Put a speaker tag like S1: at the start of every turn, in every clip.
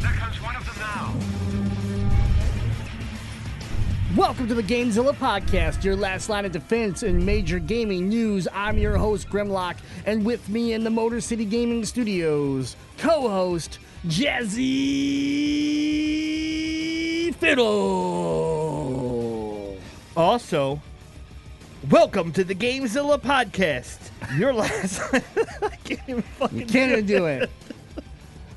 S1: Look, there comes one of them now.
S2: Welcome to the Gamezilla Podcast, your last line of defense in major gaming news. I'm your host, Grimlock, and with me in the Motor City Gaming Studios, co host, Jazzy Fiddle.
S3: Also, welcome to the Gamezilla podcast. Your last. I can't even fucking.
S2: You can't do it.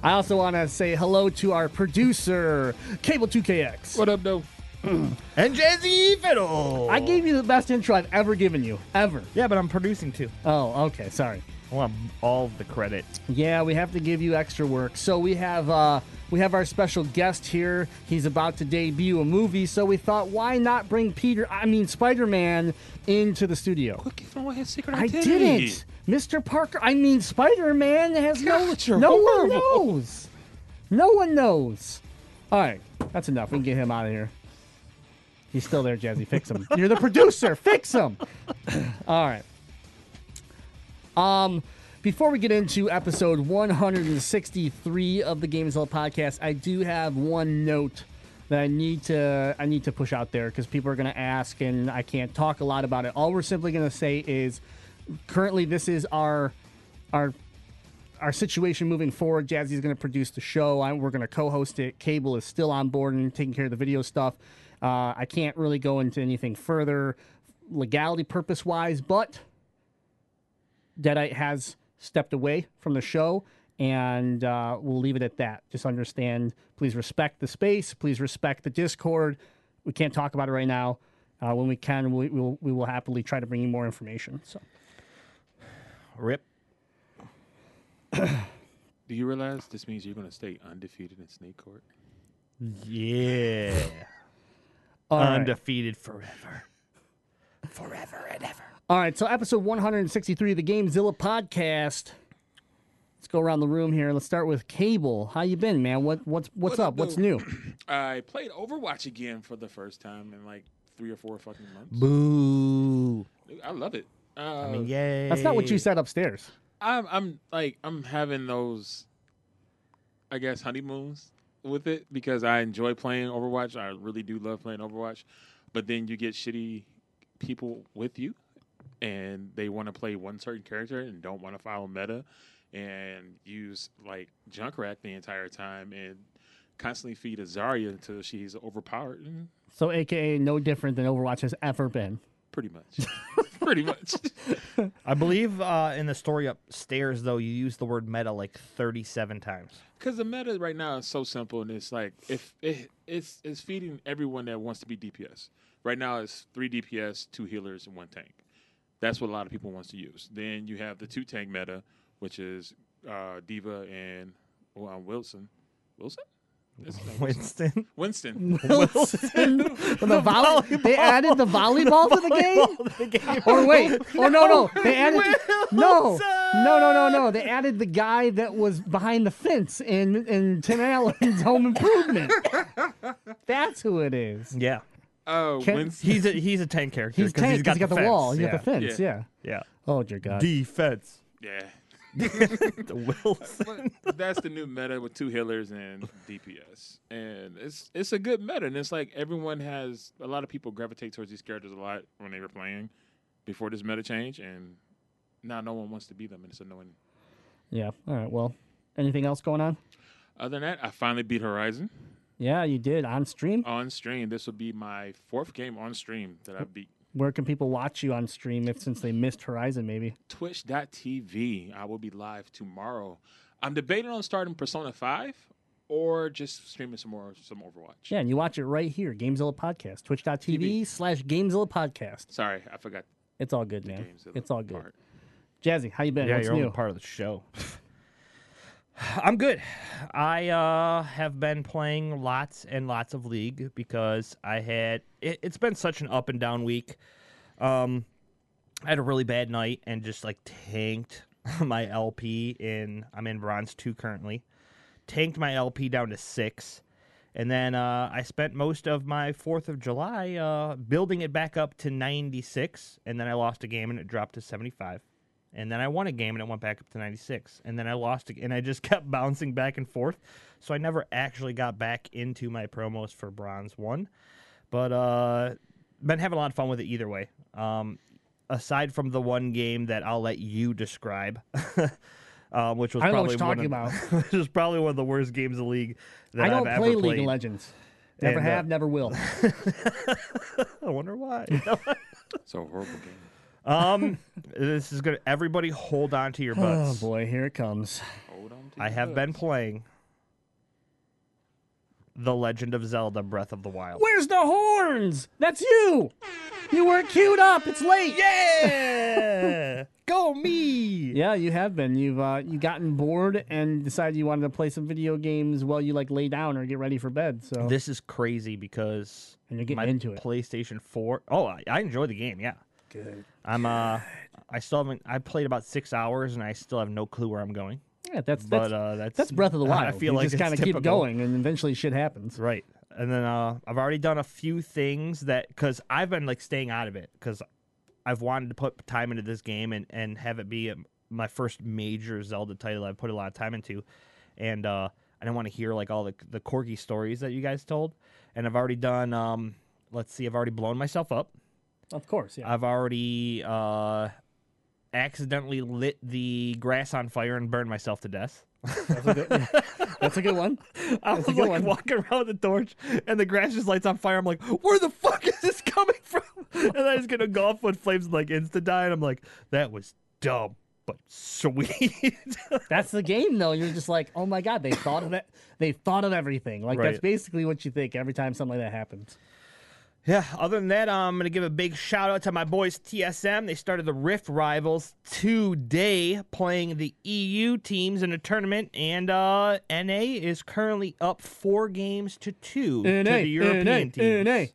S2: I also want to say hello to our producer, Cable 2KX.
S4: What up, though?
S3: And Jazzy Fiddle.
S2: I gave you the best intro I've ever given you, ever.
S3: Yeah, but I'm producing too.
S2: Oh, okay, sorry.
S3: I want all the credit.
S2: Yeah, we have to give you extra work. So we have uh, we have our special guest here. He's about to debut a movie, so we thought, why not bring Peter? I mean, Spider Man into the studio.
S4: Quit giving away his secret
S2: I
S4: identity.
S2: didn't, Mr. Parker. I mean, Spider Man has no
S4: God, you're
S2: no one knows. No one knows. All right, that's enough. We can get him out of here. He's still there, Jazzy. Fix him. You're the producer. Fix him. All right. Um, before we get into episode 163 of the Gamezilla podcast, I do have one note that I need to I need to push out there because people are going to ask, and I can't talk a lot about it. All we're simply going to say is, currently, this is our our our situation moving forward. Jazzy's going to produce the show. I, we're going to co-host it. Cable is still on board and taking care of the video stuff. Uh, I can't really go into anything further legality purpose wise, but Deadite has stepped away from the show, and uh, we'll leave it at that. Just understand, please respect the space. Please respect the Discord. We can't talk about it right now. Uh, when we can, we, we, will, we will happily try to bring you more information. So,
S3: Rip.
S4: Do you realize this means you're going to stay undefeated in Snake Court?
S3: Yeah.
S2: all right.
S3: Undefeated forever. Forever and ever.
S2: All right, so episode 163 of the Gamezilla podcast. Let's go around the room here. Let's start with Cable. How you been, man? What what's what's
S4: What
S2: up?
S4: up,
S2: What's new?
S4: I played Overwatch again for the first time in like three or four fucking months.
S3: Boo.
S4: I love it. Uh,
S3: I mean, yay.
S2: That's not what you said upstairs.
S4: I'm, I'm like, I'm having those, I guess, honeymoons with it because I enjoy playing Overwatch. I really do love playing Overwatch. But then you get shitty people with you and they want to play one certain character and don't want to follow meta and use like Junkrat the entire time and constantly feed Zarya until she's overpowered.
S2: So, AKA, no different than Overwatch has ever been.
S4: Pretty much. Pretty much.
S3: I believe uh, in the story upstairs, though, you use the word meta like 37 times.
S4: Because the meta right now is so simple, and it's like if it, it's it's feeding everyone that wants to be DPS. Right now, it's three DPS, two healers, and one tank. That's what a lot of people wants to use. Then you have the two tank meta, which is uh, D.Va and well, Wilson. Wilson. That's his name, Wilson.
S3: Winston.
S4: Winston.
S2: the volley, they added the volleyball to the game? Or wait, oh no, no, they added no, no, no, no, no. They added the guy that was behind the fence in in Tim Allen's Home Improvement. That's who it is.
S3: Yeah.
S4: Oh,
S2: Can-
S4: Winston.
S3: He's a he's a tank character.
S2: He's
S3: 'cause
S2: tank.
S3: he's got,
S2: he's got the,
S3: fence.
S2: wall. He's
S3: yeah.
S2: got the fence. Yeah.
S4: Yeah.
S3: Yeah.
S2: Oh dear God.
S3: Defense.
S4: yeah.
S3: the Wilson.
S4: But that's the new meta with two healers and DPS, and it's it's a good meta. And it's like everyone has a lot of people gravitate towards these characters a lot when they were playing before this meta change, and now no one wants to be them, and it's annoying.
S2: Yeah. All right. Well, anything else going on?
S4: Other than that, I finally beat Horizon
S2: Yeah, you did on stream.
S4: on stream. This will be my fourth game on stream that I beat.
S2: Where can people watch you on stream if since they missed Horizon? Maybe.
S4: Twitch.tv. I will be live tomorrow. I'm debating on starting Persona 5 or just streaming some more some Overwatch.
S2: Yeah, and you watch it right here, Gamezilla Podcast, twitch.tv
S4: TV.
S2: slash Gamezilla Podcast.
S4: Sorry, I forgot
S2: It's all good, man.
S4: games.
S2: It's all good.
S4: part.
S2: Jazzy, how you been?
S3: Yeah,
S2: What's
S3: you're
S2: new?
S3: only part of the show. I'm good. I uh, have been playing lots and lots of League because I had it, it's been such an up and down week. Um, I had a really bad night and just like tanked my LP in I'm in bronze two currently. Tanked my LP down to six. And then uh, I spent most of my 4th of July uh, building it back up to 96. And then I lost a game and it dropped to 75. And then I won a game and it went back up to 96. And then I lost it and I just kept bouncing back and forth. So I never actually got back into my promos for Bronze 1. But uh, been having a lot of fun with it either way. Um, aside from the one game that I'll let you describe. um, which was
S2: I don't know what
S3: probably
S2: you're
S3: one
S2: talking
S3: of, which was probably one of the worst games of the league that
S2: I don't
S3: have
S2: play
S3: ever
S2: League
S3: played.
S2: of Legends. Never
S3: And, uh,
S2: have, never will.
S3: I wonder why.
S4: it's a horrible game.
S3: Um, this is gonna. Everybody, hold on to your butts.
S2: oh boy, here it comes.
S4: Hold on to
S3: I
S4: your
S3: have been playing The Legend of Zelda: Breath of the Wild.
S2: Where's the horns? That's you. You weren't queued up. It's late.
S3: Yeah, go me.
S2: Yeah, you have been. You've uh, you gotten bored and decided you wanted to play some video games while you like lay down or get ready for bed. So
S3: This is crazy because
S2: and you're getting
S3: my
S2: into it.
S3: PlayStation 4. Oh, I, I enjoy the game. Yeah,
S2: Good.
S3: I'm. Uh, I still haven't. I played about six hours and I still have no clue where I'm going.
S2: Yeah, that's
S3: But
S2: that's,
S3: uh, that's
S2: that's Breath of the Wild.
S3: I feel
S2: you
S3: like
S2: just
S3: it's
S2: kind of keep going, and eventually shit happens.
S3: Right. And then uh, I've already done a few things that because I've been like staying out of it because I've wanted to put time into this game and, and have it be um, my first major Zelda title I've put a lot of time into, and uh, I don't want to hear like all the the quirky stories that you guys told, and I've already done. Um, let's see, I've already blown myself up.
S2: Of course, yeah.
S3: I've already uh, accidentally lit the grass on fire and burned myself to death.
S2: That's a good, yeah. That's a good one.
S3: I was
S2: a
S3: like
S2: one.
S3: walking around the torch, and the grass just lights on fire. I'm like, where the fuck is this coming from? And I just get a golf with flames and like insta die, and I'm like, that was dumb but sweet.
S2: That's the game, though. You're just like, oh my god, they thought of it. They thought of everything. Like that's basically what you think every time something like that happens.
S3: Yeah. Other than that, I'm gonna give a big shout out to my boys TSM. They started the Rift Rivals today, playing the EU teams in a tournament, and uh, NA is currently up four games to two to the European teams.
S2: NA.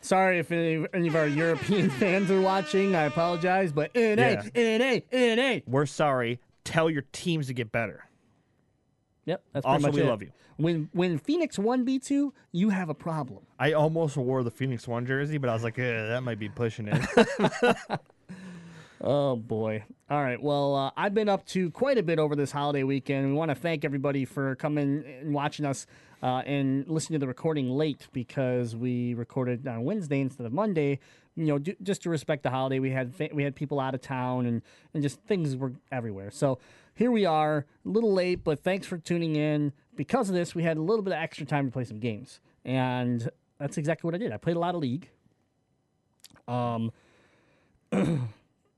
S2: Sorry if any, any of our European fans are watching. I apologize, but NA, NA, NA.
S3: We're sorry. Tell your teams to get better.
S2: Yep, that's pretty
S3: Also,
S2: much
S3: we
S2: it.
S3: love you.
S2: When when Phoenix one B two, you have a problem.
S3: I almost wore the Phoenix One jersey, but I was like, eh, that might be pushing it.
S2: Oh boy. All right. Well, uh, I've been up to quite a bit over this holiday weekend. We want to thank everybody for coming and watching us uh, and listening to the recording late because we recorded on Wednesday instead of Monday. You know, ju- just to respect the holiday, we had fa- we had people out of town and and just things were everywhere. So here we are, a little late, but thanks for tuning in. Because of this, we had a little bit of extra time to play some games, and that's exactly what I did. I played a lot of League. Um.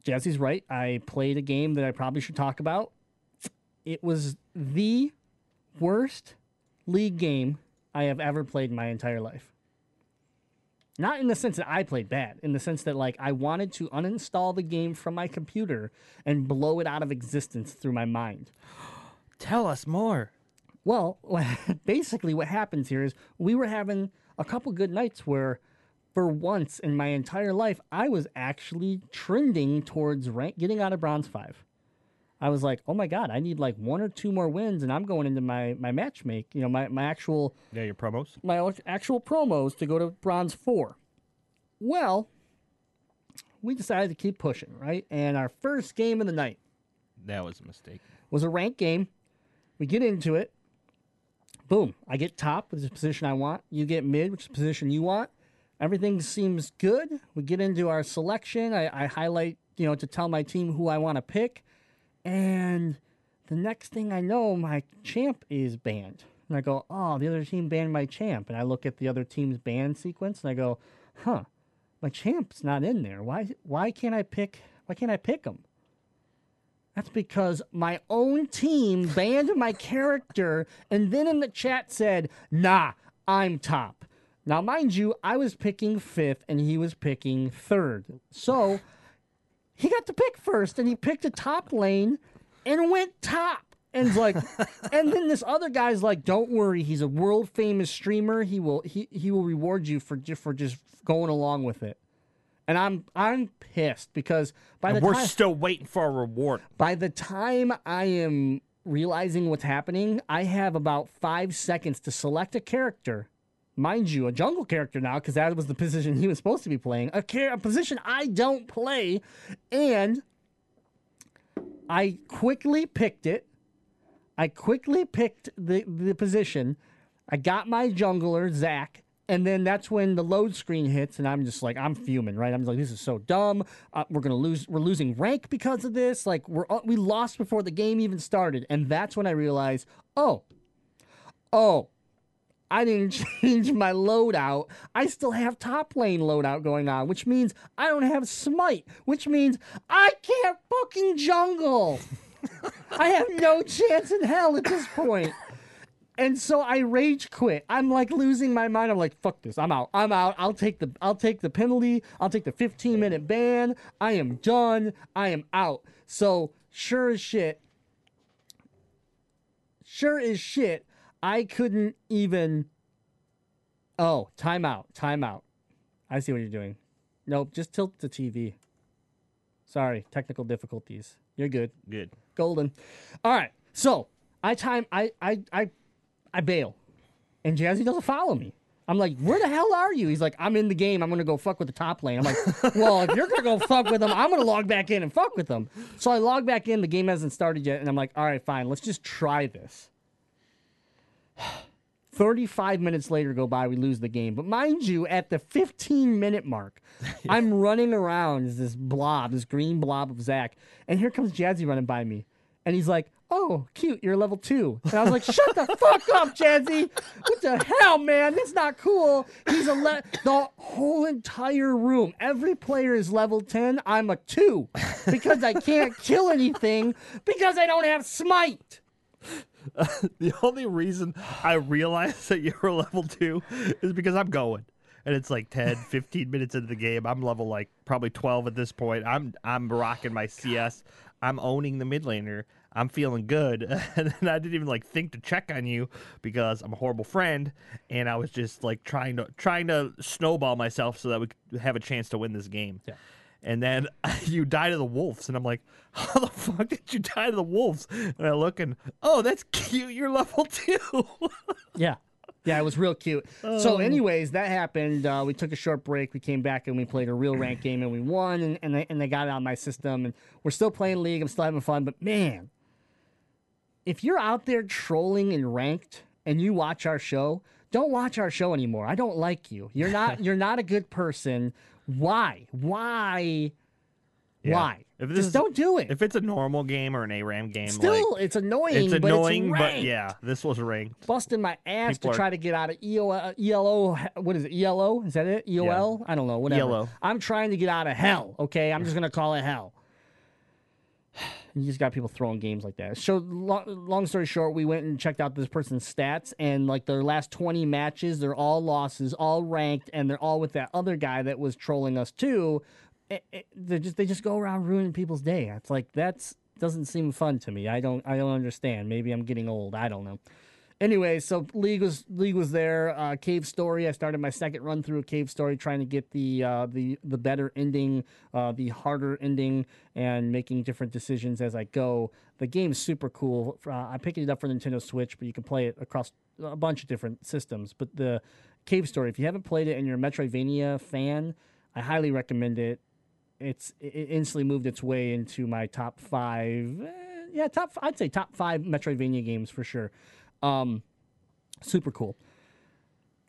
S2: Jesse's right. I played a game that I probably should talk about. It was the worst league game I have ever played in my entire life. Not in the sense that I played bad, in the sense that like I wanted to uninstall the game from my computer and blow it out of existence through my mind.
S3: Tell us more.
S2: Well, basically, what happens here is we were having a couple good nights where, for once in my entire life, I was actually trending towards rank, getting out of bronze five. I was like, oh my god, I need like one or two more wins, and I'm going into my my match make, you know, my my actual
S3: Yeah, your promos.
S2: my actual promos to go to bronze four. Well, we decided to keep pushing, right? And our first game of the night
S3: That was a mistake.
S2: was a ranked game. We get into it. Boom. I get top, which is the position I want. You get mid, which is the position you want. Everything seems good. We get into our selection. I, I highlight, you know, to tell my team who I want to pick. And the next thing I know, my champ is banned. And I go, oh, the other team banned my champ. And I look at the other team's ban sequence and I go, huh, my champ's not in there. Why why can't I pick why can't I pick him? That's because my own team banned my character and then in the chat said, nah, I'm top. Now, mind you, I was picking fifth and he was picking third. So he got to pick first and he picked a top lane and went top. And like, and then this other guy's like, "Don't worry, he's a world famous streamer. He will he he will reward you for just for just going along with it." And I'm I'm pissed because by the
S3: And we're
S2: time
S3: still waiting for a reward.
S2: by the time I am realizing what's happening, I have about five seconds to select a character. Mind you, a jungle character now, because that was the position he was supposed to be playing. A, char- a position I don't play. And I quickly picked it. I quickly picked the, the position. I got my jungler, Zac, and then that's when the load screen hits, and I'm just like, I'm fuming, right? I'm like, this is so dumb. Uh, we're gonna lose. We're losing rank because of this. Like, we're we lost before the game even started, and that's when I realized, oh, oh, I didn't change my loadout. I still have top lane loadout going on, which means I don't have smite, which means I can't fucking jungle. I have no chance in hell at this point. And so I rage quit. I'm like losing my mind. I'm like, fuck this. I'm out. I'm out. I'll take the I'll take the penalty. I'll take the 15 minute ban. I am done. I am out. So sure as shit. Sure as shit, I couldn't even Oh, timeout. Timeout. I see what you're doing. Nope, just tilt the TV. Sorry, technical difficulties. You're good
S3: Good.
S2: golden. All right, so I time I I I I bail, and Jazzy doesn't follow me. I'm like, where the hell are you? He's like, I'm in the game. I'm gonna go fuck with the top lane. I'm like, well, if you're gonna go fuck with them, I'm gonna log back in and fuck with them. So I log back in. The game hasn't started yet, and I'm like, all right, fine. Let's just try this. 35 minutes later go by, we lose the game. But mind you, at the 15 minute mark, I'm running around as this blob, this green blob of Zac, and here comes Jazzy running by me. And he's like, Oh, cute, you're level two. And I was like, Shut the fuck up, Jazzy. What the hell, man? That's not cool. He's a le- the whole entire room. Every player is level 10. I'm a two because I can't kill anything because I don't have smite.
S3: The only reason I realized that you were level two is because I'm going. And it's like 10, 15 minutes into the game. I'm level like probably 12 at this point. I'm I'm rocking my oh, CS. I'm owning the mid laner. I'm feeling good. And then I didn't even like think to check on you because I'm a horrible friend and I was just like trying to trying to snowball myself so that we could have a chance to win this game.
S2: Yeah.
S3: And then you die to the wolves, and I'm like, "How the fuck did you die to the wolves?" And I look, and oh, that's cute. You're level two.
S2: Yeah. Yeah, it was real cute. So, anyways, that happened. Uh, we took a short break. We came back and we played a real ranked game and we won. And, and, they, and they got it on my system. And we're still playing League. I'm still having fun. But man, if you're out there trolling and ranked and you watch our show, don't watch our show anymore. I don't like you. You're not. you're not a good person. Why? Why? Why?
S3: If this
S2: Just
S3: is-
S2: don't do it.
S3: If it's a normal game or an ARAM game,
S2: Still,
S3: like,
S2: it's annoying.
S3: it's annoying,
S2: but,
S3: but,
S2: it's ranked
S3: yeah, this was ranked.
S2: busting my ass
S3: People
S2: to
S3: are-
S2: try to get out of EO, uh, ELO. What is it? ELO? Is that it? EOL? I don't know. Whatever.
S3: ELO.
S2: I'm trying to get out of hell. Okay, I'm just gonna call it hell. You just got people throwing games like that. So, long, long story short, we went and checked out this person's stats, and like their last 20 matches, they're all losses, all ranked, and they're all with that other guy that was trolling us too. It, it, they just they just go around ruining people's day. It's like that's doesn't seem fun to me. I don't I don't understand. Maybe I'm getting old. I don't know. Anyway, so league was league was there. Uh, Cave Story. I started my second run through Cave Story, trying to get the uh, the the better ending, uh, the harder ending, and making different decisions as I go. The game's super cool. Uh, I picked it up for Nintendo Switch, but you can play it across a bunch of different systems. But the Cave Story, if you haven't played it and you're a Metroidvania fan, I highly recommend it. It's it instantly moved its way into my top five. eh, yeah, top. I'd say top five Metroidvania games for sure. Um, super cool.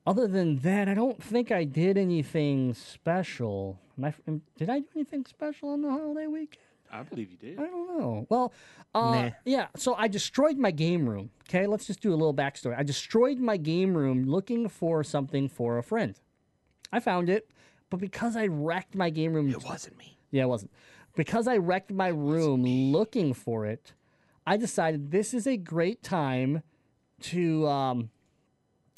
S2: Other than that, I don't think I did anything special. My, did I do anything special on the holiday weekend?
S4: I believe you did.
S2: I don't know. Well, uh,
S3: Nah.
S2: yeah. So I destroyed my game room. Okay, let's just do a little backstory. I destroyed my game room looking for something for a friend. I found it, but because I wrecked my game room,
S3: It wasn't me.
S2: yeah, it wasn't. Because I wrecked my room looking for it, I decided this is a great time to um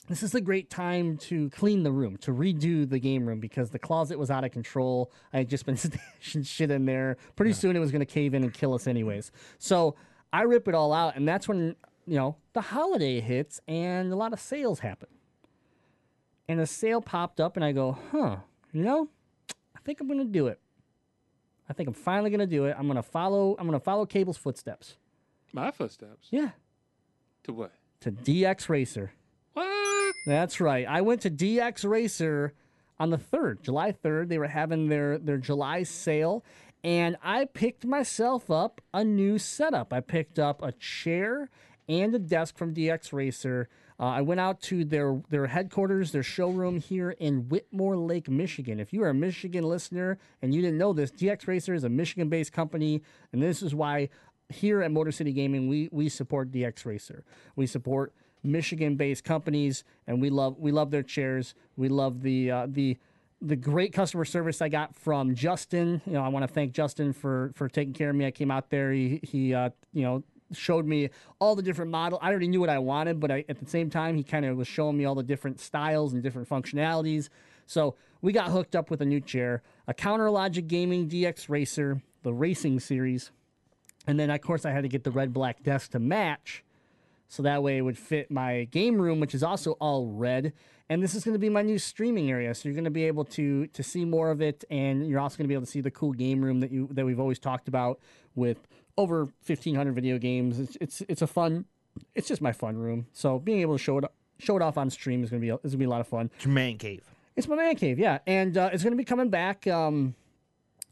S2: this is a great time to clean the room, to redo the game room because the closet was out of control. I had just been stashing shit in there. Pretty soon it was going to cave in and kill us anyways. So I rip it all out, and that's when you know the holiday hits and a lot of sales happen. And a sale popped up, and I go, huh, you know, I think I'm gonna do it. I think I'm finally gonna do it. I'm gonna follow. I'm gonna follow Cable's footsteps.
S4: My footsteps.
S2: Yeah,
S4: To what?
S2: To DX Racer.
S4: What?
S2: That's right. I went to DX Racer on the 3rd, July 3rd. They were having their, their July sale, and I picked myself up a new setup. I picked up a chair and a desk from DX Racer. Uh, I went out to their, their headquarters, their showroom here in Whitmore Lake, Michigan. If you are a Michigan listener and you didn't know this, DX Racer is a Michigan based company, and this is why here at Motor City Gaming, we we support DX Racer. We support Michigan-based companies, and we love we love their chairs. We love the uh, the the great customer service I got from Justin. You know, I want to thank Justin for for taking care of me. I came out there. He he uh, you know showed me all the different model. I already knew what I wanted, but I, at the same time, he kind of was showing me all the different styles and different functionalities. So we got hooked up with a new chair, a Counter Logic Gaming DX Racer, the racing series. And then, of course, I had to get the red black desk to match. So that way it would fit my game room, which is also all red. And this is going to be my new streaming area. So you're going to be able to to see more of it. And you're also going to be able to see the cool game room that you that we've always talked about with over 1,500 video games. It's, it's, it's a fun, it's just my fun room. So being able to show it, show it off on stream is going to be, is going to be a lot of fun.
S3: It's your man cave.
S2: It's my man cave, yeah, and uh, it's going to be coming back. Um,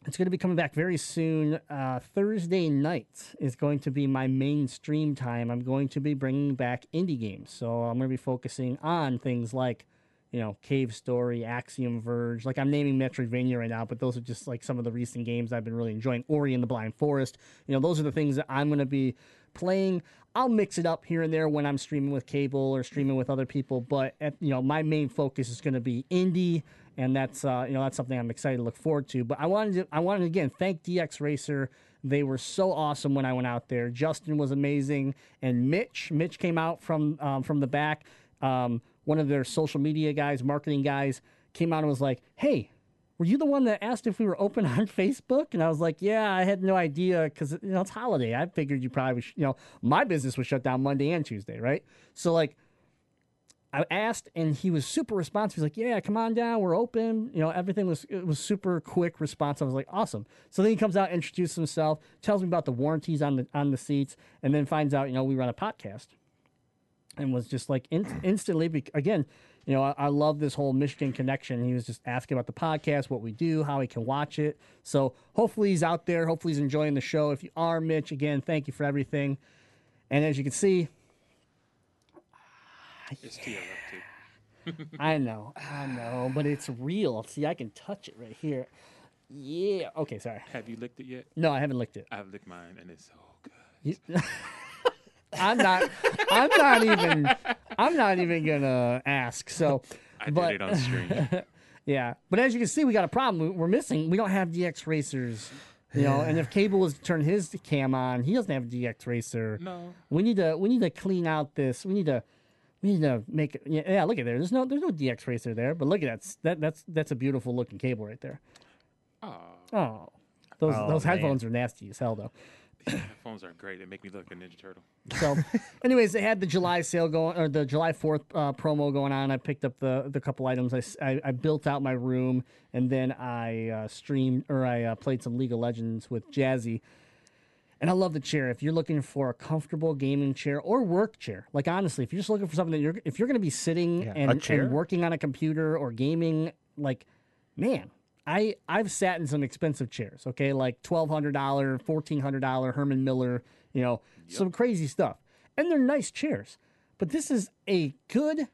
S2: it's going to be coming back very soon. Uh, Thursday night is going to be my main stream time. I'm going to be bringing back indie games, so I'm going to be focusing on things like, you know, Cave Story, Axiom Verge. Like I'm naming Metroidvania right now, but those are just like some of the recent games I've been really enjoying. Ori and the Blind Forest. You know, those are the things that I'm going to be playing. I'll mix it up here and there when I'm streaming with cable or streaming with other people, but at, you know, my main focus is going to be indie, and that's uh, you know that's something I'm excited to look forward to. But I wanted to I wanted to again thank DX Racer. They were so awesome when I went out there. Justin was amazing, and Mitch Mitch came out from um, from the back. Um, one of their social media guys, marketing guys, came out and was like, "Hey, were you the one that asked if we were open on Facebook? And I was like, yeah, I had no idea because you know it's holiday. I figured you probably, you know, my business was shut down Monday and Tuesday, right? So like, I asked, and he was super responsive. He's like, yeah, come on down, we're open. You know, everything was it was super quick response. I was like, awesome. So then he comes out, introduces himself, tells me about the warranties on the on the seats, and then finds out, you know, we run a podcast, and was just like in, instantly again you know, I, I, love this whole Michigan connection. He was just asking about the podcast, what we do, how he can watch it. So hopefully he's out there. Hopefully he's enjoying the show. If you are, Mitch, again, thank you for everything. And as you can see,
S4: It's to your left too.
S2: I know, I know, but it's real. See, I can touch it right here. Yeah. Okay, sorry.
S4: Have you licked it yet?
S2: No, I haven't licked it.
S4: I've licked mine, and it's so good.
S2: You- I'm not. I'm not even. I'm not even gonna ask. So,
S4: I
S2: but
S4: did it on stream.
S2: yeah. But as you can see, we got a problem. We- We're missing. We don't have DX racers. You know, and if Cable was to turn his cam on, he doesn't have a DX racer.
S4: no,
S2: We need to. We need to clean out this. We need to. We need to make it. Yeah, yeah, look at there. There's no. There's no DX racer there. But look at that. That that's that's a beautiful looking cable right there.
S4: oh,
S2: Oh, those
S3: Oh,
S2: those
S3: man.
S2: headphones are nasty as hell though.
S4: These headphones are great. They make me look like a Ninja Turtle.
S2: So, anyways, they had the July sale going or the July Fourth uh, promo going on. I picked up the the couple items. I I built out my room and then I uh, streamed or I uh, played some League of Legends with Jazzy. And I love the chair. If you're looking for a comfortable gaming chair or work chair, like honestly, if you're just looking for something that you're if you're going to be sitting
S3: Yeah,
S2: and, and working on a computer or gaming, like man, I I've sat in some expensive chairs. Okay, like twelve hundred dollar, fourteen hundred dollar Herman Miller. You know, some crazy stuff, and they're nice chairs. But this is a good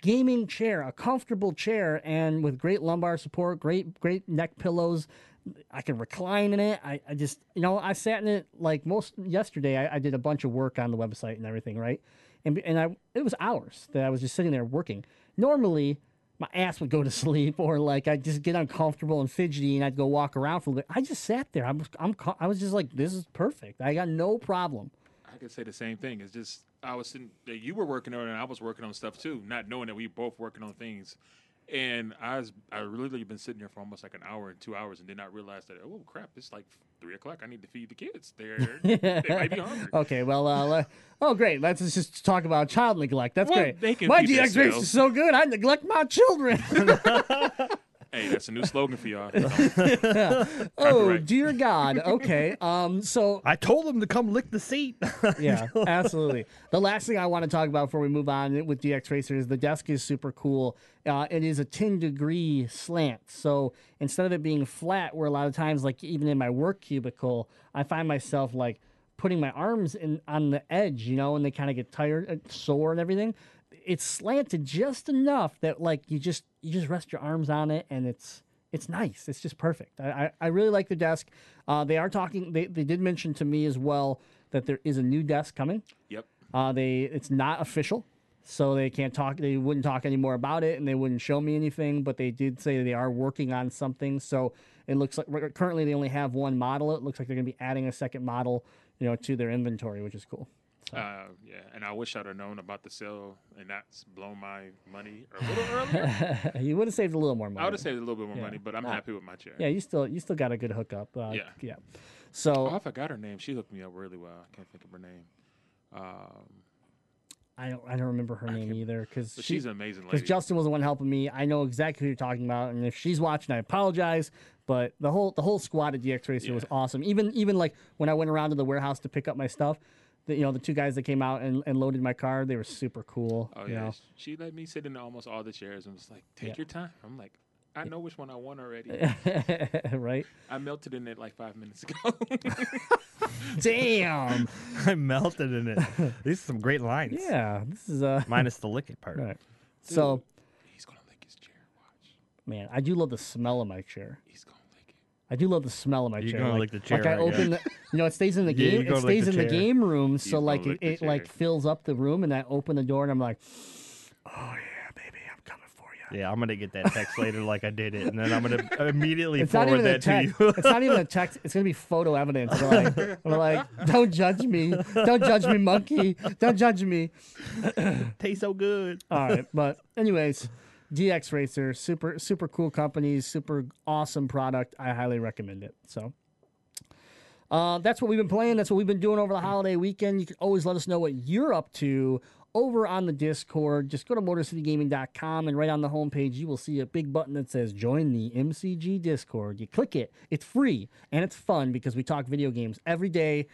S2: gaming chair, a comfortable chair, and with great lumbar support, great great neck pillows. I can recline in it. I, I just you know I sat in it like most yesterday. I, I did a bunch of work on the website and everything, right? And and I it was hours that I was just sitting there working. Normally my ass would go to sleep or like I'd just get uncomfortable and fidgety and I'd go walk around for a little bit. I just sat there. I was I'm I was just like this is perfect. I got no problem.
S4: I could say the same thing. It's just I was sitting, you were working on it and I was working on stuff too, not knowing that we both working on things. And I was I really been sitting there for almost like an hour and two hours, and did not realize that oh crap, it's like three o'clock. I need to feed the kids. They're they might be hungry.
S2: Okay, well, uh, le- oh great. Let's just talk about child neglect. That's
S4: Well,
S2: great. My DX race is so good. I neglect my children.
S4: Hey, that's a new slogan for y'all.
S2: oh dear God. Okay. Um. So
S3: I told him to come lick the seat.
S2: yeah, absolutely. The last thing I want to talk about before we move on with DX Racer is the desk is super cool. Uh, it is a 10 degree slant. So instead of it being flat, where a lot of times, like even in my work cubicle, I find myself like putting my arms in on the edge, you know, and they kind of get tired, uh, sore, and everything. It's slanted just enough that like you just you just rest your arms on it, and it's it's nice. It's just perfect. I, I, I really like the desk. Uh, they are talking. They, they did mention to me as well that there is a new desk coming.
S4: Yep.
S2: Uh, they it's not official, so they can't talk. They wouldn't talk anymore about it, and they wouldn't show me anything. But they did say they are working on something. So it looks like currently they only have one model. It looks like they're going to be adding a second model, you know, to their inventory, which is cool.
S4: Uh, yeah, and I wish I'd have known about the sale and not blown my money a little earlier.
S2: you would have saved a little more money.
S4: I would have saved a little bit more
S2: Yeah.
S4: money, but I'm
S2: Ah.
S4: happy with my chair.
S2: Yeah, you still you still got a good hookup. Uh,
S4: Yeah.
S2: yeah. So
S4: Oh, I forgot her name. She hooked me up really well. I can't think of her name. Um,
S2: I don't I don't remember her name either because
S4: but she's an amazing
S2: because. Justin was the one helping me. I know exactly who you're talking about, and if she's watching, I apologize. But the whole the whole squad at DX Racer was awesome. Even even like when I went around to the warehouse to pick up my stuff, the, you know the two guys that came out and, and loaded my car, they were super cool.
S4: oh yeah,
S2: know.
S4: she let me sit in almost all the chairs and was like, "Take
S2: Yeah.
S4: your time." I'm like, "I know which one I want already."
S2: right?
S4: I melted in it like five minutes ago.
S2: Damn.
S3: I melted in it. These are some great lines.
S2: yeah, this is uh.
S3: Minus the lick it part.
S2: Right. So
S4: He's gonna lick his chair. Watch.
S2: man, I do love the smell of my chair.
S4: He's gonna lick it.
S2: I do love the smell of my
S3: You're
S2: chair.
S3: gonna
S2: like,
S3: the chair,
S2: Like I
S3: I
S2: open the, you know, it stays in the
S3: Yeah,
S2: game. It stays
S3: the
S2: in the
S3: chair.
S2: game room, so like it, it like fills up the room, and I open the door, and I'm like, oh yeah, baby, I'm coming for you.
S3: Yeah, I'm gonna get that text later, like I did it, and then I'm gonna immediately
S2: It's
S3: forward that to you.
S2: it's not even a text. It's gonna be photo evidence. We're like, we're like, don't judge me. Don't judge me, monkey. Don't judge me.
S3: Tastes so good.
S2: All right, but anyways, DX Racer, super super cool company, super awesome product. I highly recommend it. So. Uh, that's what we've been playing. That's what we've been doing over the holiday weekend. You can always let us know what you're up to over on the Discord. Just go to MotorCityGaming.com and right on the homepage, you will see a big button that says Join the MCG Discord. You click it, it's free and it's fun because we talk video games every day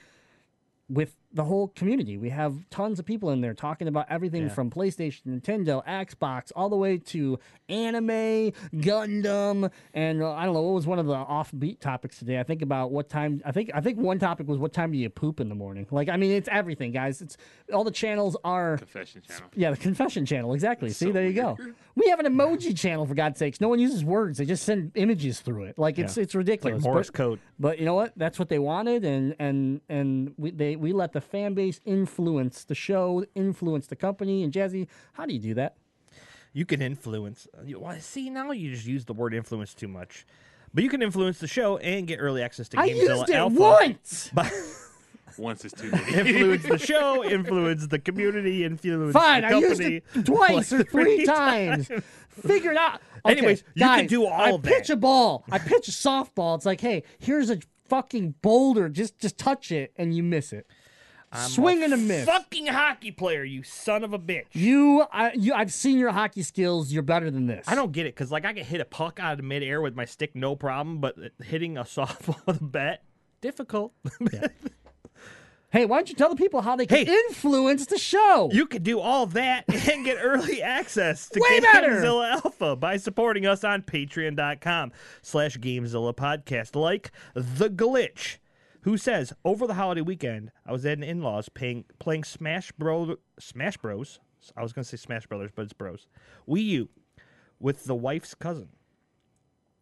S2: with the whole community. We have tons of people in there talking about everything
S3: Yeah.
S2: from PlayStation, Nintendo, Xbox, all the way to anime, Gundam, and uh, I don't know what was one of the offbeat topics today. I think about what time. I think I think one topic was what time do you poop in the morning? Like I mean, it's everything, guys. It's all the channels are.
S4: Confession channel.
S2: Yeah, the confession channel. Exactly. See,
S4: so
S2: there you go. We have an emoji channel for God's sakes. No one uses words; they just send images through it. Like it's
S3: Yeah.
S2: it's ridiculous.
S3: Like Morse
S2: But-
S3: code.
S2: but you know what? That's what they wanted, and and and we they we let the fan base influence the show, influence the company. And Jazzy, how do you do that?
S3: You can influence. Well, see, now you just use the word influence too much. But you can influence the show and get early access to
S2: I
S3: Gamezilla
S2: used it
S3: Alpha.
S2: once.
S3: By
S4: Once is too many.
S3: influence the show, influence the community, influence
S2: Fine,
S3: the
S2: I used
S3: company.
S2: it twice or
S3: like
S2: three times. Figure it out. Okay,
S3: Anyways, you can do all
S2: I
S3: of that.
S2: pitch a ball. I pitch a softball. It's like, hey, here's a fucking boulder. Just just touch it, and you miss it.
S3: I'm
S2: Swing and a miss.
S3: Fucking hockey player, you son of a bitch.
S2: You, I, you, I've seen your hockey skills. You're better than this.
S3: I don't get it because like I can hit a puck out of midair with my stick, no problem. But hitting a softball with a bat, difficult.
S2: Hey, why don't you tell the people how they can
S3: Hey.
S2: influence the show?
S3: You can do all that and get early access to
S2: Way better!
S3: Gamezilla Alpha by supporting us on patreon.com slash Gamezilla Podcast. Like The Glitch, who says, over the holiday weekend, I was at an in-laws playing Smash Bro Smash Bros. I was to say Smash Brothers, but it's Bros. Wii U with the wife's cousin.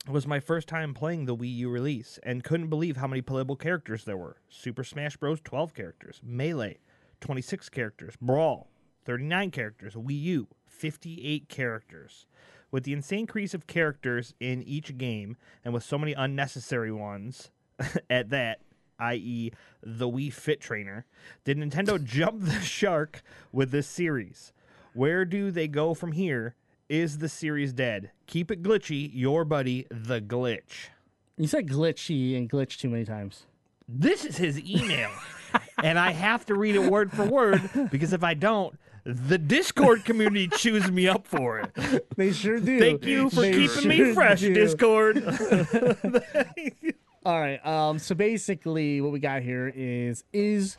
S3: It was my first time playing the Wii U release and couldn't believe how many playable characters there were. Super Smash Bros. 12 characters, Melee 26 characters, Brawl 39 characters, Wii U 58 characters. With the insane increase of characters in each game and with so many unnecessary ones at that, i.e., the Wii Fit Trainer, did Nintendo jump the shark with this series? Where do they go from here? Is the series dead? Keep it glitchy. Your buddy, the glitch.
S2: You said glitchy and glitch too many times.
S3: This is his email. and I have to read it word for word because if I don't, the Discord community chews me up for it.
S2: They sure do.
S3: Thank you for
S2: They
S3: keeping me fresh,
S2: do.
S3: Discord.
S2: All right. Um. So basically, what we got here is is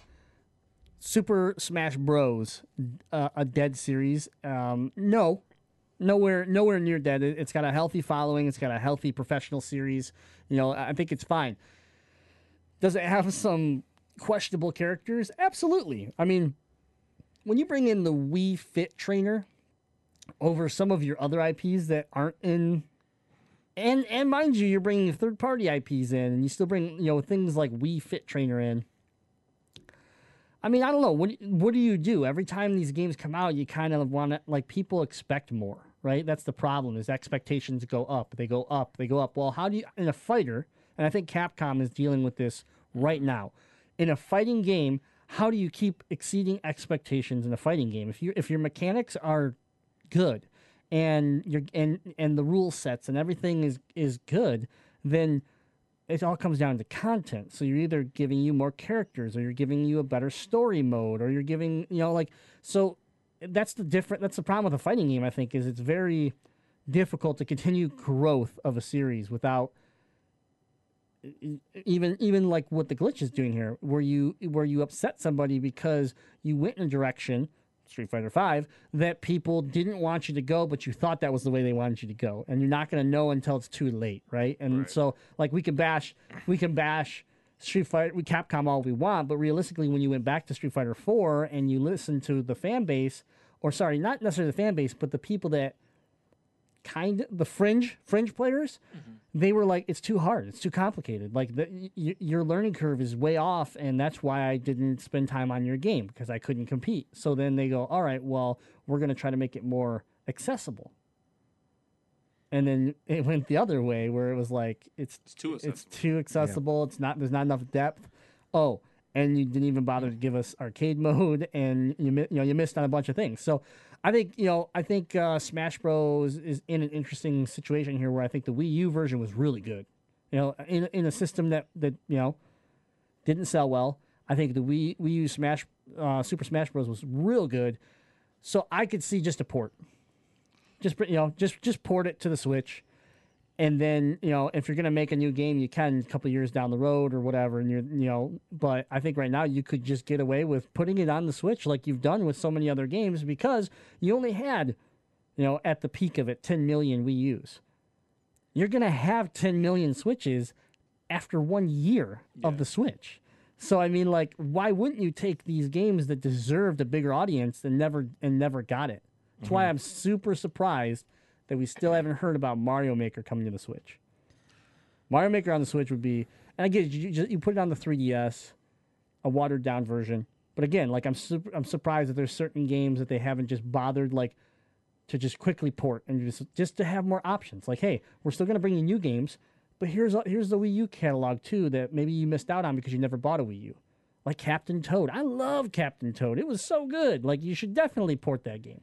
S2: Super Smash Bros. Uh, a dead series? Um. No. Nowhere. Nowhere near dead. It, it's got a healthy following. It's got a healthy professional series. You know. I think it's fine. Does it have some questionable characters? Absolutely. I mean, when you bring in the Wii Fit trainer over some of your other IPs that aren't in and and mind you, you're bringing third party IPs in, and you still bring you know things like Wii Fit Trainer in. I mean, I don't know. What what do you do every time these games come out? You kind of want to like people expect more, right? That's the problem. Is expectations go up, they go up, they go up. Well, how do you in a fighter? And I think Capcom is dealing with this right now. In a fighting game, how do you keep exceeding expectations in a fighting game? If you if your mechanics are good and your and and the rule sets and everything is is good, then it all comes down to content. So you're either giving you more characters, or you're giving you a better story mode, or you're giving you know like so. That's the different. That's the problem with a fighting game. I think is it's very difficult to continue growth of a series without even even like what the glitch is doing here, where you where you upset somebody because you went in a direction, Street Fighter Five, that people didn't want you to go, but you thought that was the way they wanted you to go, and you're not going to know until it's too late, right? And so like we can bash we can bash Street Fighter, we Capcom all we want, but realistically, when you went back to Street Fighter Four and you listened to the fan base, or sorry, not necessarily the fan base, but the people that kind of the fringe fringe players mm-hmm. they were like it's too hard it's too complicated. Like the, y- your learning curve is way off and that's why i didn't spend time on your game because i couldn't compete. So then they go all right well we're going to try to make it more accessible. And then it went the other way where it was like it's
S4: It's too
S2: it's
S4: accessible.
S2: too accessible it's not there's not enough depth. Oh and you didn't even bother to give us arcade mode and you you know you missed on a bunch of things. So i think you know i think uh, smash bros. is in an interesting situation here where i think the wii u version was really good. You know in, in a system that that you know didn't sell well. I think the wii, wii u smash uh, super smash bros. was real good. So i could see just a port. Just you know just just port it to the switch and then you know if you're gonna make a new game you can a couple years down the road or whatever and you're you know but i think right now you could just get away with putting it on the switch like you've done with so many other games because you only had you know at the peak of it 10 million wii u's. You're gonna have 10 million switches after one year of the switch. So i mean like why wouldn't you take these games that deserved a bigger audience and never and never got it? That's why mm-hmm. i'm super surprised that we still haven't heard about Mario Maker coming to the Switch. Mario Maker on the Switch would be, and get you, you put it on the 3DS, a watered down version. But again, like I'm I'm surprised that there's certain games that they haven't just bothered like to just quickly port and just just to have more options. Like, hey, we're still gonna bring you new games, but here's here's the Wii U catalog too that maybe you missed out on because you never bought a Wii U. Like Captain Toad, I love Captain Toad. It was so good. Like you should definitely port that game.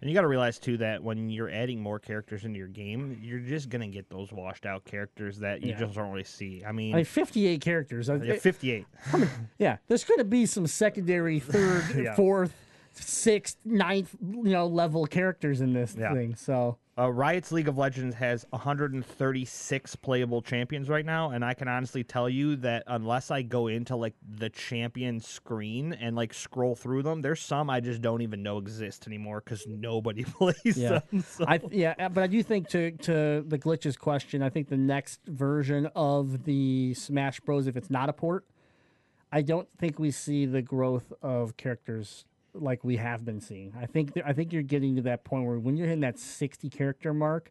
S3: And you got to realize too that when you're adding more characters into your game, you're just gonna get those washed out characters that you
S2: Yeah.
S3: just don't really see. I mean,
S2: I mean, 58 characters. I-
S3: yeah,
S2: it-
S3: 58.
S2: Yeah, there's to be some secondary, third,
S3: Yeah.
S2: fourth, sixth, ninth, you know, level characters in this thing. So
S3: Uh, Riot's League of Legends has 136 playable champions right now, and I can honestly tell you that unless I go into like the champion screen and like scroll through them, there's some I just don't even know exist anymore because nobody plays
S2: yeah,
S3: them. So-
S2: I yeah, but I do think to to the glitches question, I think the next version of the Smash Bros, if it's not a port, I don't think we see the growth of characters like we have been seeing. I think th- I think you're getting to that point where when you're hitting that 60 character mark,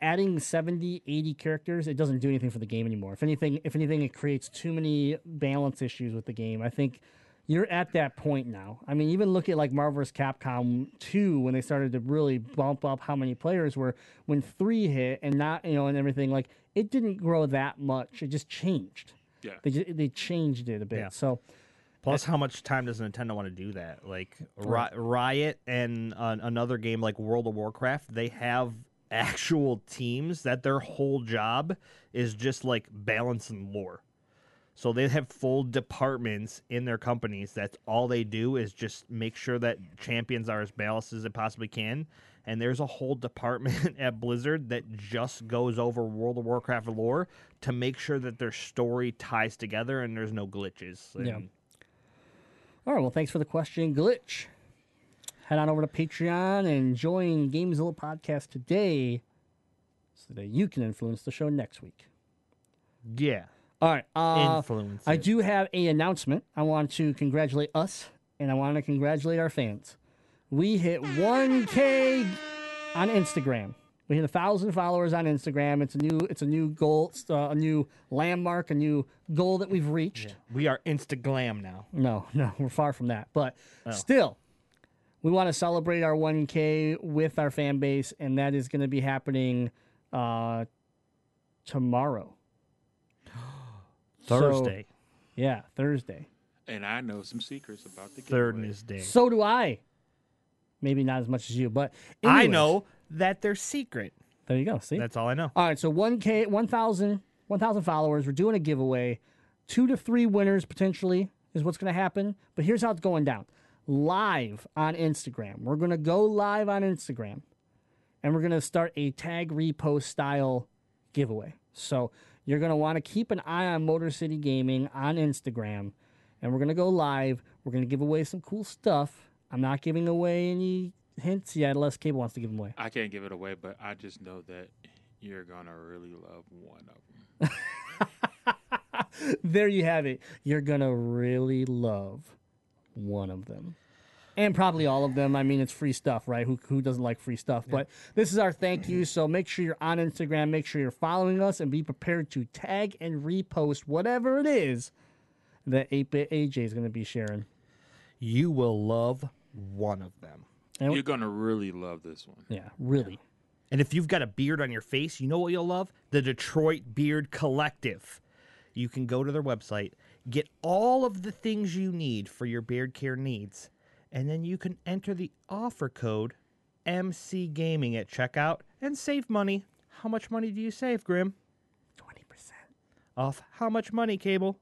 S2: adding 70, 80 characters, it doesn't do anything for the game anymore. If anything, if anything, it creates too many balance issues with the game. I think you're at that point now. I mean, even look at like Marvel vs. Capcom 2 when they started to really bump up how many players were when 3 hit and not, you know, and everything like it didn't grow that much. It just changed.
S4: Yeah.
S2: They just, they changed it a bit.
S3: Yeah.
S2: So
S3: Plus, how much time does Nintendo want to do that? Like Ri- Riot and uh, another game like World of Warcraft, they have actual teams that their whole job is just like balancing lore. So they have full departments in their companies. That's all they do is just make sure that champions are as balanced as they possibly can. And there's a whole department at Blizzard that just goes over World of Warcraft lore to make sure that their story ties together and there's no glitches.
S2: Yeah. All right. Well, thanks for the question, Glitch. Head on over to Patreon and join Gamezilla podcast today so that you can influence the show next week.
S3: Yeah.
S2: All right. Uh,
S3: Influence
S2: I
S3: it.
S2: do have a announcement. I want to congratulate us and I want to congratulate our fans. We hit 1K on Instagram. We hit a thousand followers on Instagram. It's a new, it's a new goal, it's, uh, a new landmark, a new goal that we've reached.
S3: We are Instaglam now.
S2: No, no, we're far from that. But still, we want to celebrate our 1K with our fan base, and that is going to be happening uh, tomorrow. So-
S3: Thursday.
S2: yeah, Thursday.
S4: And I know some secrets about the
S3: Third
S4: giveaway.
S3: is day.
S2: So do I. Maybe not as much as you, but
S3: I know that they're secret.
S2: There you go. See.
S3: That's all I know.
S2: All right, so 1K, 1,000 1,000 followers. We're doing a giveaway. Two to three winners potentially is what's going to happen. But here's how it's going down live on Instagram. We're going to go live on Instagram and we're going to start a tag repost style giveaway. So you're going to want to keep an eye on Motor City Gaming on Instagram and we're going to go live. We're going to give away some cool stuff. I'm not giving away any hints yeah, unless Cable wants to give them away.
S4: I can't give it away, but I just know that you're gonna really love one of them.
S2: there you have it. You're gonna really love one of them, and probably all of them. I mean, it's free stuff, right? Who who doesn't like free stuff? But this is our thank you. So make sure you're on Instagram. Make sure you're following us, and be prepared to tag and repost whatever it is that 8-bit AJ is gonna be sharing.
S3: You will love one of them.
S2: And
S4: You're gonna really love this one.
S2: yeah, really.
S3: And if you've got a beard on your face, you know what you'll love? The Detroit Beard Collective. You can go to their website, get all of the things you need for your beard care needs, and then you can enter the offer code MC Gaming at checkout and save money. How much money do you save, Grim?
S2: Twenty percent.
S3: Off how much money, Cable?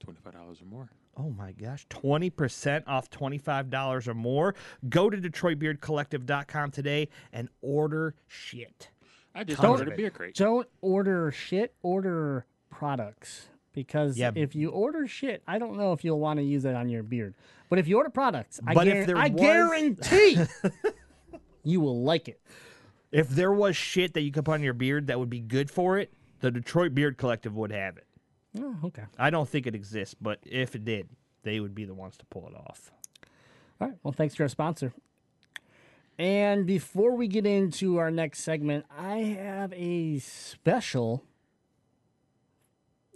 S4: Twenty-five dollars or more.
S3: Oh my gosh, 20% off $25 or more. Go to DetroitBeardCollective.com today and order shit.
S4: I just
S2: Don't-
S4: ordered a beer crate.
S2: Don't order shit. Order products. Because
S3: Yeah.
S2: if you order shit, I don't know if you'll want to use it on your beard. But if you order products, I,
S3: But if
S2: guar-
S3: there
S2: I
S3: was-
S2: guarantee you will like it.
S3: If there was shit that you could put on your beard that would be good for it, the Detroit Beard Collective would have it.
S2: Oh, okay.
S3: I don't think it exists, but if it did, they would be the ones to pull it off.
S2: All right. Well, thanks to our sponsor. And before we get into our next segment, I have a special.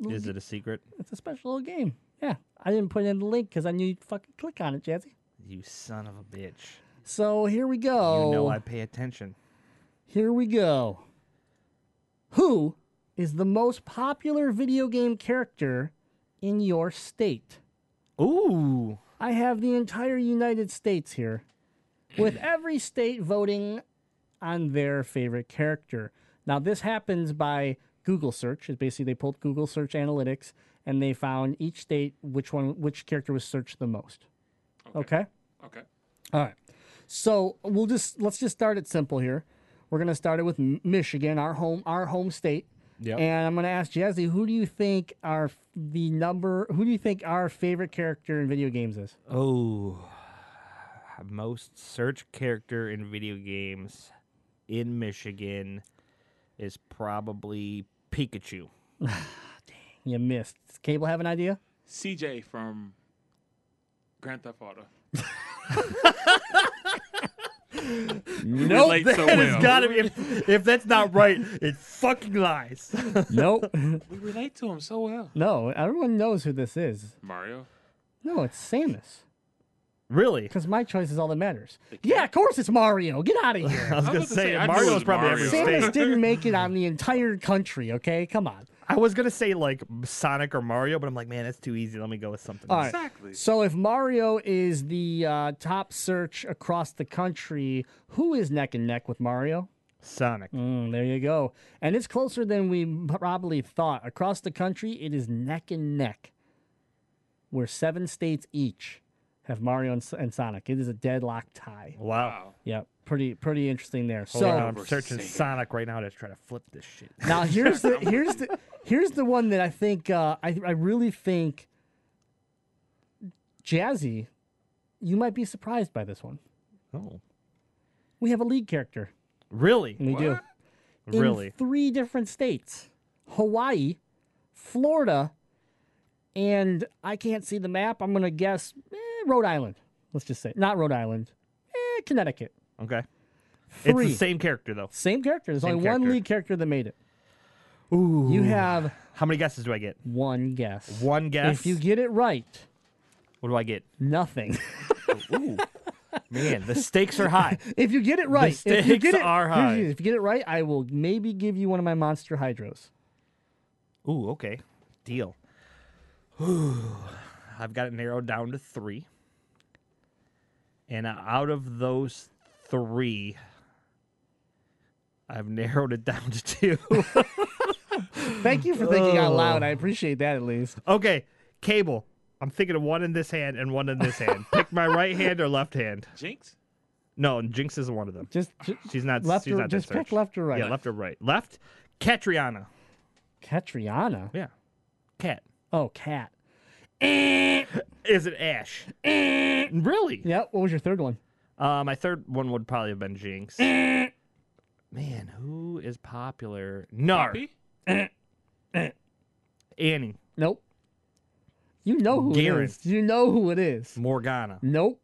S3: Is it a secret?
S2: It's a special little game. Yeah, I didn't put in the link because I knew you'd fucking click on it, Jazzy.
S3: You son of a bitch.
S2: So here we go.
S3: You know I pay attention.
S2: Here we go. Who is the most popular video game character in your state?
S3: Ooh.
S2: I have the entire United States here, with every state voting on their favorite character. Now, this happens by Google search. It's basically they pulled Google search analytics and they found each state which one which character was searched the most. Okay.
S4: Okay.
S2: All right. So we'll just let's just start it simple here. We're gonna start it with Michigan, our home our home state.
S3: Yep.
S2: And I'm gonna ask Jazzy, who do you think are the number? Who do you think our favorite character in video games is?
S3: Oh. Most search character in video games in Michigan is probably Pikachu.
S2: You missed. Does Cable have an idea?
S4: CJ from Grand Theft Auto.
S2: Nope.
S4: Relate so
S3: That has gotta be. If, if that's not right, it fucking lies.
S2: nope.
S4: We relate to him so well.
S2: no, everyone knows who this is.
S4: Mario.
S2: No, it's Samus.
S3: really?
S2: Because my choice is all that matters. Yeah, of course it's Mario. Get out of here.
S3: I was
S4: I
S3: gonna
S4: was about to
S3: say,
S4: say, I knew it
S3: Mario's probably
S4: Mario.
S2: Samus didn't make it on the entire country. Okay, come on.
S3: I was gonna say like Sonic or Mario, but I'm like, man, that's too easy. Let me go with something.
S2: All
S3: else.
S2: right.
S4: Exactly.
S2: So if Mario is the uh, top search across the country, who is neck and neck with Mario?
S3: Sonic.
S2: Mm, there you go. And it's closer than we probably thought. Across the country, it is neck and neck. Where seven states each have Mario and, and Sonic. It is a deadlock tie.
S3: Wow.
S4: Wow.
S2: Yep. Pretty pretty interesting there.
S3: Hold
S2: so
S3: on, I'm searching
S4: Sega.
S3: Sonic right now to try to flip this shit.
S2: now here's the here's the here's the one that I think uh, I I really think Jazzy, you might be surprised by this one.
S3: Oh,
S2: We have a lead character.
S3: really?
S2: We do. In
S3: Really?
S2: three different states Hawaii, Florida, and I can't see the map. I'm going to guess eh, Rhode Island. Let's just say. Not Rhode Island. Eh, Connecticut.
S3: Okay.
S2: Three.
S3: It's the same character though.
S2: Same character. There's
S3: Same
S2: only one
S3: character.
S2: lead character that made it.
S3: Ooh.
S2: You have
S3: How many guesses do I get?
S2: one guess.
S3: One guess.
S2: If you get it right,
S3: what do I get?
S2: nothing.
S3: Oh, ooh. Man, the stakes are high.
S2: if you get it right, if you
S3: stakes
S2: get it,
S3: are
S2: here's
S3: high.
S2: If you get it right, I will maybe give you one of my monster hydros.
S3: Ooh, okay. Deal. Ooh. I've got it narrowed down to three. And out of those three, I've narrowed it down to two.
S2: Thank you for thinking out
S3: Oh.
S2: loud. I appreciate that at least.
S3: okay, cable. I'm thinking of one in this hand and one in this hand. Pick my right hand or left hand.
S4: Jinx?
S3: No, Jinx isn't one of them.
S2: Just, ju-
S3: She's not.
S2: left
S3: she's
S2: or
S3: not
S2: just pick
S3: search.
S2: left or right.
S3: Yeah, left or right. Left. Katarina.
S2: Katarina.
S3: Yeah. Cat.
S2: Oh, cat. Eh.
S3: Is it Ash? Eh. really?
S2: Yeah. What was your third one?
S3: Uh, my third one would probably have been Jinx. Man, who is popular?
S4: Gnar.
S3: Annie.
S2: Nope. You know who
S3: Garen.
S2: it is. You know who it is.
S3: Morgana.
S2: Nope.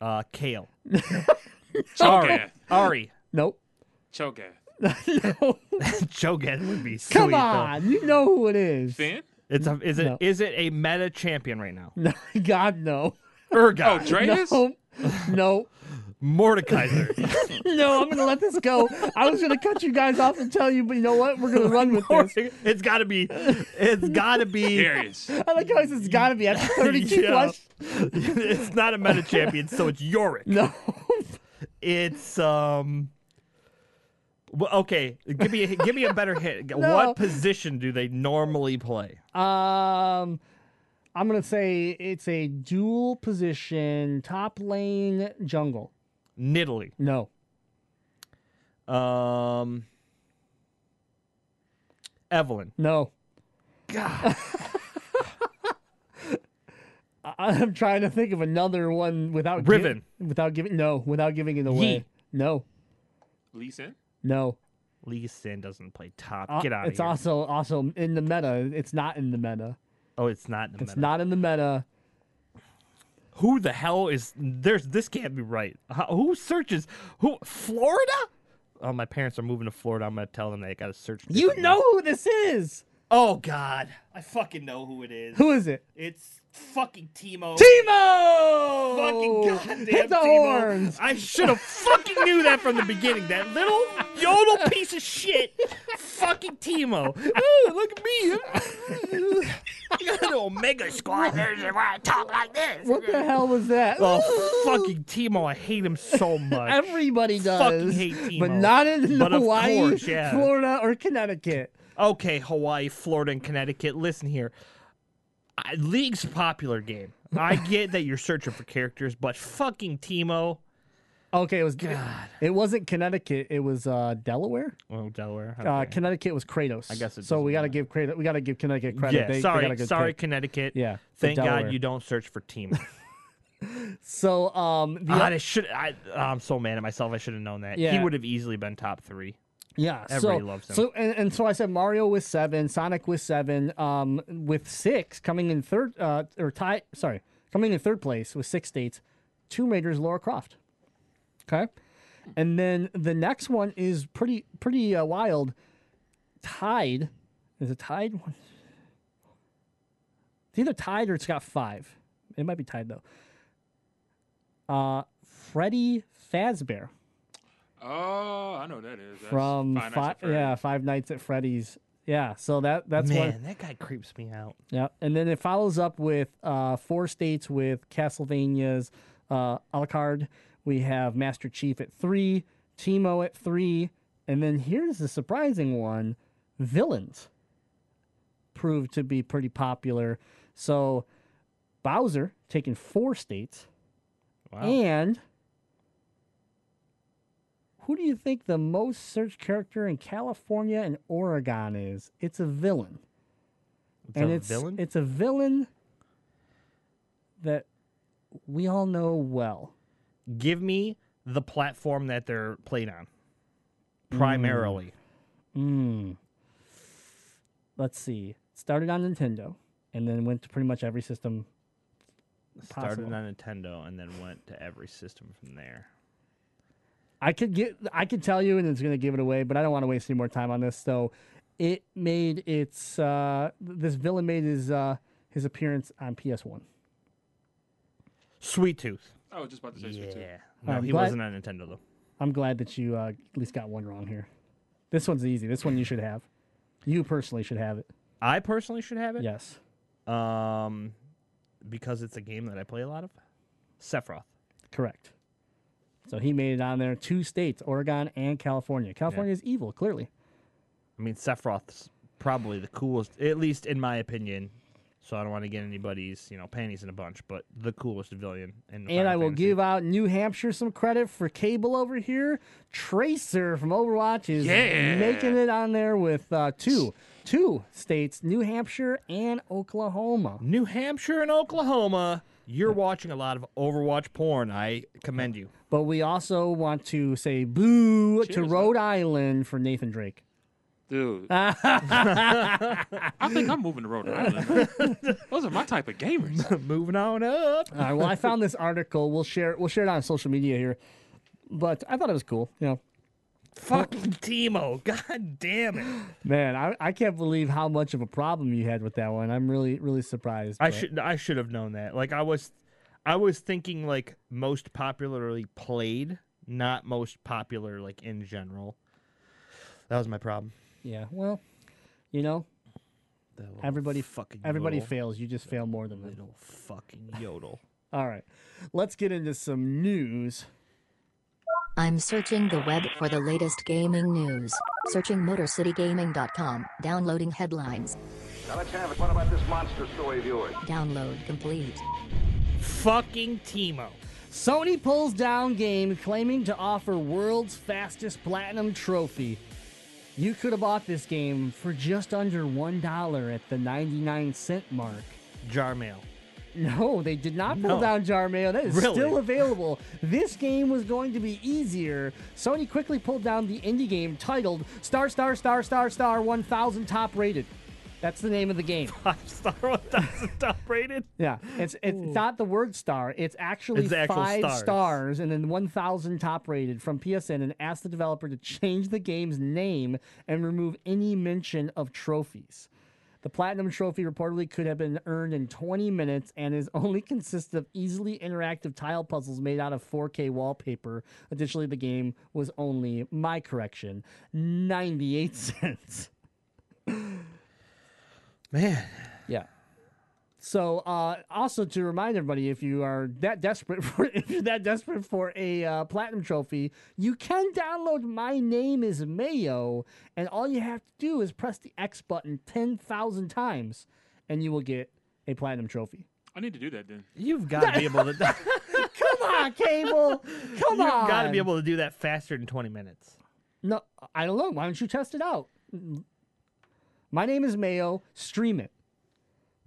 S3: Uh, Kayle.
S4: Cho'Gath.
S3: Ahri.
S2: Nope.
S4: Cho'Gath.
S2: no.
S3: Cho'Gath would be sweet.
S2: Come
S3: though.
S2: on. You know who it is.
S4: Finn?
S3: It's a, is it
S2: No.
S3: is it a meta champion right now?
S2: No, God, no.
S3: Urgot.
S4: Oh, Dratus?
S2: No. No.
S3: Mordekaiser.
S2: No, I'm going to let this go. I was going to cut you guys off and tell you, but you know what? We're going to run with this.
S3: it's gotta be. It's gotta be.
S4: Darius.
S2: I like how it's got to be after 32
S3: Yeah.
S2: questions.
S3: it's not a meta champion, so it's Yorick.
S2: No.
S3: It's um. Well, okay, give me a, give me a better hit.
S2: No.
S3: What position do they normally play?
S2: Um, I'm gonna say it's a dual position top lane jungle.
S3: Nidalee.
S2: No,
S3: Um. Evelynn.
S2: no.
S3: God.
S2: I- I'm trying to think of another one without gi-
S3: Riven.
S2: without giving no without giving it away.
S3: Yi.
S2: No,
S4: Lee Sin?
S2: no.
S3: Lee Sin doesn't play top.
S2: Uh,
S3: Get out of
S2: it's
S3: here.
S2: also also in the meta. It's not in the meta.
S3: Oh, it's not. In the meta.
S2: It's
S3: meta.
S2: not in the meta.
S3: Who the hell is? There's. This can't be right. How, who searches? Who? Florida? Oh, my parents are moving to Florida. I'm gonna tell them they gotta search.
S2: You know who this is.
S3: Oh God, I fucking know who it is.
S2: Who is it?
S3: It's fucking Teemo.
S2: Teemo.
S3: Fucking goddamn
S2: Hit the
S3: Teemo.
S2: horns.
S3: I should have fucking knew that from the beginning. That little yodel piece of shit. fucking Teemo. Oh, look at me. I got an Omega squad. There's why I talk like this.
S2: What the hell was that?
S3: Oh, fucking Teemo. I hate him so much.
S2: Everybody does,
S3: fucking hate
S2: but not in
S3: But
S2: Hawaii,
S3: course, yeah.
S2: Florida, or Connecticut.
S3: Okay, Hawaii, Florida, and Connecticut. Listen here. I, League's popular game. I get that you're searching for characters, but fucking Teemo.
S2: Okay, it was
S3: God.
S2: It wasn't Connecticut. It was uh, Delaware.
S3: Oh, Delaware.
S2: Uh. Connecticut was Kratos.
S3: I guess it
S2: so. We got to give credit. We got to give Connecticut credit.
S3: yeah,
S2: They- they
S3: sorry,
S2: good
S3: sorry,
S2: pick.
S3: Connecticut.
S2: Yeah,
S3: Thank God you don't search for Teemo.
S2: So um, the,
S3: I should. I, I'm so mad at myself. I should have known that.
S2: Yeah.
S3: He would have easily been top three.
S2: Yeah,
S3: everybody
S2: so,
S3: loves him.
S2: So and, and so I said Mario with seven, Sonic with seven, um, with six coming in third, uh, or tie. Sorry, coming in third place with six states. Tomb Raider's Lara Croft. Okay, and then the next one is pretty pretty uh, wild. Tied, is it tied? It's either tied or it's got five. It might be tied though. Uh, Freddy Fazbear
S4: Oh, I know who that is. That's
S2: from
S4: Five Nights
S2: fi- yeah Five Nights at Freddy's. Yeah, so that that's
S3: Man,
S2: one.
S3: that guy creeps me out.
S2: Yeah, and then it follows up with uh, four states with Castlevania's uh, Alucard. We have Master Chief at three, Teemo at three, and then here's the surprising one: villains proved to be pretty popular. So Bowser taking four states,
S3: Wow.
S2: and who do you think the most searched character in California and Oregon is? It's a villain
S3: It's
S2: and
S3: a
S2: it's
S3: villain.
S2: it's a villain that we all know well.
S3: Give me the platform that they're played on. Primarily.
S2: Mm. Let's see. Started on Nintendo and then went to pretty much every system.
S3: Started on Nintendo and then went to every system from there.
S2: I could get I could tell you and it's going to give it away, but I don't want to waste any more time on this. So it made its uh this villain made his uh his appearance on PS1.
S3: Sweet Tooth.
S4: I was just about to say Sweet Tooth.
S3: Yeah. No,
S2: I'm
S3: he
S2: glad-
S3: wasn't on Nintendo though.
S2: I'm glad that you uh, at least got one wrong here. This one's easy. This one you should have. You personally should have it.
S3: I personally should have it.
S2: Yes.
S3: Um, because it's a game that I play a lot of. Sephiroth.
S2: Correct. So he made it on there. Two states, Oregon and California. California is evil, clearly.
S3: I mean, Sephiroth's probably the coolest, at least in my opinion. So I don't want to get anybody's, you know, panties in a bunch, but the coolest villain. In the
S2: And
S3: Final
S2: I will
S3: Fantasy.
S2: give out New Hampshire some credit for Cable over here. Tracer from Overwatch is
S4: Yeah.
S2: making it on there with uh, two two states, New Hampshire and Oklahoma.
S3: New Hampshire and Oklahoma. You're watching a lot of Overwatch porn. I commend you.
S2: But we also want to say boo to
S4: Cheers,
S2: Rhode Island for Nathan Drake.
S4: Dude. I think I'm moving to Rhode Island. Those are my type of gamers.
S3: Moving on up.
S2: All right, well, I found this article. We'll share we'll share it on social media here. But I thought it was cool. You know,
S3: Fucking Teemo. God damn it.
S2: man, I, I can't believe how much of a problem you had with that one. I'm really really surprised.
S3: I
S2: but-
S3: should I should have known that. Like I was I was thinking like most popularly played, not most popular like in general. That was my problem.
S2: Yeah. Well, you know, everybody
S3: fucking
S2: everybody
S3: yodel.
S2: fails. You just fail more than them.
S3: little fucking yodel.
S2: All right, let's get into some news.
S5: I'm searching the web for the latest gaming news. Searching MotorCityGaming.com. Downloading headlines.
S1: Now let's have it. What about this monster story of yours?
S5: Download complete.
S3: fucking Teemo.
S2: Sony pulls down game claiming to offer world's fastest platinum trophy. You could have bought this game for just under $1 at the 99 cent mark.
S3: Jar mail.
S2: No, they did not pull
S3: No.
S2: down Jar Mayo. That is
S3: Really?
S2: still available. This game was going to be easier. Sony quickly pulled down the indie game titled Star Star Star Star Star 1000 Top Rated. That's the name of the game.
S3: Five star one thousand top rated.
S2: Yeah, it's it's not the word star. It's actually
S3: It's actual
S2: five
S3: stars.
S2: stars. and then 1,000 top rated from PSN and asked the developer to change the game's name and remove any mention of trophies. The platinum trophy reportedly could have been earned in 20 minutes and is only consists of easily interactive tile puzzles made out of 4K wallpaper. Additionally, the game was only my correction, 98 cents.
S3: Man.
S2: Yeah. So, uh, also to remind everybody, if you are that desperate for if you're that desperate for a uh, platinum trophy, you can download My Name Is Mayo, and all you have to do is press the X button ten thousand times, and you will get a platinum trophy.
S4: I need to do that then.
S3: You've got to be able to.
S2: Come on, Cable. Come on.
S3: You've got to be able to do that faster than twenty minutes.
S2: No, I don't know. Why don't you test it out? My name is Mayo. Stream it.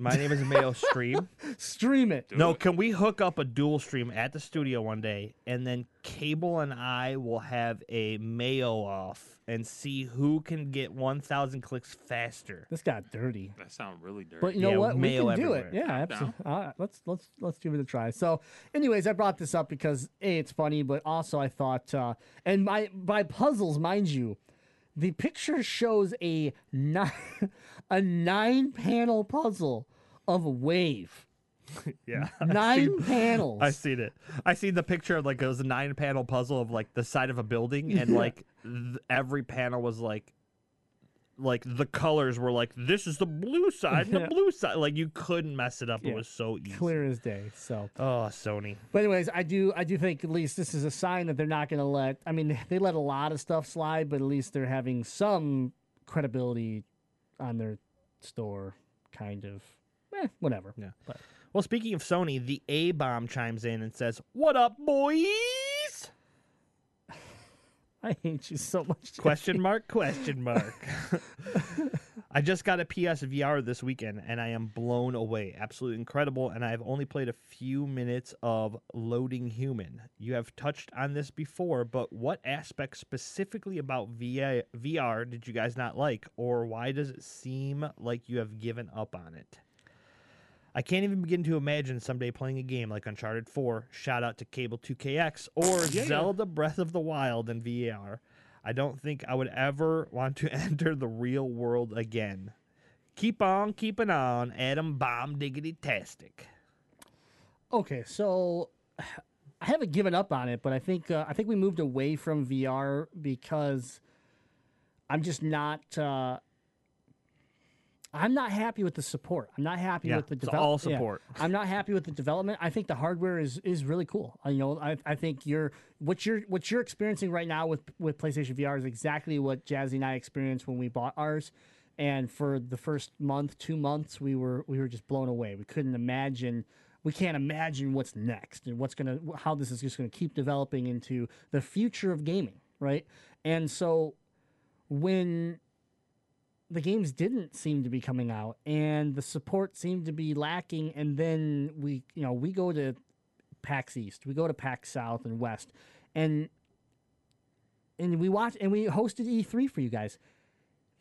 S3: My name is Mayo Stream.
S2: Stream it.
S3: no, can we hook up a dual stream at the studio one day, and then Cable and I will have a Mayo off and see who can get one thousand clicks faster.
S2: This got dirty.
S4: That sounds really dirty.
S2: But you know
S3: Yeah,
S2: what? We
S3: mayo
S2: can do it. Yeah, absolutely. Uh, let's let's let's give it a try. So, anyways, I brought this up because a it's funny, but also I thought, uh, and my by puzzles, mind you, the picture shows a nine a nine panel puzzle of a wave.
S3: Yeah,
S2: Nine panels.
S3: I seen it. I seen the picture of like it was a nine panel puzzle of like the side of a building, and like th- every panel was like like the colors were like this is the blue side and the blue side. Like you couldn't mess it up.
S2: Yeah.
S3: It was so easy.
S2: Clear as day. So,
S3: Oh, Sony.
S2: but anyways, I do I do think at least this is a sign that they're not going to let. I mean, they let a lot of stuff slide, but at least they're having some credibility on their store. Kind of, eh, whatever.
S3: Yeah.
S2: But
S3: Well, speaking of Sony, the A bomb chimes in and says, "What up, boys?"
S2: I hate you so much.
S3: Question mark? Question mark. I just got a PS VR this weekend and I am blown away. Absolutely incredible. And I've only played a few minutes of Loading Human. You have touched on this before, but what aspects specifically about VR did you guys not like? Or why does it seem like you have given up on it? I can't even begin to imagine someday playing a game like Uncharted 4, shout out to Cable 2KX, or Zelda Breath of the Wild in VR. I don't think I would ever want to enter the real world again. Keep on keeping on, Adam Bomb Diggity Tastic.
S2: Okay, so I haven't given up on it, but I think uh, I think we moved away from VR because I'm just not. Uh, I'm not happy with the support. I'm not happy
S3: Yeah,
S2: with the
S3: it's
S2: develop-
S3: all
S2: yeah.
S3: support.
S2: I'm not happy with the development. I think the hardware is is really cool. Uh, you know, I, I think you're what you're what you're experiencing right now with with PlayStation VR is exactly what Jazzy and I experienced when we bought ours. And for the first month, two months, we were we were just blown away. We couldn't imagine. We can't imagine what's next and what's gonna how this is just gonna keep developing into the future of gaming, right? And so when the games didn't seem to be coming out and the support seemed to be lacking and then we you know we go to pax east we go to pax south and west and and we watched and we hosted e3 for you guys.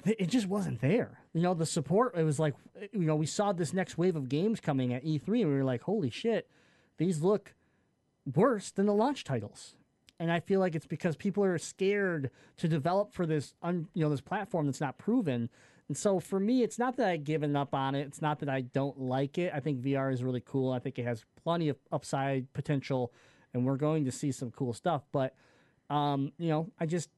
S2: It just wasn't there. You know the support it was like you know we saw this next wave of games coming at e3 and we were like holy shit these look worse than the launch titles and I feel like it's because people are scared to develop for this, un, you know, this platform that's not proven. And so for me, it's not that I've given up on it. It's not that I don't like it. I think VR is really cool. I think it has plenty of upside potential, and we're going to see some cool stuff. But, um, you know, I just,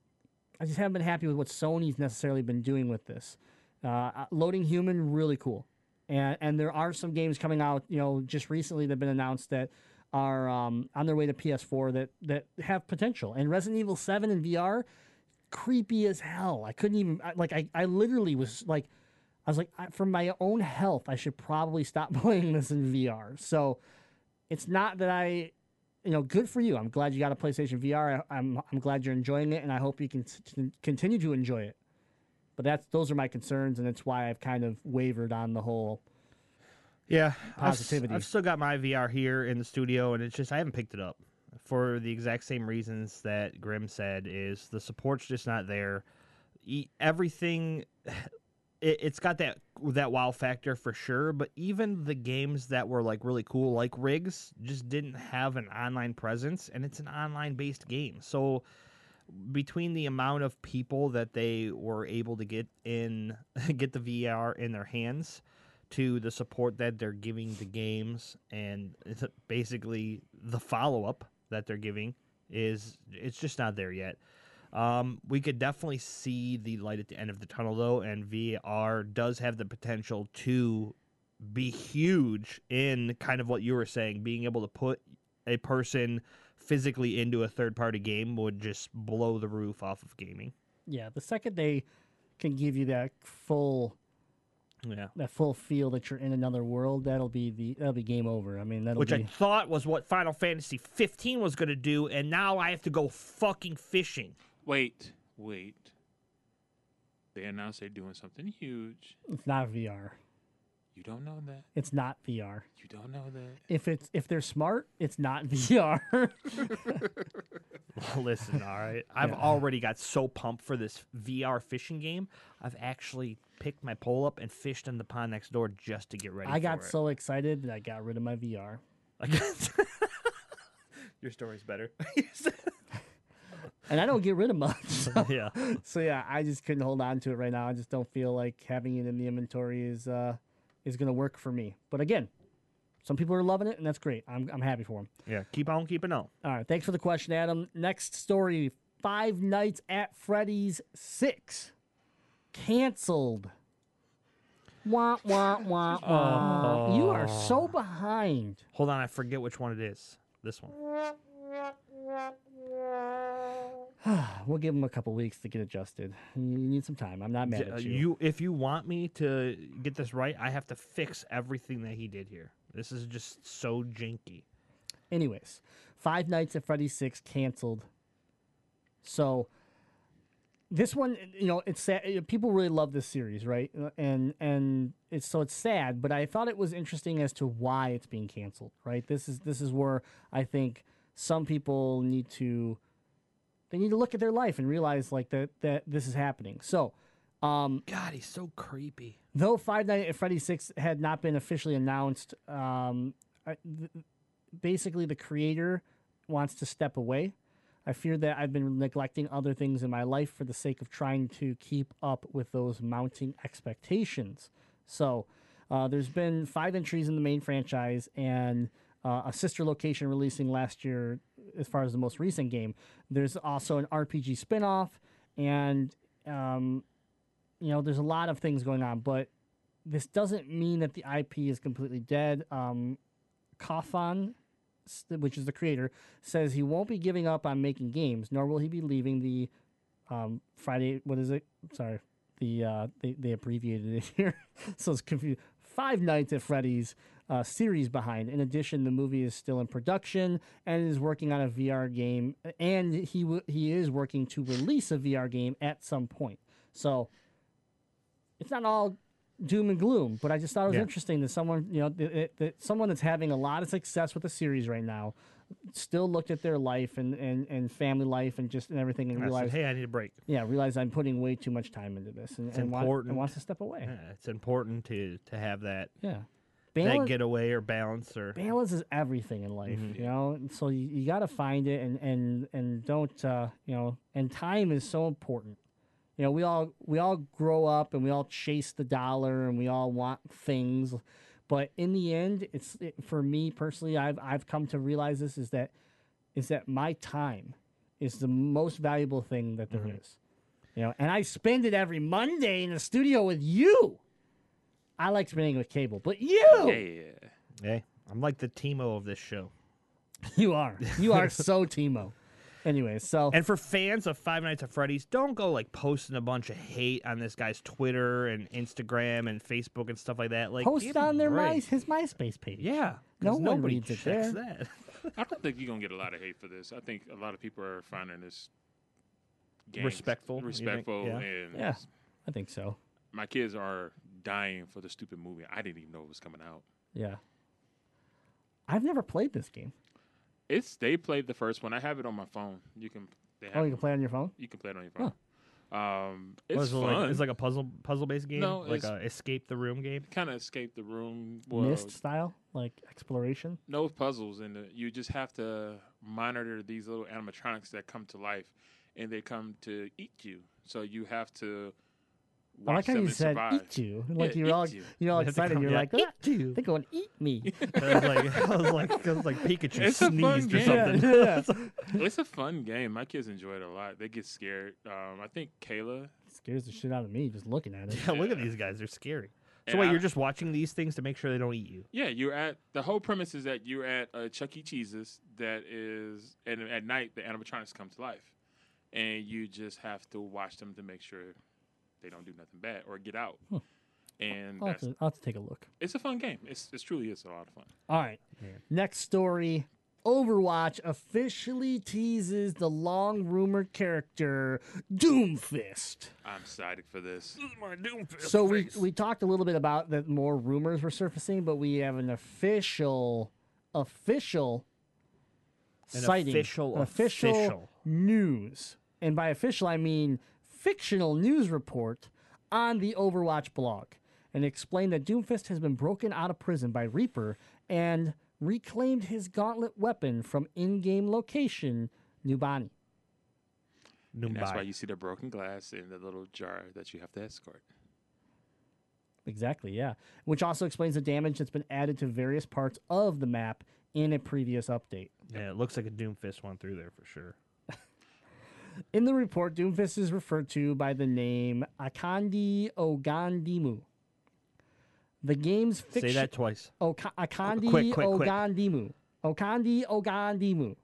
S2: I just haven't been happy with what Sony's necessarily been doing with this. Uh, loading human, really cool, and and there are some games coming out, you know, just recently that have been announced that are um, on their way to PS4 that that have potential. And Resident Evil 7 in VR, creepy as hell. I couldn't even like I, I literally was like I was like I, for my own health, I should probably stop playing this in VR. So it's not that I you know, good for you. I'm glad you got a PlayStation VR. I, I'm I'm glad you're enjoying it and I hope you can s- continue to enjoy it. But that's those are my concerns and it's why I've kind of wavered on the whole
S3: Yeah, I've. I've, still got my VR here in the studio, and it's just I haven't picked it up for the exact same reasons that Grim said. Is the support's just not there? Everything, it, it's got that that wow factor for sure. But even the games that were like really cool, like Rigs, just didn't have an online presence, and it's an online based game. So between the amount of people that they were able to get in get the VR in their hands to the support that they're giving the games and basically the follow-up that they're giving is it's just not there yet. Um, we could definitely see the light at the end of the tunnel though and vr does have the potential to be huge in kind of what you were saying. Being able to put a person physically into a third party game would just blow the roof off of gaming.
S2: Yeah, the second they can give you that full
S3: yeah
S2: that full feel that you're in another world, that'll be the that'll be game over. I mean, that'll
S3: which I thought was what Final Fantasy 15 was going to do, and now I have to go fucking fishing.
S4: Wait, wait. They announced they're doing something huge.
S2: it's not VR.
S4: You don't know that.
S2: It's not VR.
S4: You don't know that.
S2: If it's if they're smart, it's not VR.
S3: Listen, all right, I've
S2: Yeah.
S3: already got so pumped for this VR fishing game. I've actually picked my pole up and fished in the pond next door just to get ready.
S2: I got
S3: for
S2: so excited that I got rid of my VR.
S3: it. Your story's better.
S2: And I don't get rid of much. So,
S3: yeah.
S2: so yeah, I just couldn't hold on to it right now. I just don't feel like having it in the inventory is uh is gonna work for me. But again, some people are loving it, and that's great. I'm I'm happy for them.
S3: Yeah. Keep on keeping on.
S2: All right, thanks for the question, Adam. Next story: Five Nights at Freddy's Six. canceled. Wah wah wah wah. You are so behind.
S3: Hold on, I forget which one it is. This one.
S2: We'll give him a couple weeks to get adjusted. You need some time. I'm not mad at you.
S3: you, if you want me to get this right, I have to fix everything that he did here. This is just so janky.
S2: Anyways, Five Nights at Freddy's 6 canceled. So this one, you know, it's sad. People really love this series, right? And and it's so it's sad, but I thought it was interesting as to why it's being canceled, right? This is this is where I think some people need to they need to look at their life and realize like that that this is happening. So, um,
S3: God, he's so creepy.
S2: though Five Nights at Freddy's Six had not been officially announced, um, I, th- basically the creator wants to step away. I fear that I've been neglecting other things in my life for the sake of trying to keep up with those mounting expectations. So, uh, there's been five entries in the main franchise and uh, a sister location releasing last year as far as the most recent game. There's also an RPG spin off, and um, you know, there's a lot of things going on, but this doesn't mean that the IP is completely dead. Um, Cawthon, which is the creator, says he won't be giving up on making games, nor will he be leaving the um, Friday. What is it? Sorry, the uh, they they abbreviated it here, so it's confused. Five Nights at Freddy's uh, series behind. In addition, the movie is still in production and is working on a VR game, and he w- he is working to release a VR game at some point. So it's not all doom and gloom, but I just thought it was
S3: Yeah.
S2: interesting that someone, you know, that, that- that someone that's having a lot of success with the series right now still looked at their life and, and, and family life and just and everything and
S3: And I said,
S2: realized,
S3: hey, I need a break.
S2: yeah, realize I'm putting way too much time into this and, and, want-
S3: important.
S2: and wants to step away.
S3: Yeah, it's important to to have that
S2: Yeah.
S3: that
S2: Balance,
S3: getaway or balance or
S2: balance is everything in life,
S3: Mm-hmm.
S2: you know. And so you, you got to find it, and and and don't, uh, you know. And time is so important. You know, we all we all grow up and we all chase the dollar and we all want things, but in the end, it's it, for me personally. I've I've come to realize this is that is that my time is the most valuable thing that there is.
S3: Mm-hmm.
S2: You know, and I spend it every Monday in the studio with you. I like spending it with cable, but you.
S4: Yeah.
S3: Hey, I'm like the Teemo of this show.
S2: You are. You are so Teemo. Anyway, so
S3: And for fans of Five Nights at Freddy's, don't go like posting a bunch of hate on this guy's Twitter and Instagram and Facebook and stuff like that. Like
S2: post it on their. My, his MySpace page.
S3: Yeah,
S2: No
S3: 'cause
S2: one
S3: nobody
S2: reads it
S3: checks
S2: there.
S3: that.
S4: I don't think you're gonna get a lot of hate for this. I think a lot of people are finding this game
S3: Respectful, you think?
S4: respectful,
S3: Yeah.
S4: and
S2: Yeah. I think so.
S4: my kids are dying for the stupid movie. I didn't even know it was coming out.
S2: Yeah. I've never played this game.
S4: It's they played the first one. I have it on my phone. You can they have
S2: Oh, you
S4: it-
S2: can play on your phone?
S4: you can play it on your phone. Um, it's
S3: What is it
S4: fun.
S3: like? It's like a puzzle puzzle based game.
S4: No,
S3: like
S4: it's-
S3: a escape the room game.
S4: kind of escape the room. Well,
S2: Myst style? Like exploration?
S4: no puzzles and. You just have to monitor these little animatronics that come to life, and they come to eat you. So you have to.
S2: I
S4: Watch
S2: like how
S4: them
S2: you said
S4: survive.
S2: eat you. Like
S4: Yeah,
S2: you're all
S4: you.
S2: you're all
S3: They
S2: excited. You're like,
S3: eat
S2: "Ah,
S3: you."
S2: They go and eat me.
S3: I was like, I was like, I was like Pikachu
S4: It's
S3: sneezed or something.
S2: yeah.
S4: It's a fun game. My kids enjoy it a lot. They get scared. Um, I think Kayla.
S2: Scares the shit out of me just looking at it.
S3: Yeah, look at these guys; they're scary. So
S4: And
S3: wait,
S4: I-
S3: you're just watching these things to make sure they don't eat you?
S4: Yeah, you're at the whole premise is that you're at a Chuck E. Cheese's that is, and at night the animatronics come to life, and you just have to watch them to make sure they don't do nothing bad or get out. And
S2: I'll have, to, I'll have to take a look.
S4: it's a fun game. It's it truly is a lot of fun.
S2: All right. Next story. Overwatch officially teases the long rumored character Doomfist.
S4: I'm excited for this.
S2: So we we talked a little bit about that more rumors were surfacing, but we have an official official
S3: An
S2: sighting,
S3: official-
S2: official,
S3: official.
S2: news. And by official I mean fictional news report on the Overwatch blog and explained that Doomfist has been broken out of prison by Reaper and reclaimed his gauntlet weapon from in-game location Numbani.
S4: And that's why you see the broken glass in the little jar that you have to escort.
S2: Exactly, yeah. Which also explains the damage that's been added to various parts of the map in a previous update.
S3: Yeah, it looks like a Doomfist went through there for sure.
S2: In the report, Doomfist is referred to by the name Akande Ogundimu. The game's fiction.
S3: Say that twice.
S2: Oka- Akandi
S3: Quick, quick, quick.
S2: Ogandimu. Okandi Ogandimu.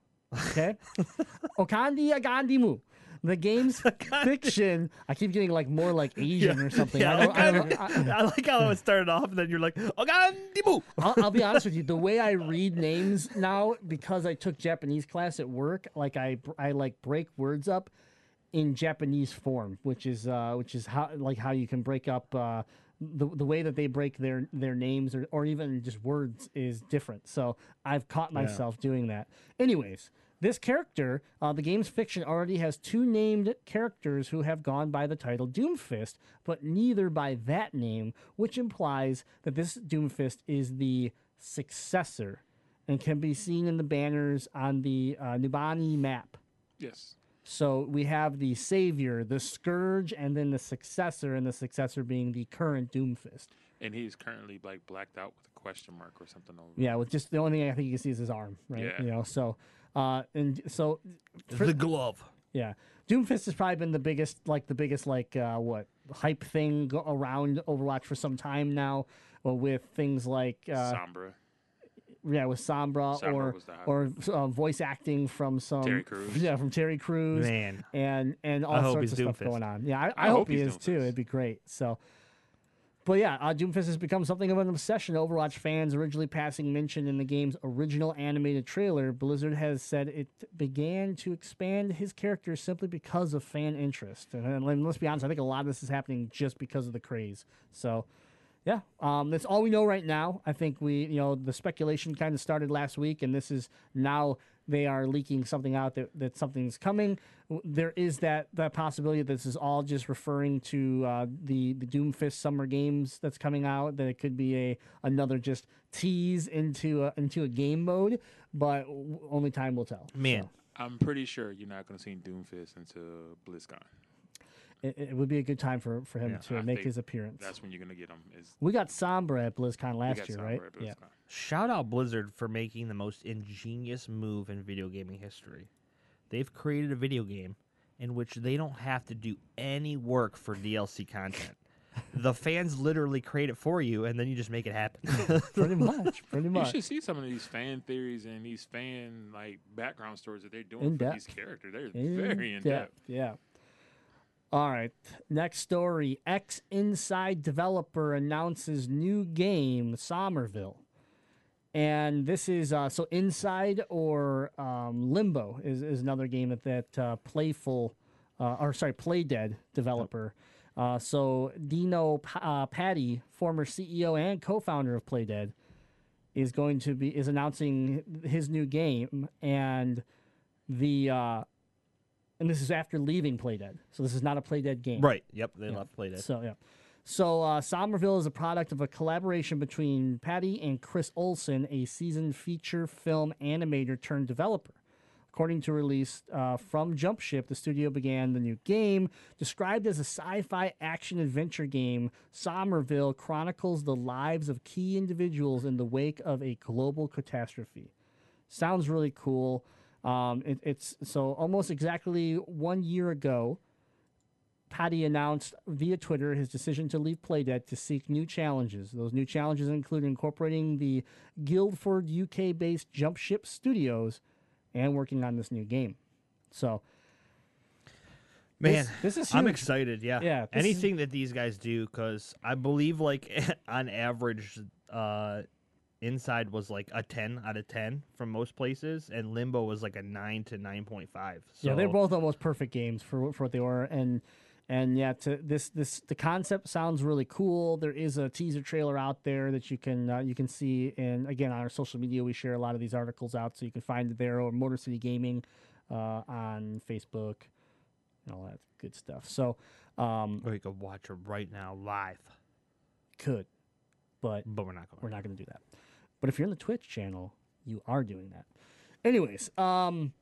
S2: Okay? Okandi Ogandimu. The game's fiction. I keep getting like more like Asian or something.
S3: Yeah,
S2: I don't, I don't, I,
S3: I like how it started off, and then you're like, Ogandimu.
S2: I'll, I'll be honest with you. The way I read names now, because I took Japanese class at work, like I, I like break words up in Japanese form, which is, uh, which is how, like how you can break up, uh, the, the way that they break their, their names or, or even just words is different. So I've caught myself doing that. Anyways, this character, uh, the game's fiction already has two named characters who have gone by the title Doomfist, but neither by that name, which implies that this Doomfist is the successor and can be seen in the banners on the uh, Numbani map.
S4: Yes.
S2: So we have the savior, the scourge, and then the successor, and the successor being the current Doomfist.
S4: And he's currently like blacked out with a question mark or something over.
S2: Yeah, with just the only thing I think you can see is his arm, right?
S4: Yeah.
S2: You know, so uh, and so for-
S3: the glove.
S2: Yeah, Doomfist has probably been the biggest, like the biggest, like uh, what hype thing go- around Overwatch for some time now. Well, with things like uh,
S4: Sombra.
S2: yeah, with Sombra,
S4: Sombra
S2: or
S4: was the hot
S2: or uh, voice acting from some
S4: Terry Crews.
S2: Yeah, from Terry Crews.
S3: Man.
S2: and and all
S3: I hope
S2: sorts
S3: he's
S2: of stuff
S3: Doomfist.
S2: going on. Yeah, I, I,
S4: I
S2: hope,
S4: hope
S2: he
S4: he's
S2: is too. It'd be great. So, but yeah, uh, Doomfist has become something of an obsession. to Overwatch fans originally passing mention in the game's original animated trailer. Blizzard has said it began to expand his character simply because of fan interest. And, and let's be honest, I think a lot of this is happening just because of the craze. So. Yeah, um, that's all we know right now. I think we, you know, the speculation kind of started last week, and this is now they are leaking something out that, that something's coming. There is that that possibility that this is all just referring to uh, the the Doomfist Summer Games that's coming out. That it could be a another just tease into a, into a game mode, but only time will tell.
S3: Man,
S2: So,
S4: I'm pretty sure you're not going to see Doomfist until BlizzCon.
S2: It, it would be a good time for for him
S4: Yeah,
S2: to
S4: I
S2: make his appearance.
S4: That's when you're going to get him. Is
S2: We got Sombra at BlizzCon last year,
S4: Sombra
S2: right?
S4: at
S2: Yeah.
S3: Shout out Blizzard for making the most ingenious move in video gaming history. They've created a video game in which they don't have to do any work for DLC content. the fans literally create it for you, and then you just make it happen.
S2: pretty much, pretty much.
S4: You should see some of these fan theories and these fan like background stories that they're doing
S2: In
S4: for
S2: depth.
S4: these characters. They're very in depth.
S2: Yeah. All right. Next story. X Inside developer announces new game, Somerville. And this is uh, so Inside or um, Limbo is, is another game that that uh, Playful, uh, or sorry, Playdead developer. Uh, so Dino P- uh, Patti, former CEO and co-founder of Playdead, is going to be is announcing his new game, and the uh, and this is after leaving Playdead. So this is not a Playdead game.
S3: right. Yep. They left Playdead.
S2: So yeah. So uh, Somerville is a product of a collaboration between Patti and Chris Olsen, a seasoned feature film animator turned developer. According to release uh, from Jumpship, the studio began the new game. Described as a sci fi action adventure game, Somerville chronicles the lives of key individuals in the wake of a global catastrophe. Sounds really cool. Um, it, it's so almost exactly one year ago, Patti announced via Twitter his decision to leave Playdead to seek new challenges. Those new challenges include incorporating the Guildford UK based Jumpship Studios and working on this new game. So,
S3: Man,
S2: This- this is
S3: I'm excited. Yeah,
S2: Yeah, this is-
S3: Anything that these guys do, because I believe like on average, uh, Inside was like a 10 out of 10 from most places, and Limbo was like a 9 to 9.5. So
S2: yeah, they're both almost perfect games for for what they were, and and yeah, to this this the concept sounds really cool. There is a teaser trailer out there that you can uh, you can see, and again on our social media we share a lot of these articles out, so you can find it there or Motor City Gaming uh, on Facebook and all that good stuff. So um,
S3: Or you could watch it right now live,
S2: could, but
S3: but we're not going.
S2: we're not going to do that. But if you're in the Twitch channel, you are doing that. Anyways, um,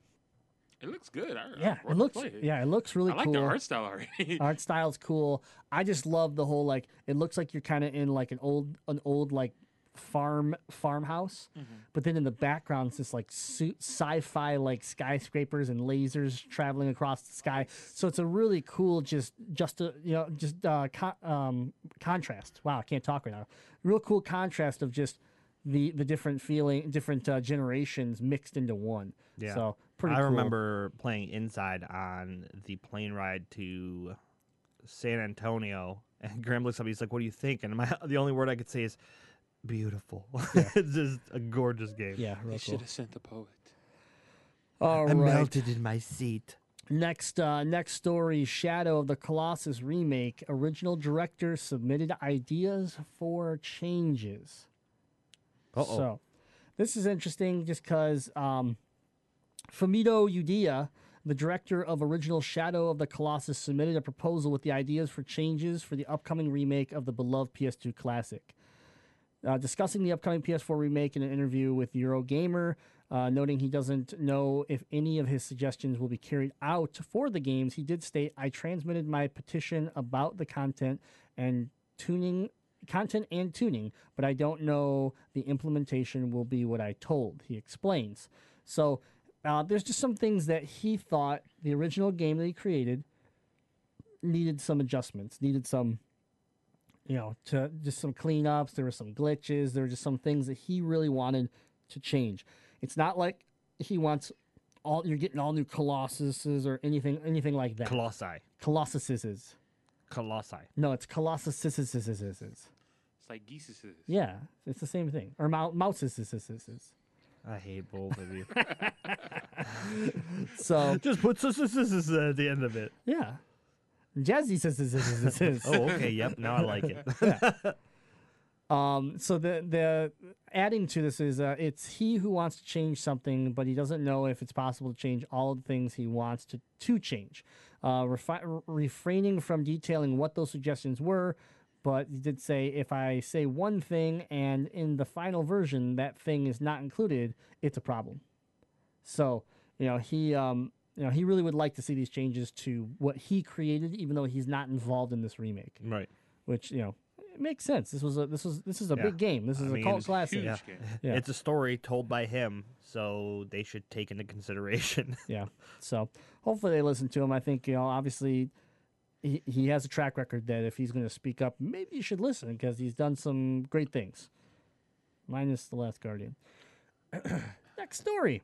S4: It looks good. I,
S2: yeah,
S4: I
S2: it looks yeah, it looks really cool.
S4: I like
S2: cool.
S4: the art style already.
S2: art style's cool. I just love the whole like it looks like you're kind of in like an old an old like farm farmhouse, but then in the background it's just like sci-fi like skyscrapers and lasers traveling across the sky. So it's a really cool just just a, you know just uh, con- um, contrast. Wow, I can't talk right now. Real cool contrast of just the the different feeling, different uh, generations mixed into one.
S3: Yeah.
S2: So pretty.
S3: I
S2: cool.
S3: remember playing inside on the plane ride to San Antonio, and Graham looks up. He's like, "What do you think?" And my the only word I could say is beautiful. it's just a gorgeous game.
S2: Yeah,
S4: They
S2: real
S4: should
S2: cool.
S4: have sent the poet.
S2: All
S3: I
S2: right.
S3: melted in my seat.
S2: Next, uh, next story: Shadow of the Colossus remake. Original director submitted ideas for changes.
S3: Uh-oh.
S2: So, this is interesting just because um, Fumito the director of original Shadow of the Colossus, submitted a proposal with the ideas for changes for the upcoming remake of the beloved PS2 classic. Uh, discussing the upcoming PS4 remake in an interview with Eurogamer, uh, noting he doesn't know if any of his suggestions will be carried out for the games, he did state, "I transmitted my petition about the content and tuning content and tuning, but I don't know the implementation will be what I told." He explains. So uh, there's just some things that he thought the original game that he created needed some adjustments, needed some you know, to just some cleanups. There were some glitches. There were just some things that he really wanted to change. It's not like he wants all you're getting all new Colossuses or anything anything like that.
S3: Colossi.
S2: Colossuses.
S3: Colossi.
S2: No, it's Colossuses.
S4: It's like geese.
S2: Yeah, it's the same thing. Or mou- mouses.
S3: I hate both of you.
S2: So
S3: Just put s- s- s- s- at the end of it.
S2: yeah, Jazzy says.
S3: Oh, okay. Yep. Now I like it.
S2: Um, so the the adding to this is uh, it's he who wants to change something, but he doesn't know if it's possible to change all the things he wants to to change. Uh, refi- refraining from detailing what those suggestions were, but he did say if I say one thing and in the final version that thing is not included, it's a problem. So you know he um you know he really would like to see these changes to what he created, even though he's not involved in this remake
S3: right.
S2: which you know it makes sense. This was a this was this is a
S3: Yeah.
S2: big game. This is a
S3: mean,
S2: cult
S3: it's
S2: classic.
S4: Huge
S2: Yeah.
S4: game.
S2: Yeah.
S3: It's a story told by him, so they should take into consideration.
S2: yeah. So hopefully they listen to him. I think you know obviously he he has a track record that if he's going to speak up, maybe you should listen because he's done some great things. Minus the Last Guardian. Next story.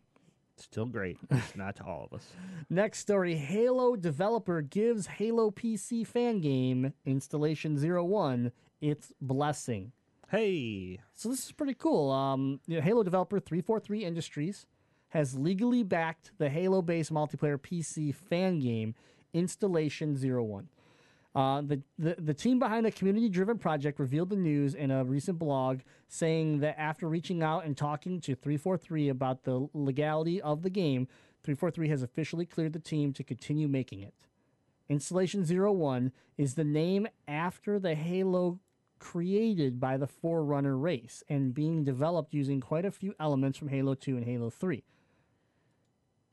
S3: Still great. It's not to all of us.
S2: Next story Halo developer gives Halo PC fan game installation 01 its blessing.
S3: Hey.
S2: So this is pretty cool. Um, you know, Halo developer 343 Industries has legally backed the Halo-based multiplayer PC fan game Installation 01. Uh, the, the the team behind the community-driven project revealed the news in a recent blog, saying that after reaching out and talking to 343 about the legality of the game, 343 has officially cleared the team to continue making it. Installation 01 is the name after the Halo created by the Forerunner race and being developed using quite a few elements from Halo 2 and Halo 3.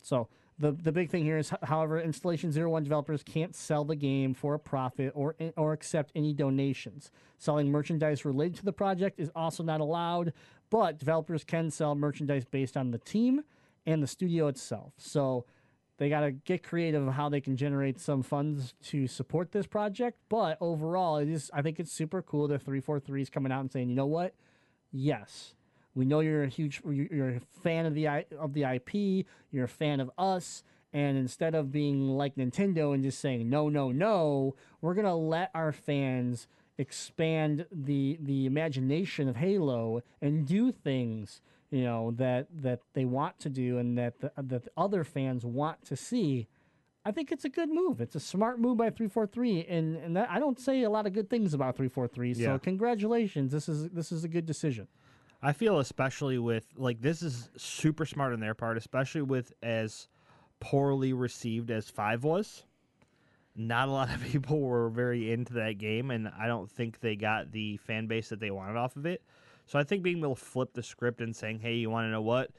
S2: So, the, the big thing here is, however, Installation 01 developers can't sell the game for a profit or, eh, or accept any donations. Selling merchandise related to the project is also not allowed, but developers can sell merchandise based on the team and the studio itself. So, they got to get creative of how they can generate some funds to support this project. But overall, it is I think it's super cool that 343 is coming out and saying, you know what? Yes, we know you're a huge you're a fan of the I- of the IP. You're a fan of us. And instead of being like Nintendo and just saying no, no, no, we're gonna let our fans expand the the imagination of Halo and do things you know that that they want to do and that the, that the other fans want to see. I think it's a good move. It's a smart move by 343 and and that, I don't say a lot of good things about 343. So
S3: Yeah.
S2: congratulations. This is this is a good decision.
S3: I feel especially with like this is super smart on their part, especially with as poorly received as five was. Not a lot of people were very into that game, and I don't think they got the fan base that they wanted off of it. So I think being able to flip the script and saying, "Hey, you want to know what?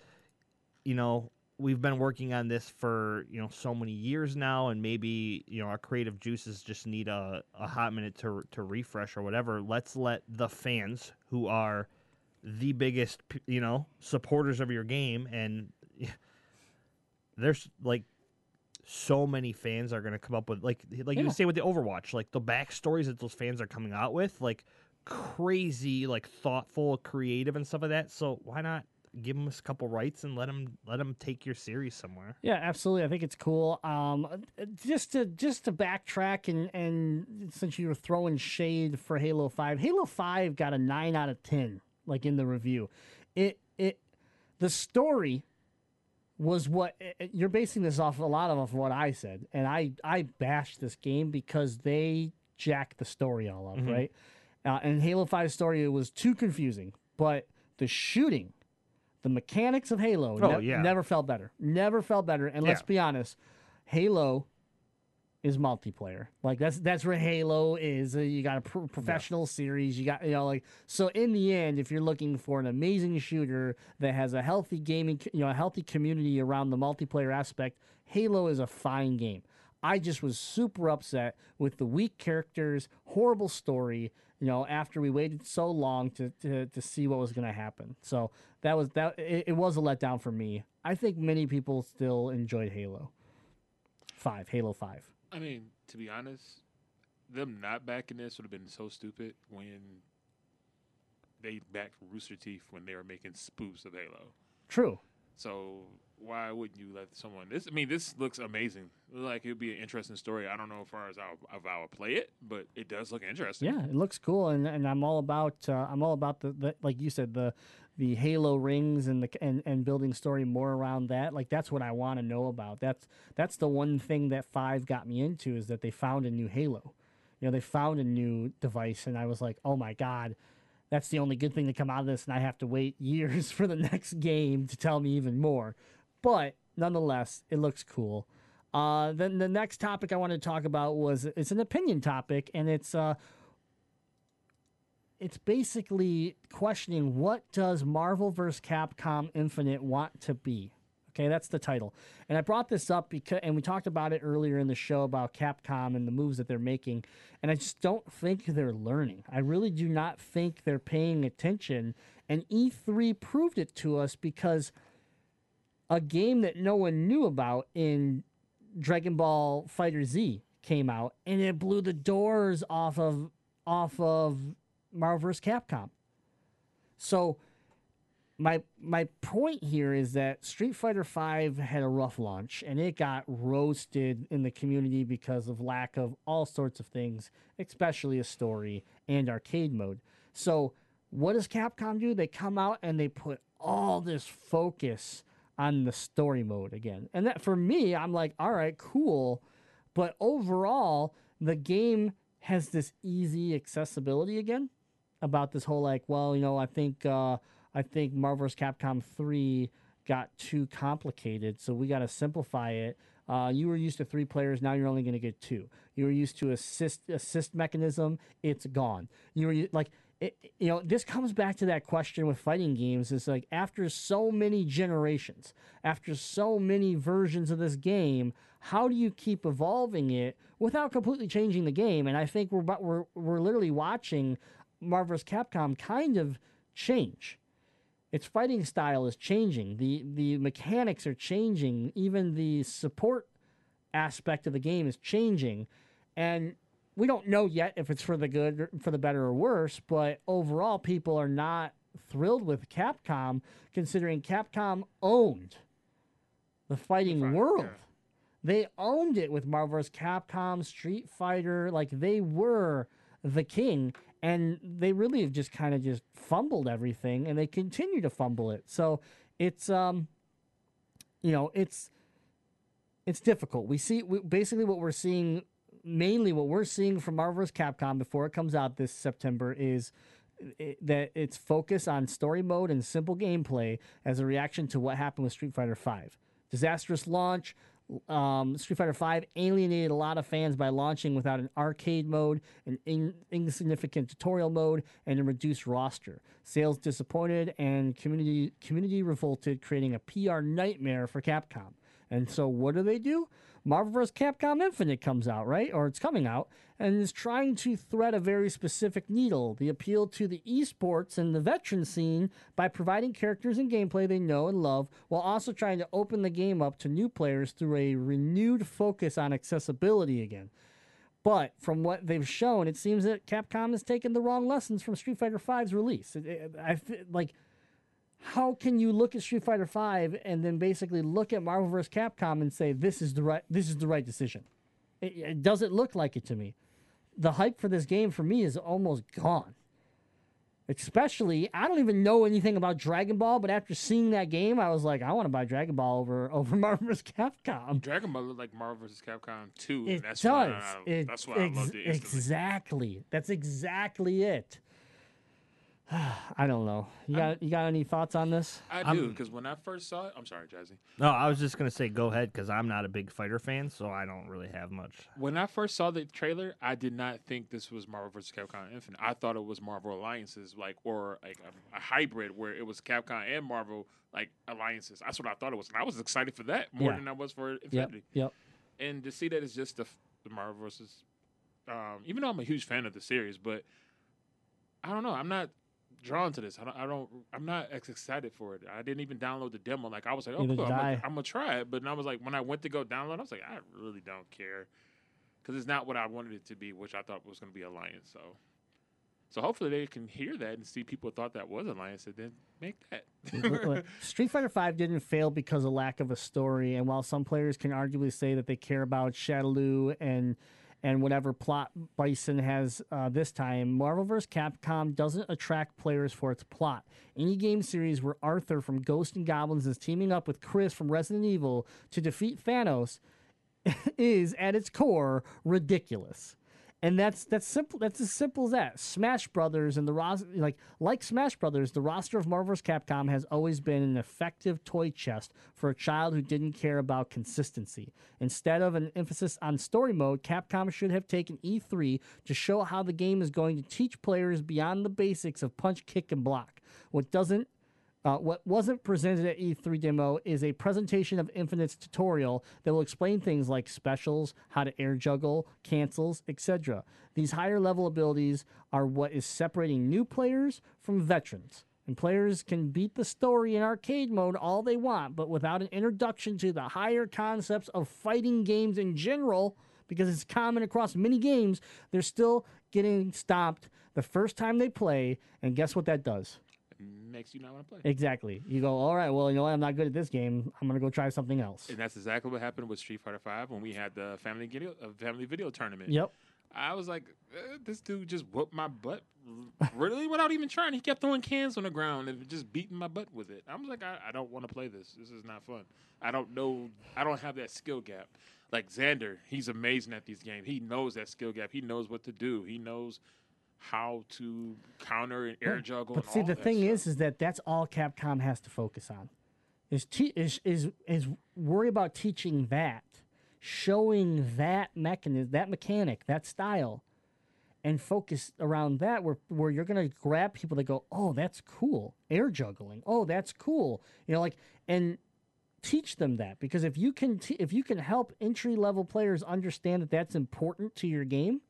S3: You know, we've been working on this for you know so many years now, and maybe you know our creative juices just need a, a hot minute to to refresh or whatever. Let's let the fans who are the biggest, you know, supporters of your game, and there's like so many fans are going to come up with like like
S2: Yeah.
S3: you say with the Overwatch, like the backstories that those fans are coming out with, like crazy, like thoughtful, creative, and stuff like that. So why not give them a couple rights and let them let them take your series somewhere?
S2: Yeah, absolutely. I think it's cool. Um, uh, just to just to backtrack and and since you were throwing shade for Halo Five, Halo Five got a nine out of ten, like in the review. It it the story was what eh, eh, you're basing this off a lot of what I said, and I I bashed this game because they jacked the story all up, right? Uh, and Halo 5 story it was too confusing, but the shooting, the mechanics of Halo,
S3: Oh,
S2: ne-
S3: yeah.
S2: never felt better. Never felt better. And let's be honest, Halo is multiplayer. Like that's that's where Halo is. Uh, you got a pro- professional series. You got you know like so. In the end, if you're looking for an amazing shooter that has a healthy gaming, you know, a healthy community around the multiplayer aspect, Halo is a fine game. I just was super upset with the weak characters, horrible story. You know, after we waited so long to to, to see what was going to happen, so that was that. It, it was a letdown for me. I think many people still enjoyed Halo Five, Halo Five.
S4: I mean, to be honest, them not backing this would have been so stupid when they backed Rooster Teeth when they were making spoofs of Halo.
S2: True.
S4: So why wouldn't you let someone? This I mean, this looks amazing. Like it would be an interesting story. I don't know as far as I'll, if I would play it, but it does look interesting.
S2: Yeah, it looks cool, and, and I'm all about uh, I'm all about the, the like you said the the Halo rings and the and, and building story more around that. Like that's what I want to know about. That's that's the one thing that Five got me into is that they found a new Halo. You know, they found a new device, and I was like, oh my god. That's the only good thing to come out of this, and I have to wait years for the next game to tell me even more. But nonetheless, it looks cool. Uh, then the next topic I wanted to talk about was it's an opinion topic, and it's uh, it's basically questioning what does Marvel vs. Capcom Infinite want to be. Okay, that's the title. And I brought this up because and we talked about it earlier in the show about Capcom and the moves that they're making, and I just don't think they're learning. I really do not think they're paying attention, and E3 proved it to us because a game that no one knew about in Dragon Ball Fighter Z came out and it blew the doors off of off of Marvel vs. Capcom. So my my point here is that Street Fighter V had a rough launch and it got roasted in the community because of lack of all sorts of things, especially a story and arcade mode. So what does Capcom do? They come out and they put all this focus on the story mode again. And that for me, I'm like, all right, cool. But overall, the game has this easy accessibility again about this whole like, well, you know, I think uh, I think Marvel vs. Capcom three got too complicated, so we got to simplify it. Uh, you were used to three players, now you're only going to get two. You were used to assist assist mechanism, it's gone. You were like, it, you know, this comes back to that question with fighting games. Is like after so many generations, after so many versions of this game, how do you keep evolving it without completely changing the game? And I think we're we're we're literally watching Marvel vs. Capcom kind of change. Its fighting style is changing. The the mechanics are changing. Even the support aspect of the game is changing. And we don't know yet if it's for the good, or for the better or worse, but overall people are not thrilled with Capcom considering Capcom owned the fighting
S4: Fight,
S2: world.
S4: yeah.
S2: They owned it with Marvel vs. Capcom, Street Fighter, like they were the king and they really have just kind of just fumbled everything and they continue to fumble it. So it's um you know, it's it's difficult. We see we, basically what we're seeing mainly what we're seeing from Marvel vs. Capcom before it comes out this September is i that it's focus on story mode and simple gameplay as a reaction to what happened with Street Fighter V. Disastrous launch. Um, Street Fighter V alienated a lot of fans by launching without an arcade mode, an in- insignificant tutorial mode, and a reduced roster. Sales disappointed and community community revolted, creating a PR nightmare for Capcom. And so what do they do? Marvel vs. Capcom Infinite comes out, right? Or it's coming out and is trying to thread a very specific needle, the appeal to the esports and the veteran scene by providing characters and gameplay they know and love while also trying to open the game up to new players through a renewed focus on accessibility again. But from what they've shown, it seems that Capcom has taken the wrong lessons from Street Fighter V's release. It, it, I fe- like how can you look at Street Fighter Five and then basically look at Marvel vs. Capcom and say this is the right this is the right decision? It, it doesn't look like it to me. The hype for this game for me is almost gone. Especially, I don't even know anything about Dragon Ball, but after seeing that game, I was like, I want to buy Dragon Ball over over Marvel vs. Capcom.
S4: Dragon Ball looked like Marvel vs. Capcom 2.
S2: It
S4: and that's
S2: does.
S4: Why I,
S2: it,
S4: that's why I
S2: ex-
S4: loved it instantly.
S2: exactly. That's exactly it. I don't know. You got you got any thoughts on this?
S4: I do, because when I first saw it, I'm sorry, Jazzy.
S3: No, I was just gonna say go ahead because I'm not a big fighter fan, so I don't really have much.
S4: When I first saw the trailer, I did not think this was Marvel vs. Capcom Infinite. I thought it was Marvel Alliances, like or like a, a hybrid where it was Capcom and Marvel like alliances. That's what I thought it was, and I was excited for that more
S2: Yeah.
S4: than I was for
S2: Yep.
S4: Infinity.
S2: Yep.
S4: And to see that it's just the, the Marvel versus, um, even though I'm a huge fan of the series, but I don't know. I'm not drawn to this. I don't. I don't I'm not ex- excited for it. I didn't even download the demo. Like I was like, oh,
S2: Neither
S4: cool.
S2: did
S4: I'm
S2: I.
S4: gonna, I'm gonna try it. But then I was like, when I went to go download, I was like, I really don't care because it's not what I wanted it to be, which I thought was to be Alliance. So, so hopefully they can hear that and see people thought that was Alliance and then make that.
S2: Street Fighter V didn't fail because of lack of a story, and while some players can arguably say that they care about Shadaloo and and whatever plot Bison has uh, this time, Marvel vs. Capcom doesn't attract players for its plot. Any game series where Arthur from Ghost and Goblins is teaming up with Chris from Resident Evil to defeat Thanos is at its core ridiculous. And that's that's simple. That's as simple as that. Smash Brothers and the roster, like like Smash Brothers, the roster of Marvel's. Capcom has always been an effective toy chest for a child who didn't care about consistency. Instead of an emphasis on story mode, Capcom should have taken E3 to show how the game is going to teach players beyond the basics of punch, kick, and block. What doesn't uh, what wasn't presented at E3 demo is a presentation of Infinite's tutorial that will explain things like specials, how to air juggle, cancels, etc. These higher level abilities are what is separating new players from veterans. And players can beat the story in arcade mode all they want, but without an introduction to the higher concepts of fighting games in general, because it's common across many games, they're still getting stomped the first time they play. And guess what that does?
S4: Makes you not want to play.
S2: Exactly. You go, all right, well, you know what? I'm not good at this game. I'm going to go try something else.
S4: And that's exactly what happened with Street Fighter Five when we had the family video, uh, family video tournament.
S2: Yep.
S4: I was like, eh, this dude just whooped my butt, really, without even trying. He kept throwing cans on the ground and just beating my butt with it. I was like, I, I don't want to play this. This is not fun. I don't know. I don't have that skill gap. Like Xander, he's amazing at these games. He knows that skill gap. He knows what to do. He knows how to counter and air juggle.
S2: But see, the thing
S4: stuff.
S2: is, is that that's all Capcom has to focus on. Is te- is is is worry about teaching that, showing that mechanism, that mechanic, that style, and focus around that. Where where you're gonna grab people that go, oh, that's cool, air juggling. Oh, that's cool. You know, like and teach them that because if you can t- if you can help entry level players understand that that's important to your game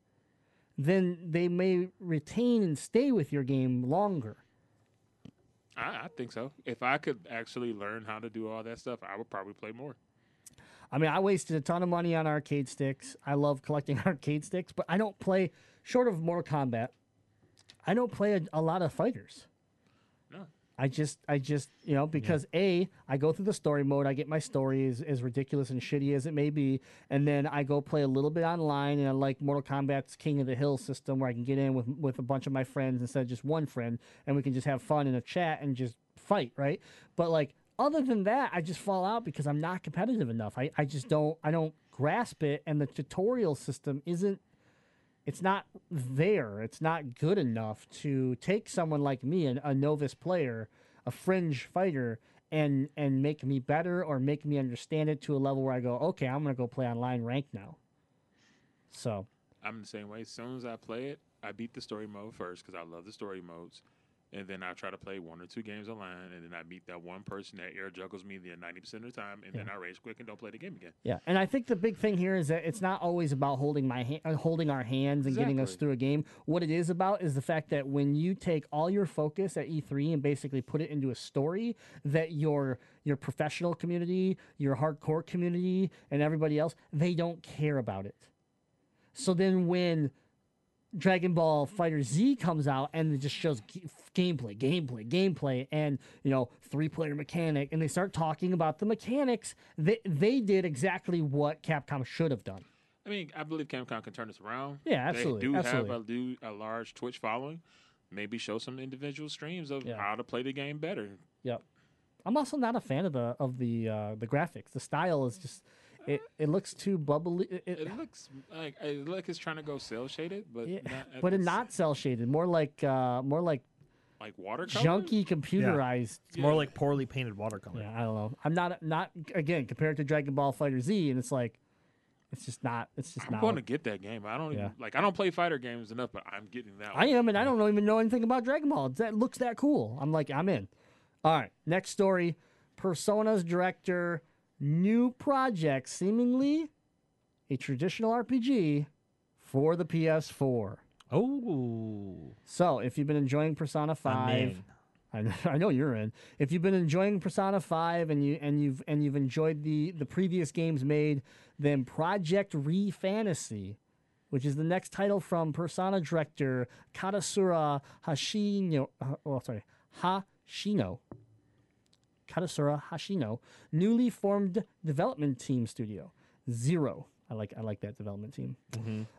S2: then they may retain and stay with your game longer
S4: I, I think so. If I could actually learn how to do all that stuff, I would probably play more.
S2: I mean, I wasted a ton of money on arcade sticks. I love collecting arcade sticks, but I don't play, short of Mortal Kombat, I don't play a, a lot of fighters. I just, I just, you know, because A, I go through the story mode, I get my story as, as ridiculous and shitty as it may be, and then I go play a little bit online, and I like Mortal Kombat's King of the Hill system where I can get in with, with a bunch of my friends instead of just one friend, and we can just have fun in a chat and just fight, right? But like, other than that, I just fall out because I'm not competitive enough. I, I just don't I don't grasp it and the tutorial system isn't it's not there. It's not good enough to take someone like me, an, a novice player, a fringe fighter, and and make me better or make me understand it to a level where I go, okay, I'm gonna go play online rank now. So
S4: I'm the same way. As soon as I play it, I beat the story mode first because I love the story modes. And then I try to play one or two games online, and then I meet that one person that air juggles me the ninety percent of the time, and then I rage quit and don't play the game again.
S2: Yeah, and I think the big thing here is that it's not always about holding my hand, uh, holding our hands and getting us through a game. What it is about is the fact that when you take all your focus at E3 and basically put it into a story, that your your professional community, your hardcore community, and everybody else they don't care about it. So then when Dragon Ball Fighter Z comes out and it just shows g- gameplay, gameplay, gameplay, and you know three player mechanic, and they start talking about the mechanics. They they did exactly what Capcom should have done.
S4: I mean, I believe Capcom can turn this around.
S2: Yeah, absolutely,
S4: They do
S2: absolutely.
S4: have a, do a large Twitch following. Maybe show some individual streams of
S2: Yeah.
S4: how to play the game better.
S2: Yep. I'm also not a fan of the of the uh, the graphics. The style is just it, it looks too bubbly. It, it-
S4: It looks like it like it's trying to go cel shaded, but
S2: yeah,
S4: not,
S2: but it
S4: it's
S2: not cel shaded. More like uh, more like
S4: like watercolor.
S2: junky computerized.
S3: It's more like poorly painted watercolor.
S2: Yeah, I don't know. I'm not not again compared to Dragon Ball Fighter Z, and it's like it's just not. It's just
S4: I'm
S2: not.
S4: going to get that game. I don't
S2: Yeah.
S4: even like. I don't play fighter games enough, but I'm getting that.
S2: I
S4: one.
S2: am, and I don't even know anything about Dragon Ball. That looks that cool. I'm like, I'm in. All right, next story. Persona's director, new project, seemingly a traditional RPG for the PS4.
S3: Oh,
S2: So, if you've been enjoying Persona
S3: I'm
S2: Five,
S3: in.
S2: I know, I know you're in. If you've been enjoying Persona 5 and you and you've and you've enjoyed the the previous games made, then Project Re Fantasy, which is the next title from Persona director Katsura Hashino, uh, well, sorry, Hashino. Katsura Hashino, newly formed development team studio, Zero. I like I like that development team.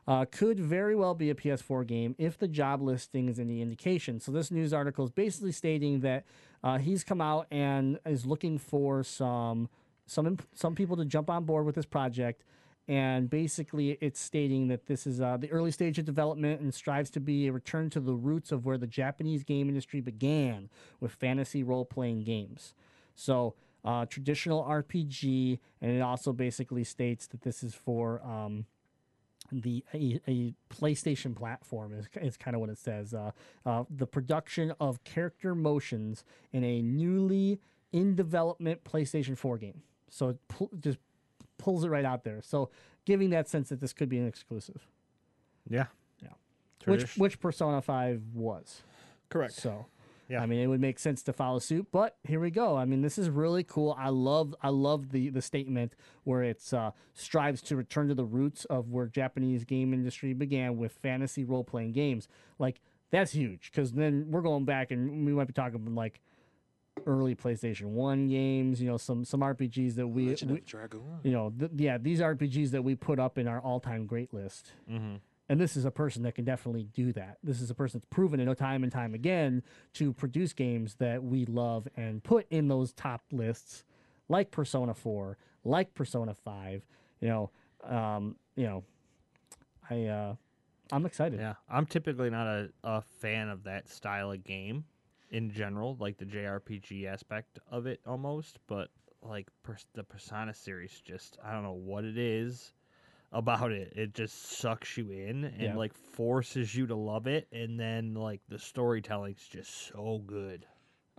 S2: Uh, could very well be a PS4 game if the job listing is any indication. So this news article is basically stating that uh, he's come out and is looking for some some some people to jump on board with this project. And basically, it's stating that this is uh, the early stage of development and strives to be a return to the roots of where the Japanese game industry began with fantasy role playing games. So, uh, traditional RPG, and it also basically states that this is for um, the a, a PlayStation platform is, is kind of what it says. Uh, uh, the production of character motions in a newly in development PlayStation 4 game. So it pu- just pulls it right out there. So giving that sense that this could be an exclusive,
S3: yeah,
S2: Yeah. which which Persona 5 was.
S3: correct.
S2: So,
S3: Yeah.
S2: I mean, it would make sense to follow suit. But here we go. I mean, this is really cool. I love, I love the the statement where it's uh, strives to return to the roots of where Japanese game industry began with fantasy role playing games. Like that's huge because then we're going back and we might be talking about like early PlayStation One games. You know, some some RPGs that we,
S4: Legend
S2: we
S4: of
S2: you know, th- yeah, these RPGs that we put up in our all-time great list.
S3: Mm-hmm.
S2: And this is a person that can definitely do that. This is a person that's proven it time and time again to produce games that we love and put in those top lists, like Persona Four, like Persona Five. You know, um, you know, I uh, I'm excited.
S3: Yeah, I'm typically not a, a fan of that style of game in general, like the JRPG aspect of it almost, but like the Persona series just I don't know what it is about it. It just sucks you in and
S2: Yeah.
S3: like forces you to love it and then like the storytelling's just so good.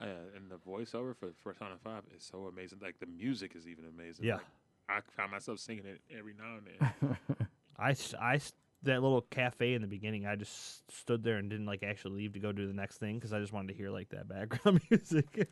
S4: Uh, and the voiceover for Persona Five is so amazing. Like the music is even amazing.
S3: Yeah.
S4: Like, I found myself singing it every now and then.
S3: I I that little cafe in the beginning, I just stood there and didn't like actually leave to go do the next thing because I just wanted to hear like that background music.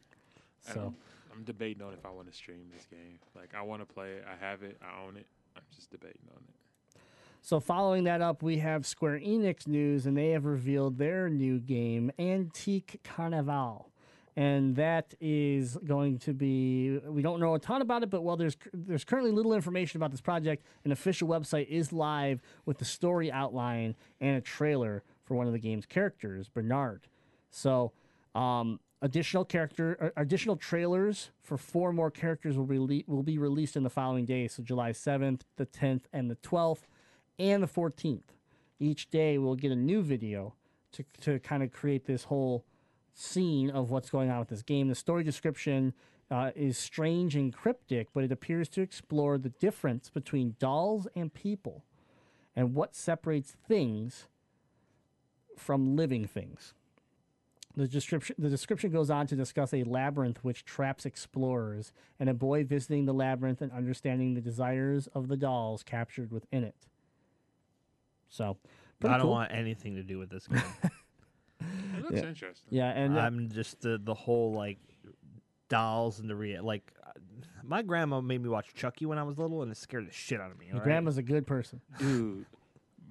S2: So
S4: I'm, I'm debating on if I want to stream this game. Like I want to play it. I have it. I own it. I'm just debating on it.
S2: So following that up, we have Square Enix news, and they have revealed their new game, Antique Carnival, and that is going to be. We don't know a ton about it, but well, there's there's currently little information about this project. An official website is live with the story outline and a trailer for one of the game's characters, Bernard. So. Um, additional character, uh, additional trailers for four more characters will be will be released in the following days. So July seventh, the tenth, and the twelfth and the 14th. Each day we'll get a new video to, to kind of create this whole scene of what's going on with this game. The story description uh, is strange and cryptic, but it appears to explore the difference between dolls and people and what separates things from living things. The description the description goes on to discuss a labyrinth which traps explorers and a boy visiting the labyrinth and understanding the desires of the dolls captured within it. So,
S3: I don't
S2: cool.
S3: want anything to do with this game.
S4: It looks interesting.
S2: Yeah, and uh,
S3: I'm just the the whole like dolls and the rea- like. uh, My grandma made me watch Chucky when I was little, and it scared the shit out of me.
S2: your
S3: alright?
S2: grandma's a good person.
S4: Dude,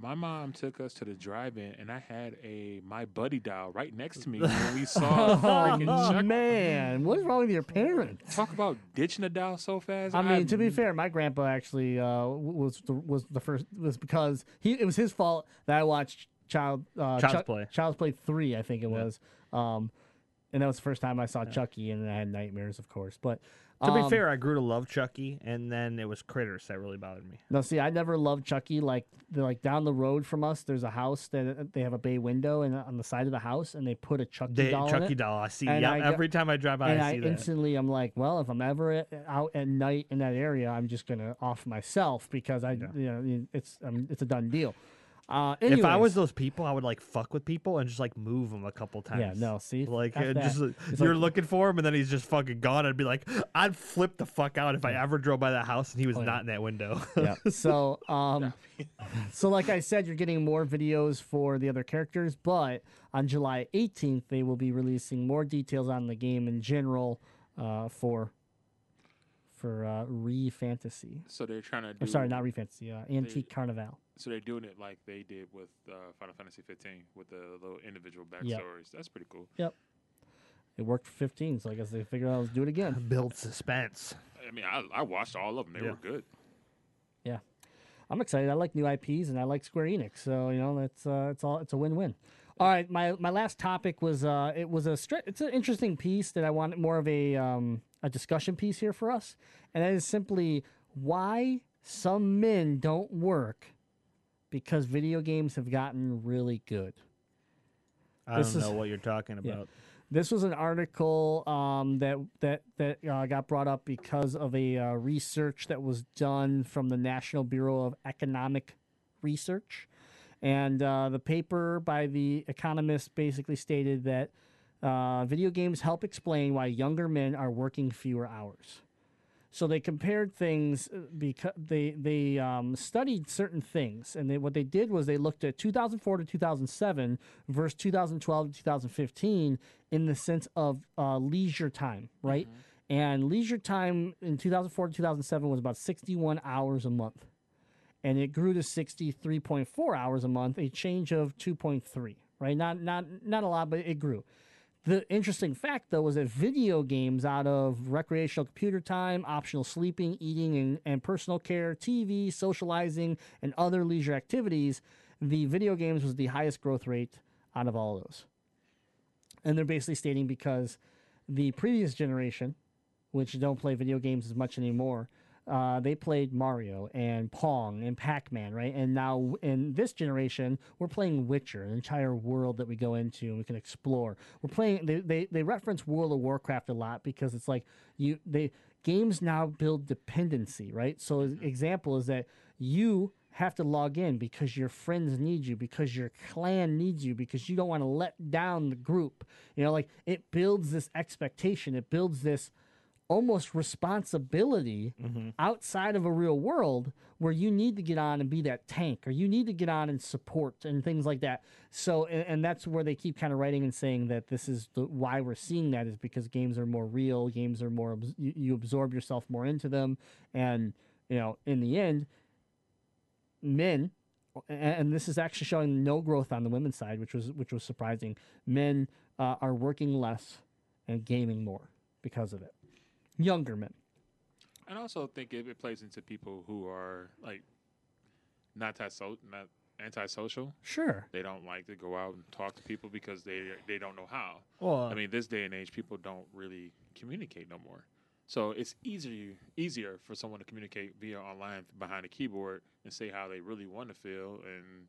S4: my mom took us to the drive-in, and I had a my buddy doll right next to me when we saw freaking
S2: Oh
S4: Chuck.
S2: man, what's wrong with your parents?
S4: Talk about ditching a doll so fast.
S2: I mean, to be fair, my grandpa actually uh, w- was the, was the first was because he it was his fault that I watched Child uh,
S3: Child's
S2: Chuck-
S3: Play.
S2: Child's Play three, I think it was, um, and that was the first time I saw Chucky, and I had nightmares, of course. But
S3: To be
S2: um,
S3: fair, I grew to love Chucky, and then it was Critters that really bothered me.
S2: no, see, I never loved Chucky. Like, like down the road from us, there's a house that uh, they have a bay window, and on the side of the house, and they put a Chucky
S3: They,
S2: doll in
S3: Chucky
S2: it.
S3: doll, I see. Yeah,
S2: I
S3: every time I drive by,
S2: and
S3: I
S2: I
S3: that.
S2: instantly, I'm like, well, if I'm ever out at night in that area, I'm just gonna off myself because I, you know, it's um, it's a done deal. Uh,
S3: If I was those people, I would like fuck with people and just like move them a couple times.
S2: Yeah, no, see,
S3: like
S2: F
S3: just uh,
S2: It's
S3: you're
S2: like-
S3: looking for him and then he's just fucking gone. I'd be like, I'd flip the fuck out if I ever drove by that house and he was
S2: Oh, yeah.
S3: not in that window.
S2: yeah. So, um, so like I said, you're getting more videos for the other characters, but on July 18th, they will be releasing more details on the game in general uh, for for uh, Re Fantasy.
S4: so they're trying to. Do,
S2: I'm sorry, not Re Fantasy, uh, Antique Carnival.
S4: So they're doing it like they did with uh, Final Fantasy 15 with the little individual backstories.
S2: Yep.
S4: That's pretty cool. Yep.
S2: It worked for 15, so I guess they figured out let's do it again.
S3: Build suspense.
S4: I mean, I, I watched all of them. They
S3: Yeah.
S4: were good. Yeah.
S2: I'm excited. I like new IPs and I like Square Enix, so you know that's uh, it's all it's a win-win. All right, my my last topic was uh, it was a stre- it's an interesting piece that I wanted more of a um, a discussion piece here for us, and that is simply why some men don't work because video games have gotten really good.
S3: I
S2: This
S3: don't
S2: is-
S3: know what you're talking
S2: Yeah.
S3: about.
S2: This was an article um, that that that uh, got brought up because of a uh, research that was done from the National Bureau of Economic Research, and uh, the paper by the economist basically stated that uh, video games help explain why younger men are working fewer hours. So they compared things because they they um, studied certain things, and they, what they did was they looked at 2004 to 2007 versus 2012 to 2015 in the sense of uh, leisure time, right? And leisure time in 2004 to 2007 was about 61 hours a month, and it grew to 63.4 hours a month, a change of 2.3, right? Not not not a lot, but it grew. The interesting fact, though, was that video games out of recreational computer time, optional sleeping, eating, and, and personal care, TV, socializing, and other leisure activities, the video games was the highest growth rate out of all of those. And they're basically stating because the previous generation, which don't play video games as much anymore, uh, they played Mario and Pong and Pac Man, right? And now in this generation, we're playing Witcher, an entire world that we go into and we can explore. We're playing. They, they they reference World of Warcraft a lot because it's like you they games now build dependency, right? So an example is that you have to log in because your friends need you, because your clan needs you, because you don't want to let down the group. You know, like it builds this expectation. It builds this almost responsibility outside of a real world where you need to get on and be that tank or you need to get on and support and things like that. So and, and that's where they keep kind of writing and saying that this is the, why we're seeing that is because games are more real games are more you, you absorb yourself more into them. And you know in the end men and this is actually showing no growth on the women's side which was which was surprising. Men uh, are working less and gaming more because of it younger men
S4: And I also think it, it plays into people who are like not that so not antisocial.
S2: Sure.
S4: They don't like to go out and talk to people because they they don't know how.
S3: Well,
S4: I mean, this day and age, people don't really communicate no more. So it's easier easier for someone to communicate via online behind a keyboard and say how they really want to feel and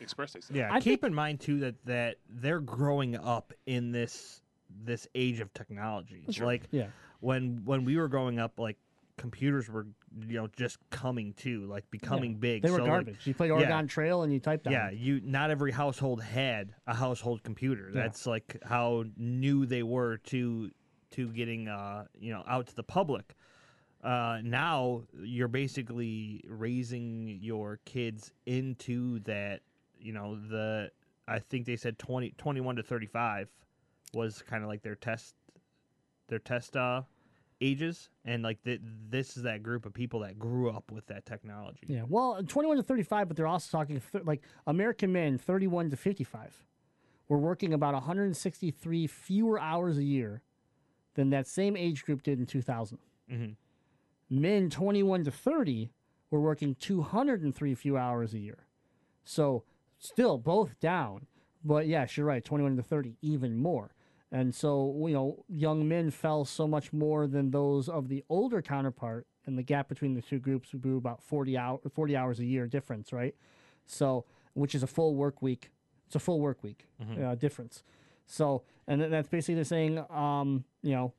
S4: express themselves.
S3: yeah.
S2: I
S3: keep in mind too that that they're growing up in this this age of technology.
S4: Sure.
S3: Like
S2: Yeah.
S3: when when we were growing up, like computers were you know just coming to like becoming big.
S2: They were
S3: So, like,
S2: garbage. you played Oregon Trail and you typed on.
S3: yeah,
S2: them.
S3: you not every household had a household computer.
S2: Yeah.
S3: That's like how new they were to to getting uh you know out to the public. Uh, now you're basically raising your kids into that. You know the I think they said 20, 21 to thirty five was kind of like their test their test uh ages and like th- this is that group of people that grew up with that technology.
S2: Yeah. Well, 21 to 35, but they're also talking th- like American men 31 to 55. We're working about 163 fewer hours a year than that same age group did in 2000.
S3: Mhm.
S2: Men 21 to 30 were working 203 fewer hours a year. So still both down. But yes, you're right. 21 to 30, even more. And so, you know, young men fell so much more than those of the older counterpart, and the gap between the two groups grew about 40, hour, 40 hours a year difference, right? So, which is a full work week. It's a full work week uh, difference. So, and th- that's basically they're saying, um, you know,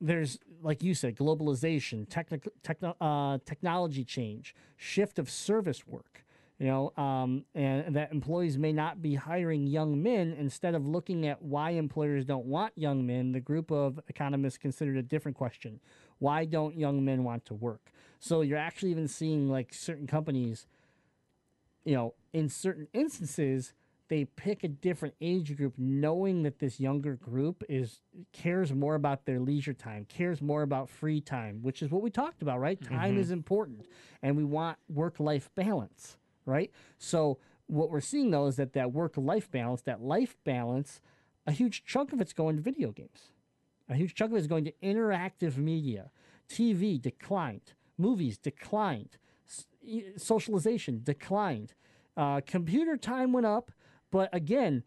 S2: there's like you said, globalization, technical techno, uh, technology change, shift of service work. You know, um, and that employees may not be hiring young men instead of looking at why employers don't want young men. The group of economists considered a different question: Why don't young men want to work? So you're actually even seeing like certain companies you know, in certain instances, they pick a different age group, knowing that this younger group is cares more about their leisure time, cares more about free time, which is what we talked about, right? Time is important, and we want work life balance, right? So what we're seeing though is that that work life balance, that life balance, a huge chunk of it's going to video games. A huge chunk of it is going to interactive media. TV declined. Movies declined. Socialization declined. Uh, computer time went up, but again,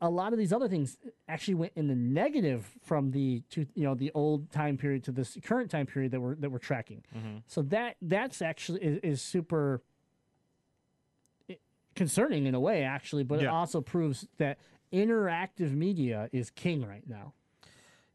S2: a lot of these other things actually went in the negative from the to, you know the old time period to this current time period that we're that we're tracking. So that that's actually is, is super concerning in a way, actually, but it also proves that interactive media is king right now.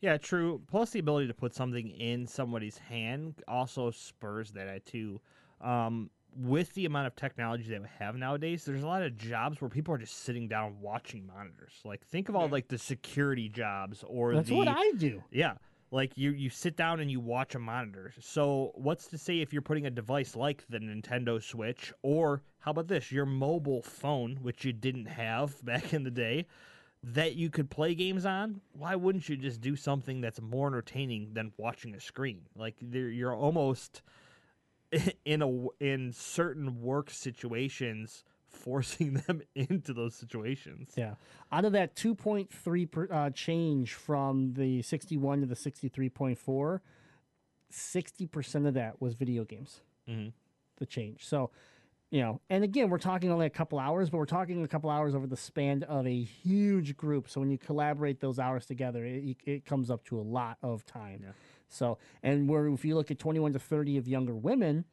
S3: Yeah, true. Plus, the ability to put something in somebody's hand also spurs that too. Um, with the amount of technology that we have nowadays, there's a lot of jobs where people are just sitting down watching monitors. Like, think of all like the security jobs or
S2: That's
S3: the
S2: what I do.
S3: yeah. Like you, you sit down and you watch a monitor. So what's to say if you're putting a device like the Nintendo Switch, or how about this, your mobile phone, which you didn't have back in the day, that you could play games on? Why wouldn't you just do something that's more entertaining than watching a screen? Like you're almost in a in certain work situations forcing them into those situations.
S2: Yeah. Out of that 2.3 per, uh, change from the 61 to the 63.4, 60% of that was video games.
S3: Mhm.
S2: The change. So, you know, and again, we're talking only a couple hours, but we're talking a couple hours over the span of a huge group. So when you collaborate those hours together, it, it comes up to a lot of time.
S3: Yeah.
S2: So, and where if you look at 21 to 30 of younger women,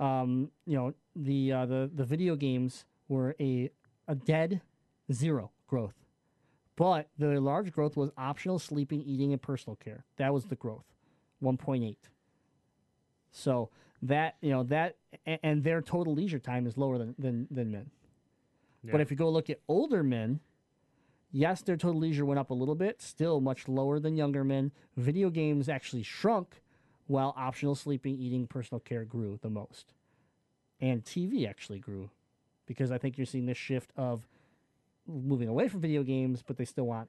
S2: um, you know, the uh, the the video games were a a dead zero growth. But the large growth was optional sleeping, eating, and personal care. That was the growth, 1.8. So that you know that and their total leisure time is lower than than, than men. But if you go look at older men, yes, their total leisure went up a little bit, still much lower than younger men. Video games actually shrunk, while optional sleeping, eating, personal care grew the most. And TV actually grew, because I think you're seeing this shift of moving away from video games, but they still want,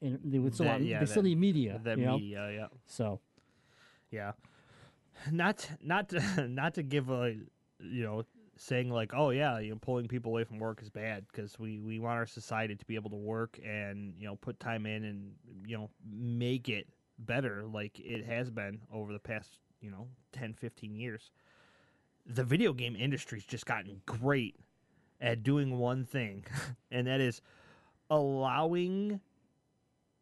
S2: and they would still
S3: That-
S2: want,
S3: yeah,
S2: they still need media.
S3: That
S2: you know?
S3: media, yeah.
S2: So
S3: Yeah. Not not to not to give a you know saying like oh yeah you know pulling people away from work is bad because we we want our society to be able to work and you know put time in and you know make it better like it has been over the past you know 10 15 years the video game industry's just gotten great at doing one thing and that is allowing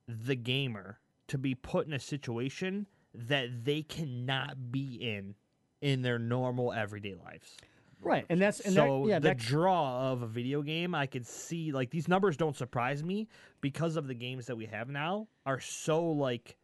S3: the gamer to be put in a situation that they cannot be in in their normal everyday lives.
S2: right, and that's and
S3: so
S2: that, yeah,
S3: the
S2: that,
S3: draw of a video game, I could see like these numbers don't surprise me because of the games that we have now are so like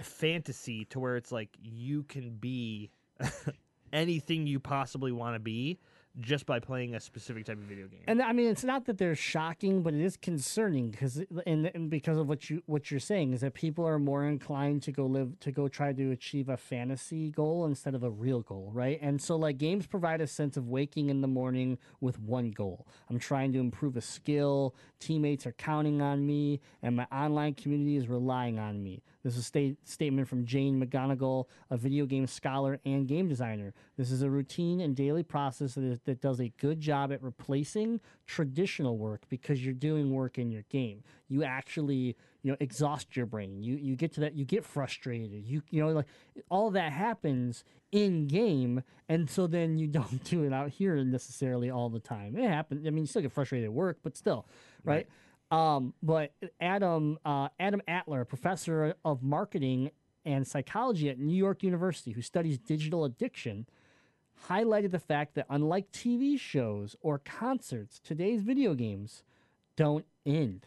S3: fantasy to where it's like you can be anything you possibly want to be just by playing a specific type of video game.
S2: And I mean, it's not that they're shocking, but it is concerning because and, and because of what you what you're saying is that people are more inclined to go live to go try to achieve a fantasy goal instead of a real goal, right? And so like games provide a sense of waking in the morning with one goal. I'm trying to improve a skill. Teammates are counting on me, and my online community is relying on me. This is a state, statement from Jane McGonigal, a video game scholar and game designer. This is a routine and daily process that, is, that does a good job at replacing traditional work because you're doing work in your game. You actually, you know, exhaust your brain. You you get to that. You get frustrated. You you know, like all that happens in game, and so then you don't do it out here necessarily all the time. It happens. I mean, you still get frustrated at work, but still, right? Um, but Adam uh, Adam Alter, professor of marketing and psychology at New York University, who studies digital addiction, highlighted the fact that unlike TV shows or concerts, today's video games don't end.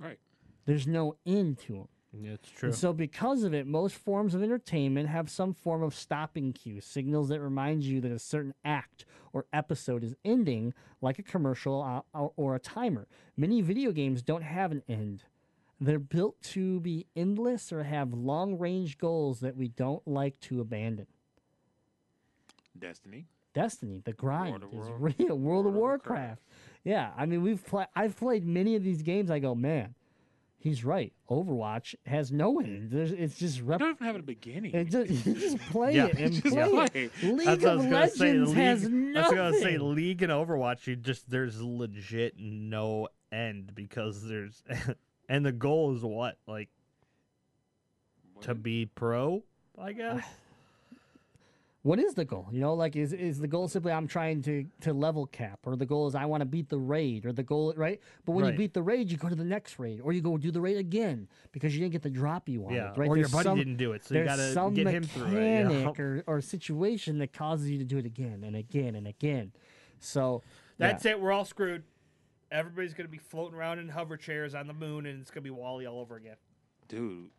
S4: Right.
S2: There's no end to them.
S3: Yeah, it's true.
S2: And so, because of it, most forms of entertainment have some form of stopping cue, signals that remind you that a certain act or episode is ending, like a commercial uh, or- or a timer. Many video games don't have an end. They're built to be endless or have long range goals that we don't like to abandon.
S4: Destiny.
S2: Destiny, the grind is real. World of
S4: World of
S2: Warcraft. Yeah, I mean, we've played. I've played many of these games. I go, man, he's right. Overwatch has no end. Hmm. There's, it's just
S4: You don't even have a beginning.
S2: and just, you just play
S3: Yeah.
S2: it and
S4: Just
S2: play it.
S4: play.
S2: League
S3: That's what I
S2: of
S3: was gonna say.
S2: Legends
S3: League,
S2: has
S3: I was gonna say League and Overwatch. You just there's legit no end because there's and the goal is what like to be pro. I guess.
S2: what is the goal? You know, like is is the goal simply I'm trying to to level cap, or the goal is I want to beat the raid, or the goal right? But when
S3: Right.
S2: you beat the raid, you go to the next raid, or you go do the raid again because you didn't get the drop you wanted.
S3: yeah.
S2: right?
S3: Or your
S2: There's
S3: buddy
S2: some-
S3: didn't do it, so you
S2: there's
S3: gotta
S2: some
S3: get him through it. you know?
S2: mechanic or, or situation that causes you to do it again and again and again. So
S3: That's it. We're all screwed. Everybody's gonna be floating around in hover chairs on the moon, and it's gonna be WALL-E all over again.
S4: Dude,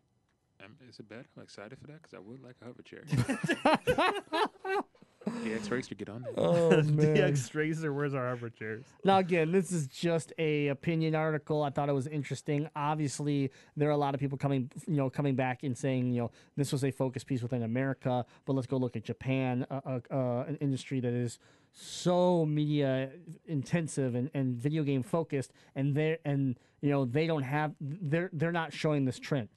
S4: um, is it bad? I'm excited for that because I would like a hover chair. DX Racer, get on that.
S2: Oh
S3: DX Racer, where's our hover chairs?
S2: Now, again, this is just a opinion article. I thought it was interesting. Obviously, there are a lot of people coming, you know, coming back and saying, you know, this was a focus piece within America, but let's go look at Japan, uh, uh, uh, an industry that is so media intensive and, and video game focused, and they and you know they don't have they're they're not showing this trend.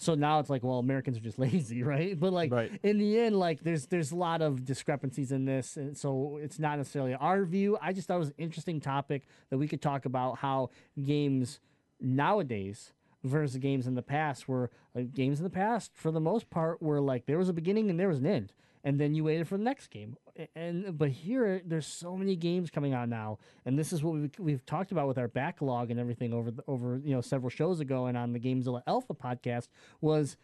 S2: So now it's like, well, Americans are just lazy, right? But like
S3: Right.
S2: in the end, like there's there's a lot of discrepancies in this, and so it's not necessarily our view. I just thought it was an interesting topic that we could talk about how games nowadays versus games in the past were like, games in the past for the most part were like there was a beginning and there was an end, and then you waited for the next game. And but here there's so many games coming out now, and this is what we've, we've talked about with our backlog and everything over the, over you know several shows ago and on the Gamezilla Alpha podcast was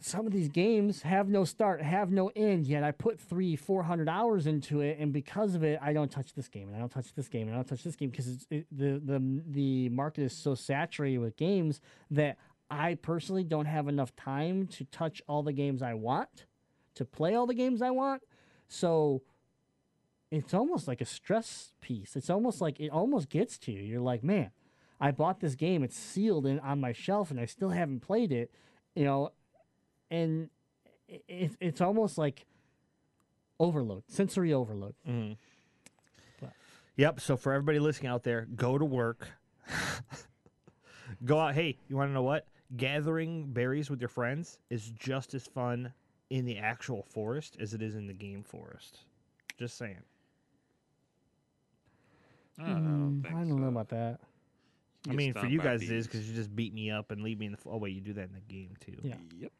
S2: some of these games have no start, have no end. Yet I put three, four hundred hours into it, and because of it, I don't touch this game, and I don't touch this game, and I don't touch this game because it, the the the market is so saturated with games that I personally don't have enough time to touch all the games I want, to play all the games I want. So it's almost like a stress piece. It's almost like it almost gets to you. You're like, man, I bought this game. It's sealed in on my shelf, and I still haven't played it. You know, and it, it, it's almost like overload, sensory overload. Mm-hmm.
S3: Yep. So for everybody listening out there, go to work. go out. Hey, you want to know what? Gathering berries with your friends is just as fun in the actual forest as it is in the game forest. Just saying.
S4: I don't,
S2: Mm,
S4: think
S2: I don't know
S4: so.
S2: about that.
S3: I mean, for you
S4: by
S3: guys it is because you just beat me up and leave me in the. F- oh wait, you do that in the game too.
S2: Yeah.
S4: Yep.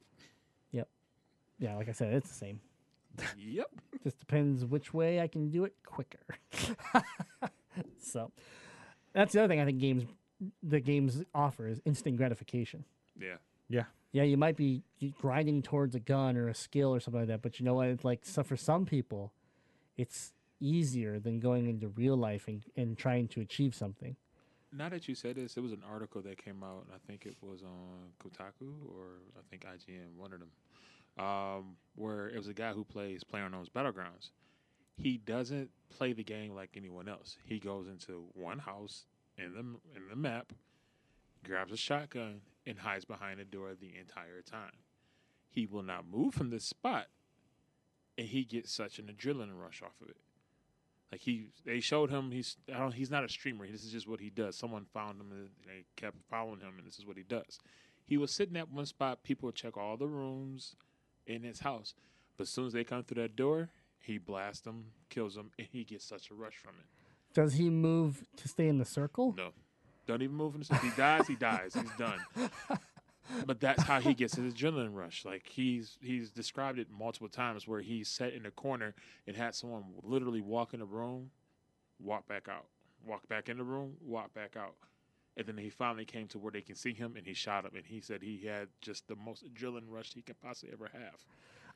S4: Yep.
S2: Yeah, like I said, it's the same.
S4: Yep.
S2: Just depends which way I can do it quicker. so that's the other thing I think games the games offer is instant gratification.
S4: Yeah.
S3: Yeah.
S2: Yeah, you might be grinding towards a gun or a skill or something like that, but you know what? It's like so for some people, it's easier than going into real life and, and trying to achieve something.
S4: Now that you said this, it was an article that came out. I think it was on Kotaku or I think IGN, one of them, um, where it was a guy who plays PlayerUnknown's Battlegrounds. He doesn't play the game like anyone else. He goes into one house in the in the map, grabs a shotgun, and hides behind the door the entire time. He will not move from this spot, and he gets such an adrenaline rush off of it. Like he, they showed him he's I don't he's not a streamer. This is just what he does. Someone found him and they kept following him, and this is what he does. He was sitting at one spot. People would check all the rooms in his house, but as soon as they come through that door, he blasts them, kills them, and he gets such a rush from it.
S2: Does he move to stay in the circle?
S4: No, don't even move him. If he dies, he dies. He's done. But that's how he gets his adrenaline rush. Like he's he's described it multiple times where he's sat in a corner and had someone literally walk in the room, walk back out, walk back in the room, walk back out. And then he finally came to where they can see him and he shot him and he said he had just the most adrenaline rush he could possibly ever have.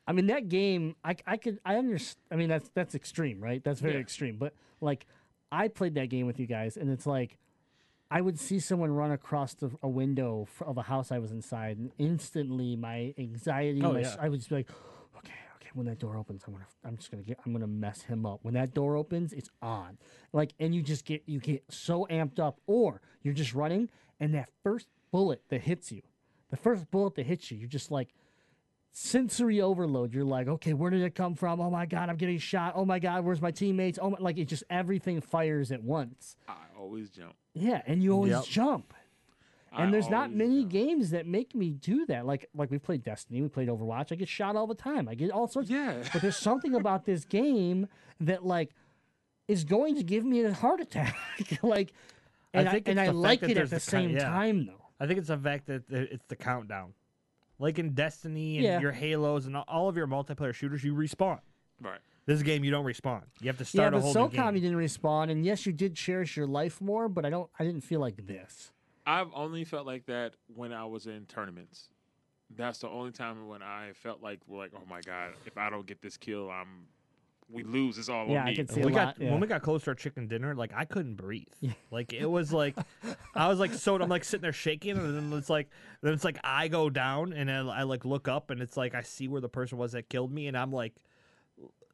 S2: I mean that game. I I could I understand. I mean that's that's extreme, right? That's very
S4: Yeah.
S2: extreme. But like I played that game with you guys, and it's like I would see someone run across the, a window of a house I was inside, and instantly my anxiety,
S3: Oh,
S2: my,
S3: yeah.
S2: I would just be like, okay, okay. When that door opens, I'm gonna I'm just gonna get I'm gonna mess him up. When that door opens, it's on. Like, and you just get you get so amped up, or you're just running, and that first bullet that hits you, the first bullet that hits you, you're just like sensory overload. You're like, okay, where did it come from? Oh my god, I'm getting shot. Oh my god, where's my teammates? Oh my, like it just everything fires at once.
S4: I always jump.
S2: Yeah, and you always
S3: Yep.
S2: jump. And
S4: I
S2: there's not many
S4: jump.
S2: games that make me do that. Like like we played Destiny, we played Overwatch. I get shot all the time. I get all sorts.
S4: Yeah.
S2: But there's something about this game that like is going to give me a heart attack. like,
S3: I
S2: and I,
S3: think
S2: and
S3: it's
S2: I
S3: the fact
S2: like
S3: that
S2: it at the
S3: the ki-
S2: same
S3: yeah.
S2: time though.
S3: I think it's the fact that it's the countdown. Like in Destiny and
S2: Yeah.
S3: your Halos and all of your multiplayer shooters, you respawn.
S4: Right.
S3: This game, you don't respawn. You have to
S2: Yeah,
S3: start a
S2: but
S3: whole new
S2: SOCOM
S3: game.
S2: you didn't respawn, and yes, you did cherish your life more. But I don't. I didn't feel like this.
S4: I've only felt like that when I was in tournaments. That's the only time when I felt like, well, like, oh my god, if I don't get this kill, I'm we lose. It's all
S2: Yeah,
S4: on
S2: I
S4: can
S2: could see
S3: we
S2: a
S3: got
S2: lot, yeah.
S3: when we got close to our chicken dinner, like I couldn't breathe. Like it was like I was like so I'm like sitting there shaking, and then it's like then it's like I go down and I, I like look up, and it's like I see where the person was that killed me, and I'm like.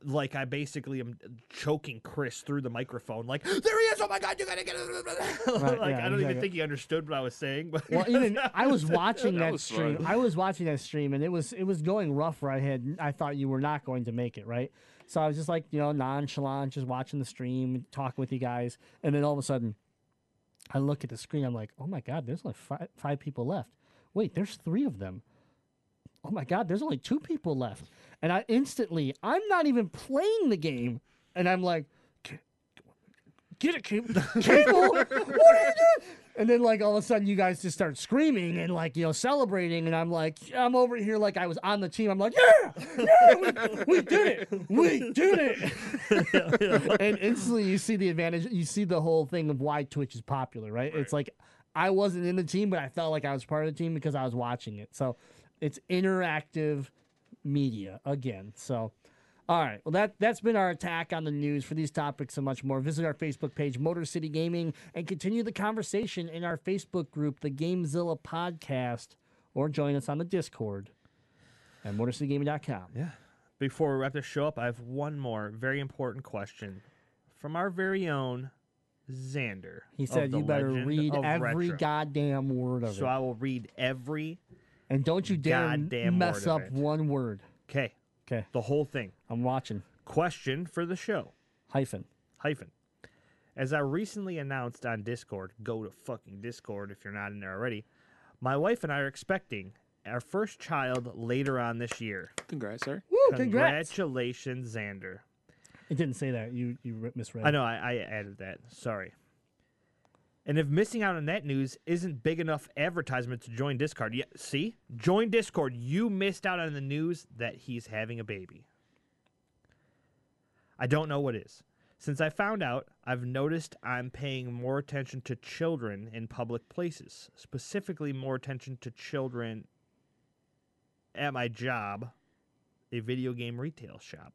S3: Like I basically am choking Chris through the microphone, like there he is! Oh my god, you gotta get it! like
S2: yeah,
S3: I don't
S2: exactly.
S3: even think he understood what I was saying. But
S2: Well, even I was watching
S4: That
S2: that,
S4: was
S2: stream.
S4: fun.
S2: I was watching that stream, and it was it was going rough. Where I had I thought you were not going to make it, right? So I was just like you know nonchalant, just watching the stream, talking with you guys, and then all of a sudden, I look at the screen. I'm like, oh my god, there's only five, five people left. Wait, there's three of them. Oh my god, there's only two people left, and I instantly I'm not even playing the game, and I'm like. Get it, Cable. Cable, what are you doing? And then, like, all of a sudden, you guys just start screaming and, like, you know, celebrating. And I'm like, I'm over here like I was on the team. I'm like, yeah, yeah, we, we did it. We did it. and instantly, you see the advantage. You see the whole thing of why Twitch is popular, right? It's like I wasn't in the team, but I felt like I was part of the team because I was watching it. So it's interactive media again. So. All right. Well, that that's been our attack on the news for these topics and much more. Visit our Facebook page, Motor City Gaming, and continue the conversation in our Facebook group, the Gamezilla Podcast, or join us on the Discord at MotorCityGaming.com.
S3: Yeah. Before we wrap this show up, I have one more very important question from our very own Xander.
S2: He said you better read every
S3: Retro.
S2: goddamn word of
S3: So
S2: it, So
S3: I will read every.
S2: and don't you dare mess up
S3: it.
S2: one word.
S3: Okay.
S2: Okay,
S3: The whole thing.
S2: I'm watching.
S3: Question for the show.
S2: Hyphen.
S3: Hyphen. As I recently announced on Discord, go to fucking Discord if you're not in there already. My wife and I are expecting our first child later on this year.
S4: Congrats, sir.
S2: Woo! Congrats.
S3: Congratulations, Xander.
S2: It didn't say that. You you misread.
S3: I know I, I added that. Sorry. And if missing out on that news isn't big enough advertisement to join Discord, yeah, see, join Discord. You missed out on the news that he's having a baby. I don't know what is. Since I found out, I've noticed I'm paying more attention to children in public places, specifically more attention to children at my job, a video game retail shop.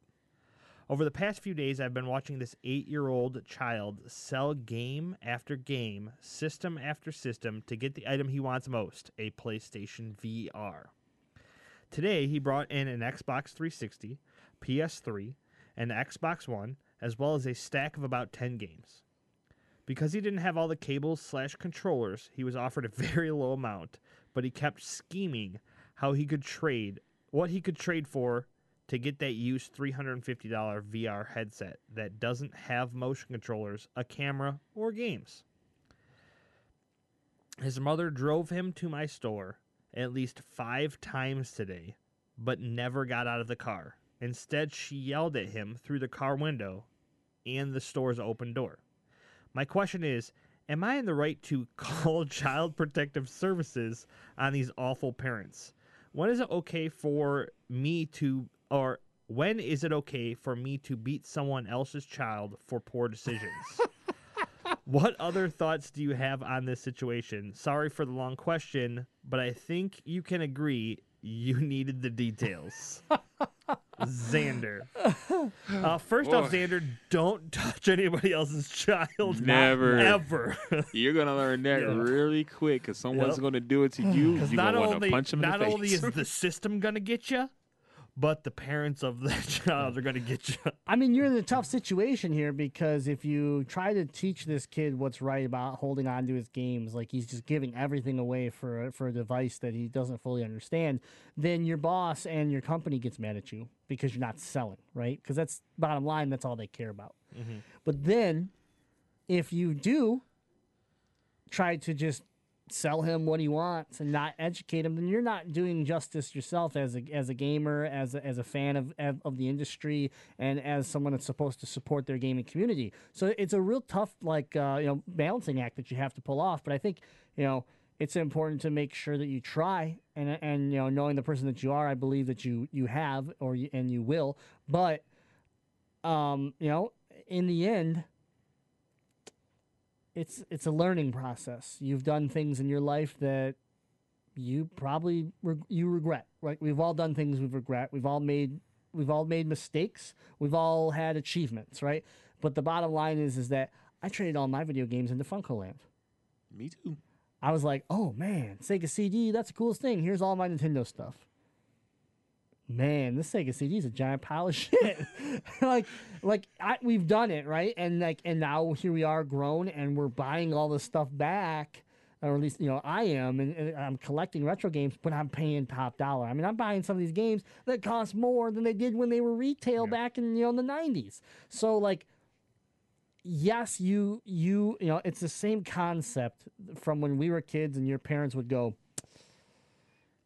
S3: Over the past few days, I've been watching this eight year old child sell game after game, system after system to get the item he wants most a PlayStation VR. Today, he brought in an Xbox 360, PS3, and Xbox One, as well as a stack of about 10 games. Because he didn't have all the cables slash controllers, he was offered a very low amount, but he kept scheming how he could trade, what he could trade for to get that used $350 VR headset that doesn't have motion controllers, a camera, or games. His mother drove him to my store at least five times today, but never got out of the car. Instead, she yelled at him through the car window and the store's open door. My question is Am I in the right to call Child Protective Services on these awful parents? When is it okay for me to, or when is it okay for me to beat someone else's child for poor decisions? what other thoughts do you have on this situation? Sorry for the long question, but I think you can agree you needed the details. Xander. Uh, first off, Xander, don't touch anybody else's child.
S4: Never.
S3: Ever.
S4: You're gonna learn that
S3: Yeah.
S4: really quick because someone's
S3: Yep.
S4: gonna do it to you.
S3: Because
S4: You're
S3: not
S4: gonna want
S3: only
S4: to punch them in
S3: not
S4: the face.
S3: only is the system gonna get you, but the parents of the child are gonna get you.
S2: I mean, you're in a tough situation here because if you try to teach this kid what's right about holding on to his games, like he's just giving everything away for for a device that he doesn't fully understand, then your boss and your company gets mad at you because you're not selling, right? Because that's bottom line. That's all they care about. Mm-hmm. But then, if you do try to just sell him what he wants and not educate him, then you're not doing justice yourself as a as a gamer, as a, as a fan of, of the industry, and as someone that's supposed to support their gaming community. So it's a real tough like uh, you know balancing act that you have to pull off. But I think you know it's important to make sure that you try and and you know knowing the person that you are, I believe that you you have or you, and you will, but um you know in the end it's it's a learning process. You've done things in your life that you probably reg- you regret. Right? We've all done things we regret. We've all made we've all made mistakes. We've all had achievements, right? But the bottom line is is that I traded all my video games into FuncoLand.
S4: Me too.
S2: I was like, oh man, Sega CD, that's the coolest thing. Here's all my Nintendo stuff. Man, this Sega CD is a giant pile of shit. like, like I, we've done it right, and like, and now here we are, grown, and we're buying all this stuff back, or at least you know I am, and, and I'm collecting retro games, but I'm paying top dollar. I mean, I'm buying some of these games that cost more than they did when they were retail back in you know the '90s. So like, yes, you you you know, it's the same concept from when we were kids and your parents would go,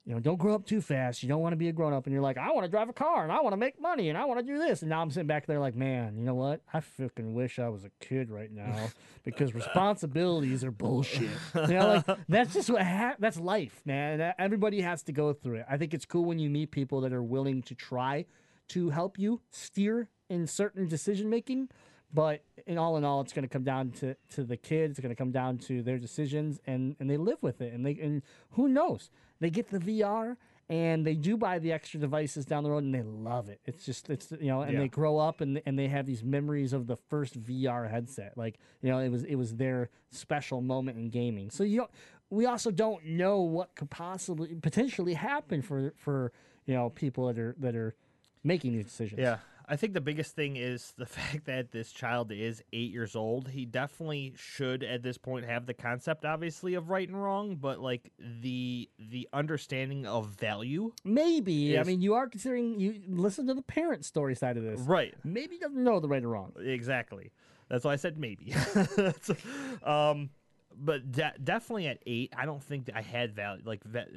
S2: you know, don't grow up too fast. You don't want to be a grown up, and you're like, I want to drive a car and I want to make money and I want to do this. And now I'm sitting back there like, man, you know what? I fucking wish I was a kid right now because responsibilities are bullshit. You know, like that's just what ha- that's life, man. Everybody has to go through it. I think it's cool when you meet people that are willing to try to help you steer in certain decision making. But in all in all, it's going to come down to, to the kids. It's going to come down to their decisions, and, and they live with it. And they and who knows? They get the VR, and they do buy the extra devices down the road, and they love it. It's just it's you know, and
S3: Yeah.
S2: they grow up and and they have these memories of the first VR headset. Like you know, it was it was their special moment in gaming. So you don't, we also don't know what could possibly potentially happen for for you know people that are that are making these decisions.
S3: Yeah. I think the biggest thing is the fact that this child is eight years old. He definitely should at this point have the concept, obviously, of right and wrong, but like the the understanding of value.
S2: Maybe. I mean, you are considering you listen to the parent story side of this.
S3: Right.
S2: Maybe he doesn't know the right or wrong.
S3: Exactly. That's why I said maybe. Um, but de- definitely at eight, I don't think that I had value. Like va-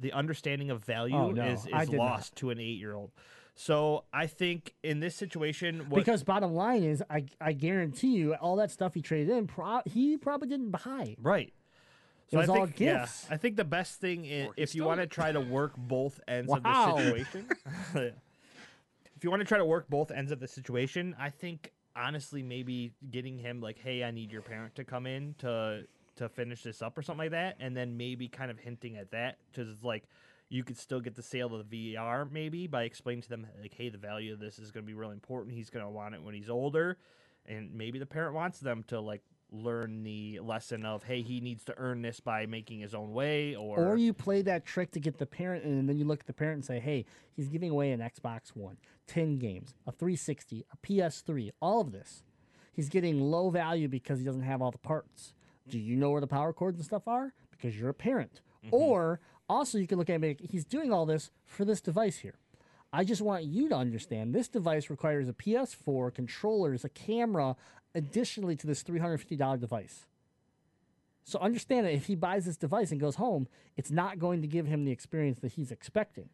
S3: the understanding of value
S2: Oh, no,
S3: is, is
S2: did not.
S3: lost to an eight year old. So I think in this situation, what,
S2: Because bottom line is, I I guarantee you, all that stuff he traded in, pro- he probably didn't buy.
S3: right.
S2: It was
S3: I
S2: all
S3: think, yeah. I think the best thing is
S4: Or
S3: if you want to try to work both ends
S2: Wow.
S3: of the situation. if you want to try to work both ends of the situation, I think honestly maybe getting him like, hey, I need your parent to come in to to finish this up or something like that, and then maybe kind of hinting at that because it's like you could still get the sale of the VR maybe by explaining to them like, hey, the value of this is going to be really important. He's going to want it when he's older, and maybe the parent wants them to like learn the lesson of hey, he needs to earn this by making his own way, or
S2: Or you play that trick to get the parent, and then you look at the parent and say, "Hey, he's giving away an Xbox One, ten games, a 360, a PS3, all of this. He's getting low value because he doesn't have all the parts. Do you know where the power cords and stuff are? Because you're a parent. Mm-hmm. Or also, you can look at it and be like, he's doing all this for this device here. I just want you to understand this device requires a PS4, controllers, a camera, additionally to this $350 device. So understand that if he buys this device and goes home, it's not going to give him the experience that he's expecting.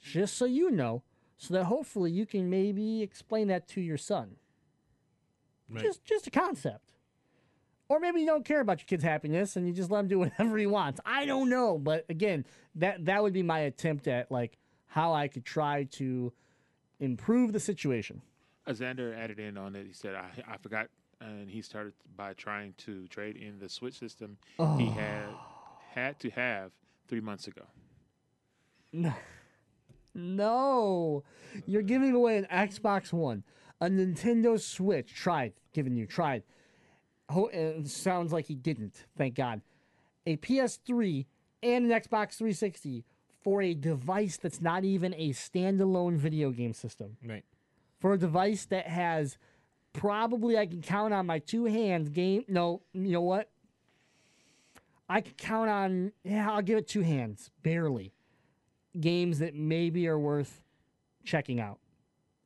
S2: Just so you know, so that hopefully you can maybe explain that to your son.
S3: Right.
S2: Just just a concept. Or maybe you don't care about your kid's happiness and you just let him do whatever he wants. I don't know, but again, that that would be my attempt at like how I could try to improve the situation.
S4: Xander added in on it. He said, I, I forgot. And he started by trying to trade in the Switch system he oh. had had to have three months ago.
S2: No. No, you're giving away an Xbox One, a Nintendo Switch. Tried giving you tried. Ho- it sounds like he didn't. Thank God. A PS3 and an Xbox 360 for a device that's not even a standalone video game system.
S3: right.
S2: For a device that has probably I can count on my two hands game. No, you know what? I can count on. Yeah, I'll give it two hands, barely. Games that maybe are worth checking out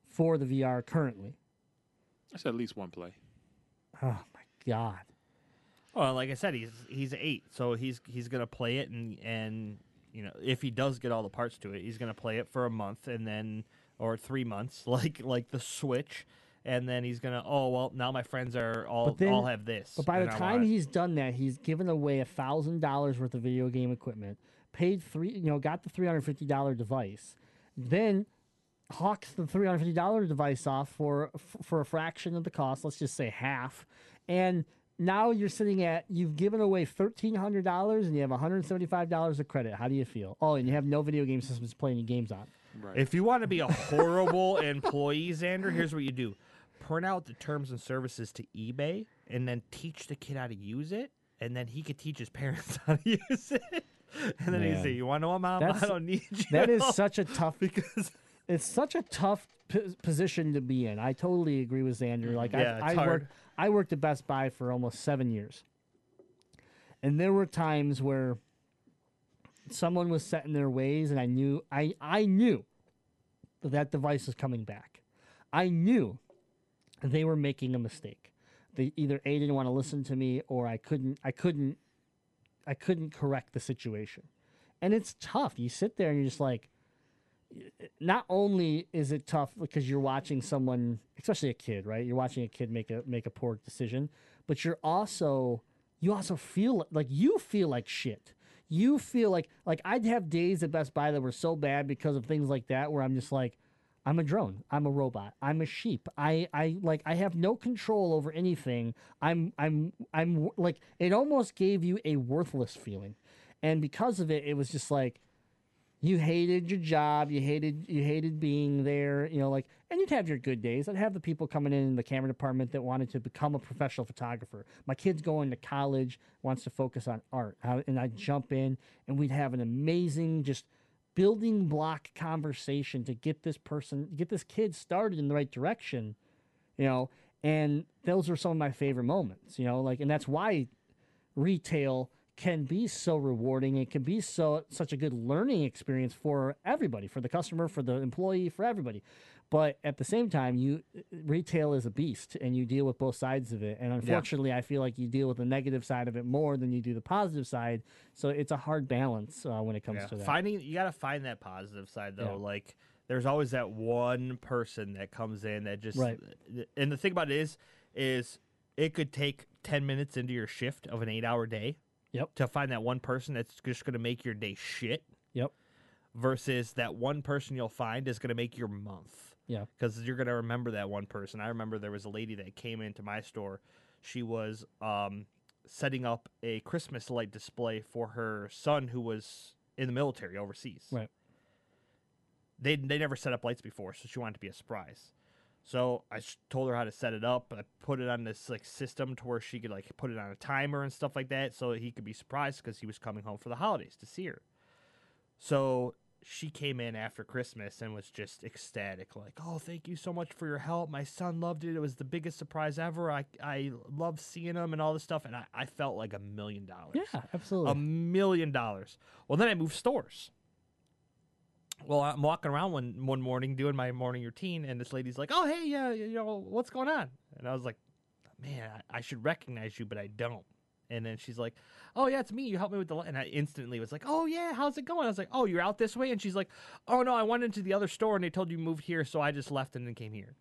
S2: for the VR currently.
S4: That's at least one play.
S2: Oh god!
S3: Well, like I said, he's he's eight, so he's he's gonna play it, and and you know if he does get all the parts to it, he's gonna play it for a month, and then or three months, like like the Switch, and then he's gonna oh well now my friends are all
S2: then-
S3: all have this.
S2: But by the time he's done that, he's given away a thousand dollars worth of video game equipment, paid three, you know, got the three hundred fifty dollar device, then hawks the three hundred fifty dollar device off for for a fraction of the cost. Let's just say half, and now you're sitting at you've given away thirteen hundred dollars and you have one hundred seventy five dollars of credit. How do you feel? Oh, and you have no video game systems to play any games on.
S4: Right.
S3: If you want to be a horrible employee, Xander, here's what you do: print out the terms and services to eBay, and then teach the kid how to use it, and then he could teach his parents how to use it. And then he
S2: Man.
S3: say, "You want to know what, mom?
S2: That's-
S3: I don't need you."
S2: That is such a tough
S3: because
S2: it's such a tough p- position to be in. I totally agree with Xander. Like
S3: Yeah,
S2: I,
S3: it's
S2: I
S3: hard.
S2: worked, I worked at Best Buy for almost seven years, and there were times where someone was set in their ways, and I knew, I, I knew that that device was coming back. I knew they were making a mistake. They either a didn't want to listen to me, or I couldn't, I couldn't, I couldn't correct the situation, and it's tough. You sit there and you're just like not only is it tough because you're watching someone, especially a kid, right? You're watching a kid make a make a poor decision, but you're also you also feel like you feel like shit. You feel like like I'd have days at Best Buy that were so bad because of things like that where I'm just like I'm a drone. I'm a robot. I'm a sheep. I, I like I have no control over anything. I'm I'm I'm like it almost gave you a worthless feeling. And because of it, it was just like you hated your job you hated you hated being there you know like and you'd have your good days. I'd have the people coming in in the camera department that wanted to become a professional photographer. My kid's going to college wants to focus on art and i'd jump in and we'd have an amazing just building block conversation to get this person get this kid started in the right direction you know and those are some of my favorite moments you know like and that's why retail can be so rewarding it can be so such a good learning experience for everybody for the customer for the employee for everybody but at the same time you retail is a beast and you deal with both sides of it and unfortunately i feel like you deal with the negative side of it more than you do the positive side so it's a hard balance uh, when it comes
S3: Yeah.
S2: to that
S3: Finding you got to find that positive side though.
S2: Yeah.
S3: Like there's always that one person that comes in that just
S2: Right.
S3: And the thing about it is, is it could take ten minutes into your shift of an eight-hour day
S2: yep
S3: to find that one person that's just going to make your day shit.
S2: yep
S3: Versus that one person you'll find is going to make your month
S2: yeah
S3: because you're going to remember that one person. I remember there was a lady that came into my store. She was um, setting up a Christmas light display for her son who was in the military overseas.
S2: Right.
S3: They they never set up lights before, so she wanted to be a surprise. So I told her how to set it up. I put it on this like system to where she could like put it on a timer and stuff like that, so he could be surprised because he was coming home for the holidays to see her. So she came in after Christmas and was just ecstatic, like, "Oh, thank you so much for your help. My son loved it. It was the biggest surprise ever. I I love seeing him and all this stuff." And I, I felt like a million dollars
S2: Yeah, absolutely.
S3: a million dollars. Well, then I moved stores. Well, I'm walking around one one morning doing my morning routine, and this lady's like, "Oh, hey, yeah, you know what's going on?" And I was like, "Man, I, I should recognize you, but I don't." And then she's like, "Oh yeah, it's me. You helped me with the." li-" And I instantly was like, "Oh yeah, how's it going?" I was like, "Oh, you're out this way?" And she's like, "Oh no, I went into the other store and they told you moved here, so I just left and then came here."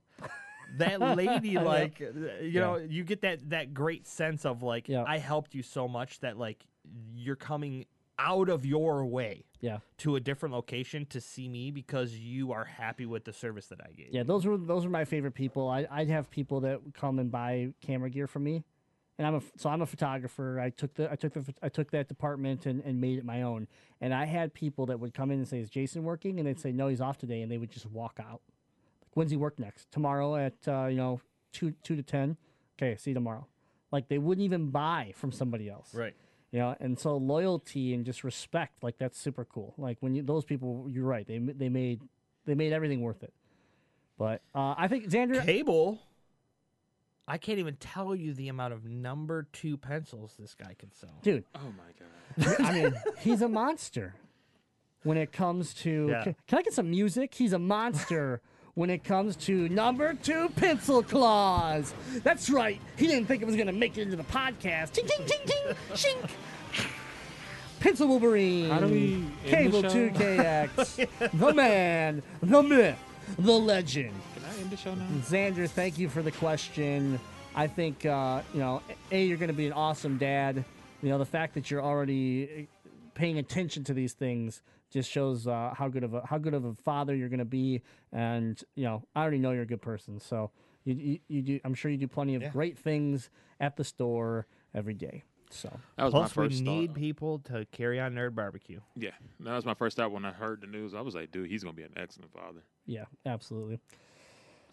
S3: that lady, like, uh, you know, you get that that great sense of like,
S2: Yeah.
S3: I helped you so much that like you're coming out of your way
S2: yeah.
S3: to a different location to see me because you are happy with the service that I gave.
S2: Yeah, those were those were my favorite people. I, I'd have people that would come and buy camera gear from me, and I'm a so I'm a photographer. I took the I took the I took that department and, and made it my own. And I had people that would come in and say, "Is Jason working?" And they'd say, "No, he's off today," and they would just walk out. Like, when's he work next? Tomorrow at uh, you know two two to ten. Okay, see you tomorrow. Like they wouldn't even buy from somebody else.
S3: Right.
S2: You know, and so loyalty and just respect, like that's super cool. Like when you those people, you're right. They they made they made everything worth it. But uh, I think Xander,
S3: Cable. I can't even tell you the amount of number two pencils this guy can sell.
S2: dude,
S4: Oh my god.
S2: I mean, he's a monster when it comes to.
S3: Yeah.
S2: Can, can I get some music? He's a monster when it comes to number two pencil claws. That's right. He didn't think it was gonna make it into the podcast. Ting ting ting ting shink. Pencil Wolverine.
S4: How do we end the
S2: Cable
S4: show?
S2: 2KX. the man, the myth, the legend.
S4: Can I end the show now?
S2: Xander, thank you for the question. I think uh, you know, a you're going to be an awesome dad. You know, the fact that you're already uh, paying attention to these things just shows uh, how good of a how good of a father you're going to be. And you know, I already know you're a good person, so you you, you do. I'm sure you do plenty of
S3: Yeah.
S2: great things at the store every day. So
S4: That was
S3: Plus,
S4: my
S3: we
S4: first
S3: need
S4: thought.
S3: people to carry on Nerd Barbecue.
S4: Yeah, that was my first thought when I heard the news. I was like, dude, he's gonna be an excellent father.
S2: yeah, absolutely.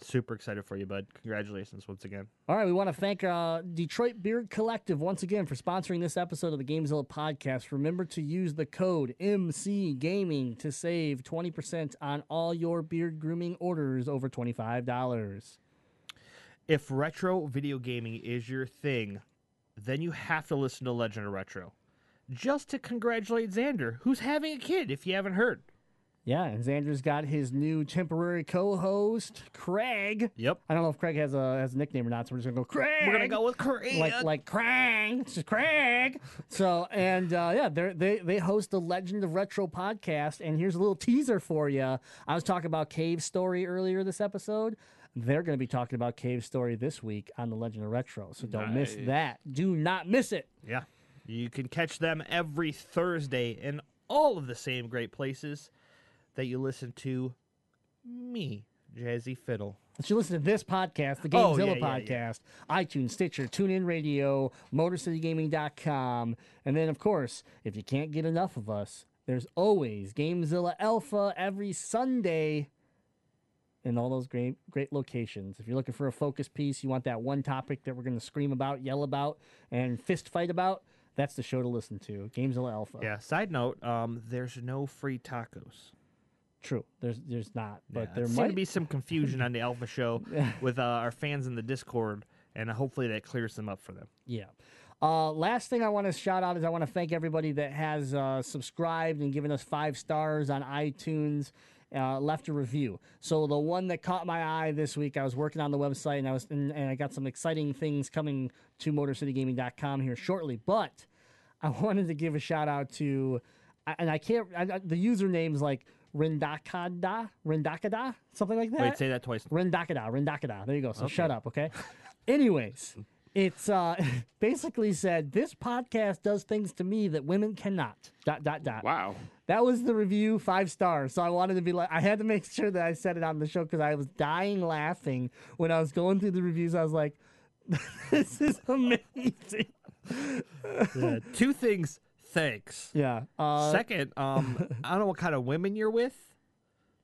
S3: Super excited for you, bud. Congratulations once again.
S2: All right, we want to thank uh, Detroit Beard Collective once again for sponsoring this episode of the Gamezilla podcast. Remember to use the code MC Gaming to save 20% on all your beard grooming orders over $25.
S3: If retro video gaming is your thing, then you have to listen to Legend of Retro. Just to congratulate Xander, who's having a kid, if you haven't heard.
S2: Yeah, and Xander's got his new temporary co-host, Craig.
S3: Yep.
S2: I don't know if Craig has a has a nickname or not, so we're just gonna go Craig.
S3: We're gonna go with Craig.
S2: like like Krang. It's just Craig. So and uh, yeah, they they they host the Legend of Retro podcast. And here's a little teaser for you. I was talking about Cave Story earlier this episode. They're going to be talking about Cave Story this week on the Legend of Retro. So don't miss that. Do not miss it.
S3: Yeah. You can catch them every Thursday in all of the same great places that you listen to me, Jazzy Fiddle.
S2: But you listen to this podcast, the
S3: Oh,
S2: Gamezilla
S3: yeah, yeah, yeah.
S2: podcast, iTunes, Stitcher, TuneIn Radio, MotorCityGaming.com. And then, of course, if you can't get enough of us, there's always Gamezilla Alpha every Sunday in all those great great locations. If you're looking for a focus piece, you want that one topic that we're going to scream about, yell about, and fist fight about, that's the show to listen to. Gamezilla Alpha.
S3: Yeah. Side note, um, there's no free tacos.
S2: True. There's there's not, but
S3: Yeah,
S2: there might
S3: to be some confusion on the Alpha show with uh, our fans in the Discord, and hopefully that clears them up for them.
S2: Yeah. Uh, last thing I want to shout out is I want to thank everybody that has uh, subscribed and given us five stars on iTunes, uh, left a review. So the one that caught my eye this week, I was working on the website and I was and, and I got some exciting things coming to MotorCityGaming.com here shortly. But I wanted to give a shout out to, and I can't. I- the username's like Rendakada, Rendakada, something like that.
S3: Wait, say that twice.
S2: Rendakada, Rendakada. There you go. So shut up, okay? Anyways, it's uh basically said this podcast does things to me that women cannot. Dot dot dot.
S4: Wow.
S2: That was the review, five stars. So I wanted to be like, I had to make sure that I said it on the show because I was dying laughing when I was going through the reviews. I was like, this is amazing.
S3: Yeah, two things thanks.
S2: Yeah. Uh,
S3: Second, um, I don't know what kind of women you're with,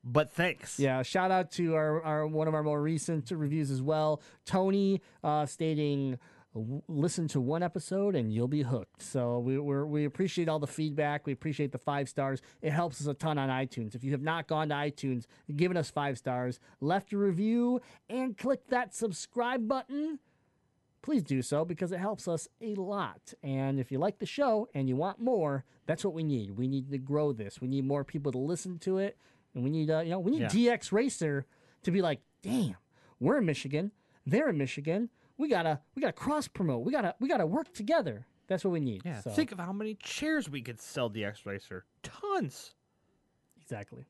S3: but thanks.
S2: Yeah, shout out to our, our one of our more recent reviews as well, Tony, uh, stating, "Listen to one episode and you'll be hooked." So we we're, we appreciate all the feedback. We appreciate the five stars. It helps us a ton on iTunes. If you have not gone to iTunes, given us five stars, left a review, and click that subscribe button. Please do so because it helps us a lot. And if you like the show and you want more, that's what we need. We need to grow this. We need more people to listen to it, and we need uh, you know we need
S3: Yeah.
S2: DX Racer to be like, damn, we're in Michigan, they're in Michigan. We gotta we gotta cross promote. We gotta we gotta work together. That's what we need.
S3: Yeah.
S2: So,
S3: Think of how many chairs we could sell DX Racer. Tons.
S2: exactly.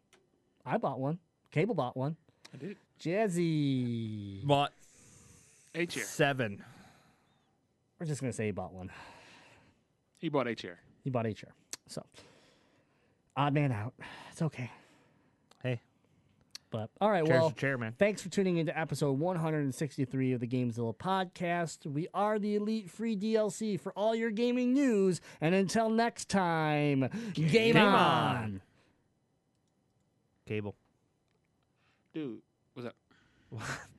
S2: I bought one. Cable bought one.
S4: I did.
S2: Jazzy.
S3: bought
S4: A chair.
S3: seven.
S2: We're just gonna say he bought one.
S4: He bought a chair.
S2: He bought a chair. So odd man out. It's okay.
S3: Hey,
S2: But all right,
S3: chair's
S2: well,
S3: a chair, man.
S2: Thanks for tuning into episode 163 of the Gamezilla podcast. We are the Elite Free DLC for all your gaming news. And until next time, game,
S3: Game
S2: on.
S3: on. Cable.
S4: Dude, what's up?